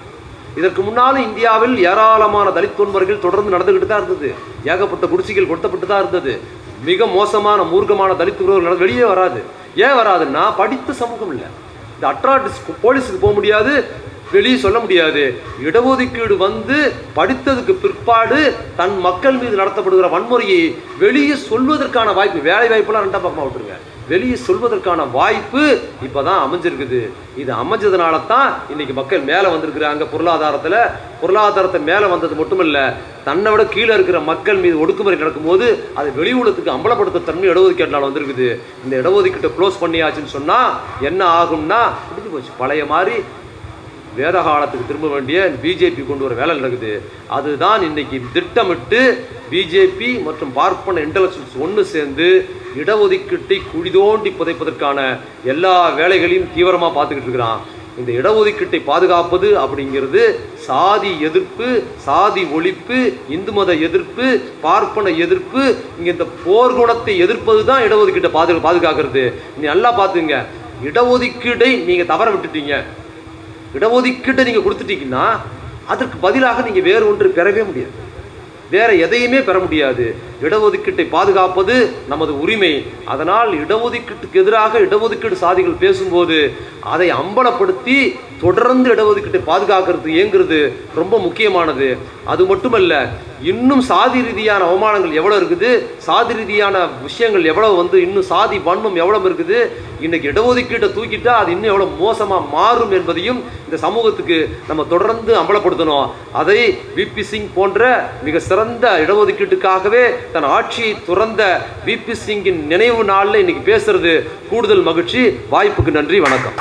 இதற்கு முன்னாலும் இந்தியாவில் ஏராளமான தலித் தொன்மர்கள் தொடர்ந்து நடந்துகிட்டு தான் இருந்தது. ஏகப்பட்ட குடிசைகள் கொடுத்தப்பட்டு தான் இருந்தது. மிக மோசமான மூர்க்கமான தலித் உறவுகள் வெளியே வராது. ஏன் வராதுன்னா படித்த சமூகம் இல்லை. இந்த அட்ராட்டிஸ்க்கு போலீஸுக்கு போக முடியாது வெளியே சொல்ல முடியாது. இடஒதுக்கீடு வந்து படித்ததுக்கு பிற்பாடு தன் மக்கள் மீது நடத்தப்படுகிற வன்முறையை வெளியே சொல்வதற்கான வாய்ப்பு வேலை வாய்ப்பெல்லாம் ரெண்டாம் பக்கமாக விட்டுருங்க. வெளியே சொல்வதற்கான வாய்ப்பு இப்போ தான் அமைஞ்சிருக்குது. இது அமைஞ்சதுனால தான் இன்னைக்கு மக்கள் மேலே வந்திருக்கிறாங்க பொருளாதாரத்தில். பொருளாதாரத்தை மேலே வந்தது மட்டுமல்ல தன்னை விட கீழே இருக்கிற மக்கள் மீது ஒடுக்குமுறை நடக்கும்போது அதை வெளி உலகத்துக்கு அம்பலப்படுத்த தன்மை இடஒதுக்கீட்டினால் வந்திருக்குது. இந்த இடஒதுக்கீட்டை க்ளோஸ் பண்ணியாச்சுன்னு சொன்னால் என்ன ஆகும்னா முடிஞ்சு போச்சு. பழைய மாதிரி வேத காலத்துக்கு திரும்ப வேண்டிய பிஜேபி கொண்டு வர வேலை நடக்குது. அதுதான் இன்னைக்கு திட்டமிட்டு பிஜேபி மற்றும் பார்ப்பன இன்டலெக்சுவல்ஸ் ஒன்று சேர்ந்து இடஒதுக்கீட்டை குடிதோண்டி புதைப்பதற்கான எல்லா வேலைகளையும் தீவிரமாக பார்த்துக்கிட்டு இருக்கிறான். இந்த இடஒதுக்கீட்டை பாதுகாப்பது அப்படிங்கிறது சாதி எதிர்ப்பு சாதி ஒழிப்பு இந்து மத எதிர்ப்பு பார்ப்பன எதிர்ப்பு இங்கே இந்த போர்க்குணத்தை எதிர்ப்பது தான் இடஒதுக்கீட்டை பாது பாதுகாக்கிறது. நீ நல்லா பார்த்துங்க இடஒதுக்கீடை நீங்கள் தவற விட்டுட்டீங்க. இடஒதுக்கீட்டை நீங்கள் கொடுத்துட்டீங்கன்னா அதற்கு பதிலாக நீங்கள் வேறு ஒன்று பெறவே முடியாது. வேறு எதையுமே பெற முடியாது. இடஒதுக்கீட்டை பாதுகாப்பது நமது உரிமை. அதனால் இடஒதுக்கீட்டுக்கு எதிராக இடஒதுக்கீடு சாதிகள் பேசும்போது அதை அம்பலப்படுத்தி தொடர்ந்து இடஒதுக்கீட்டை பாதுகாக்கிறது ஏங்குறது ரொம்ப முக்கியமானது. அது மட்டுமல்ல இன்னும் சாதி ரீதியான அவமானங்கள் எவ்வளோ இருக்குது? சாதி ரீதியான விஷயங்கள் எவ்வளோ வந்து? இன்னும் சாதி வன்மம் எவ்வளவு இருக்குது? இன்றைக்கி இடஒதுக்கீட்டை தூக்கிட்டா அது இன்னும் எவ்வளோ மோசமாக மாறும் என்பதையும் இந்த சமூகத்துக்கு நம்ம தொடர்ந்து அம்பலப்படுத்தணும். அதை விபி சிங் போன்ற மிக சிறந்த இடஒதுக்கீட்டுக்காகவே தன் ஆட்சியை துறந்த விபி சிங்கின் நினைவு நாளில் இன்னைக்கு பேசுறது கூடுதல் மகிழ்ச்சி. வாய்ப்புக்கு நன்றி வணக்கம்.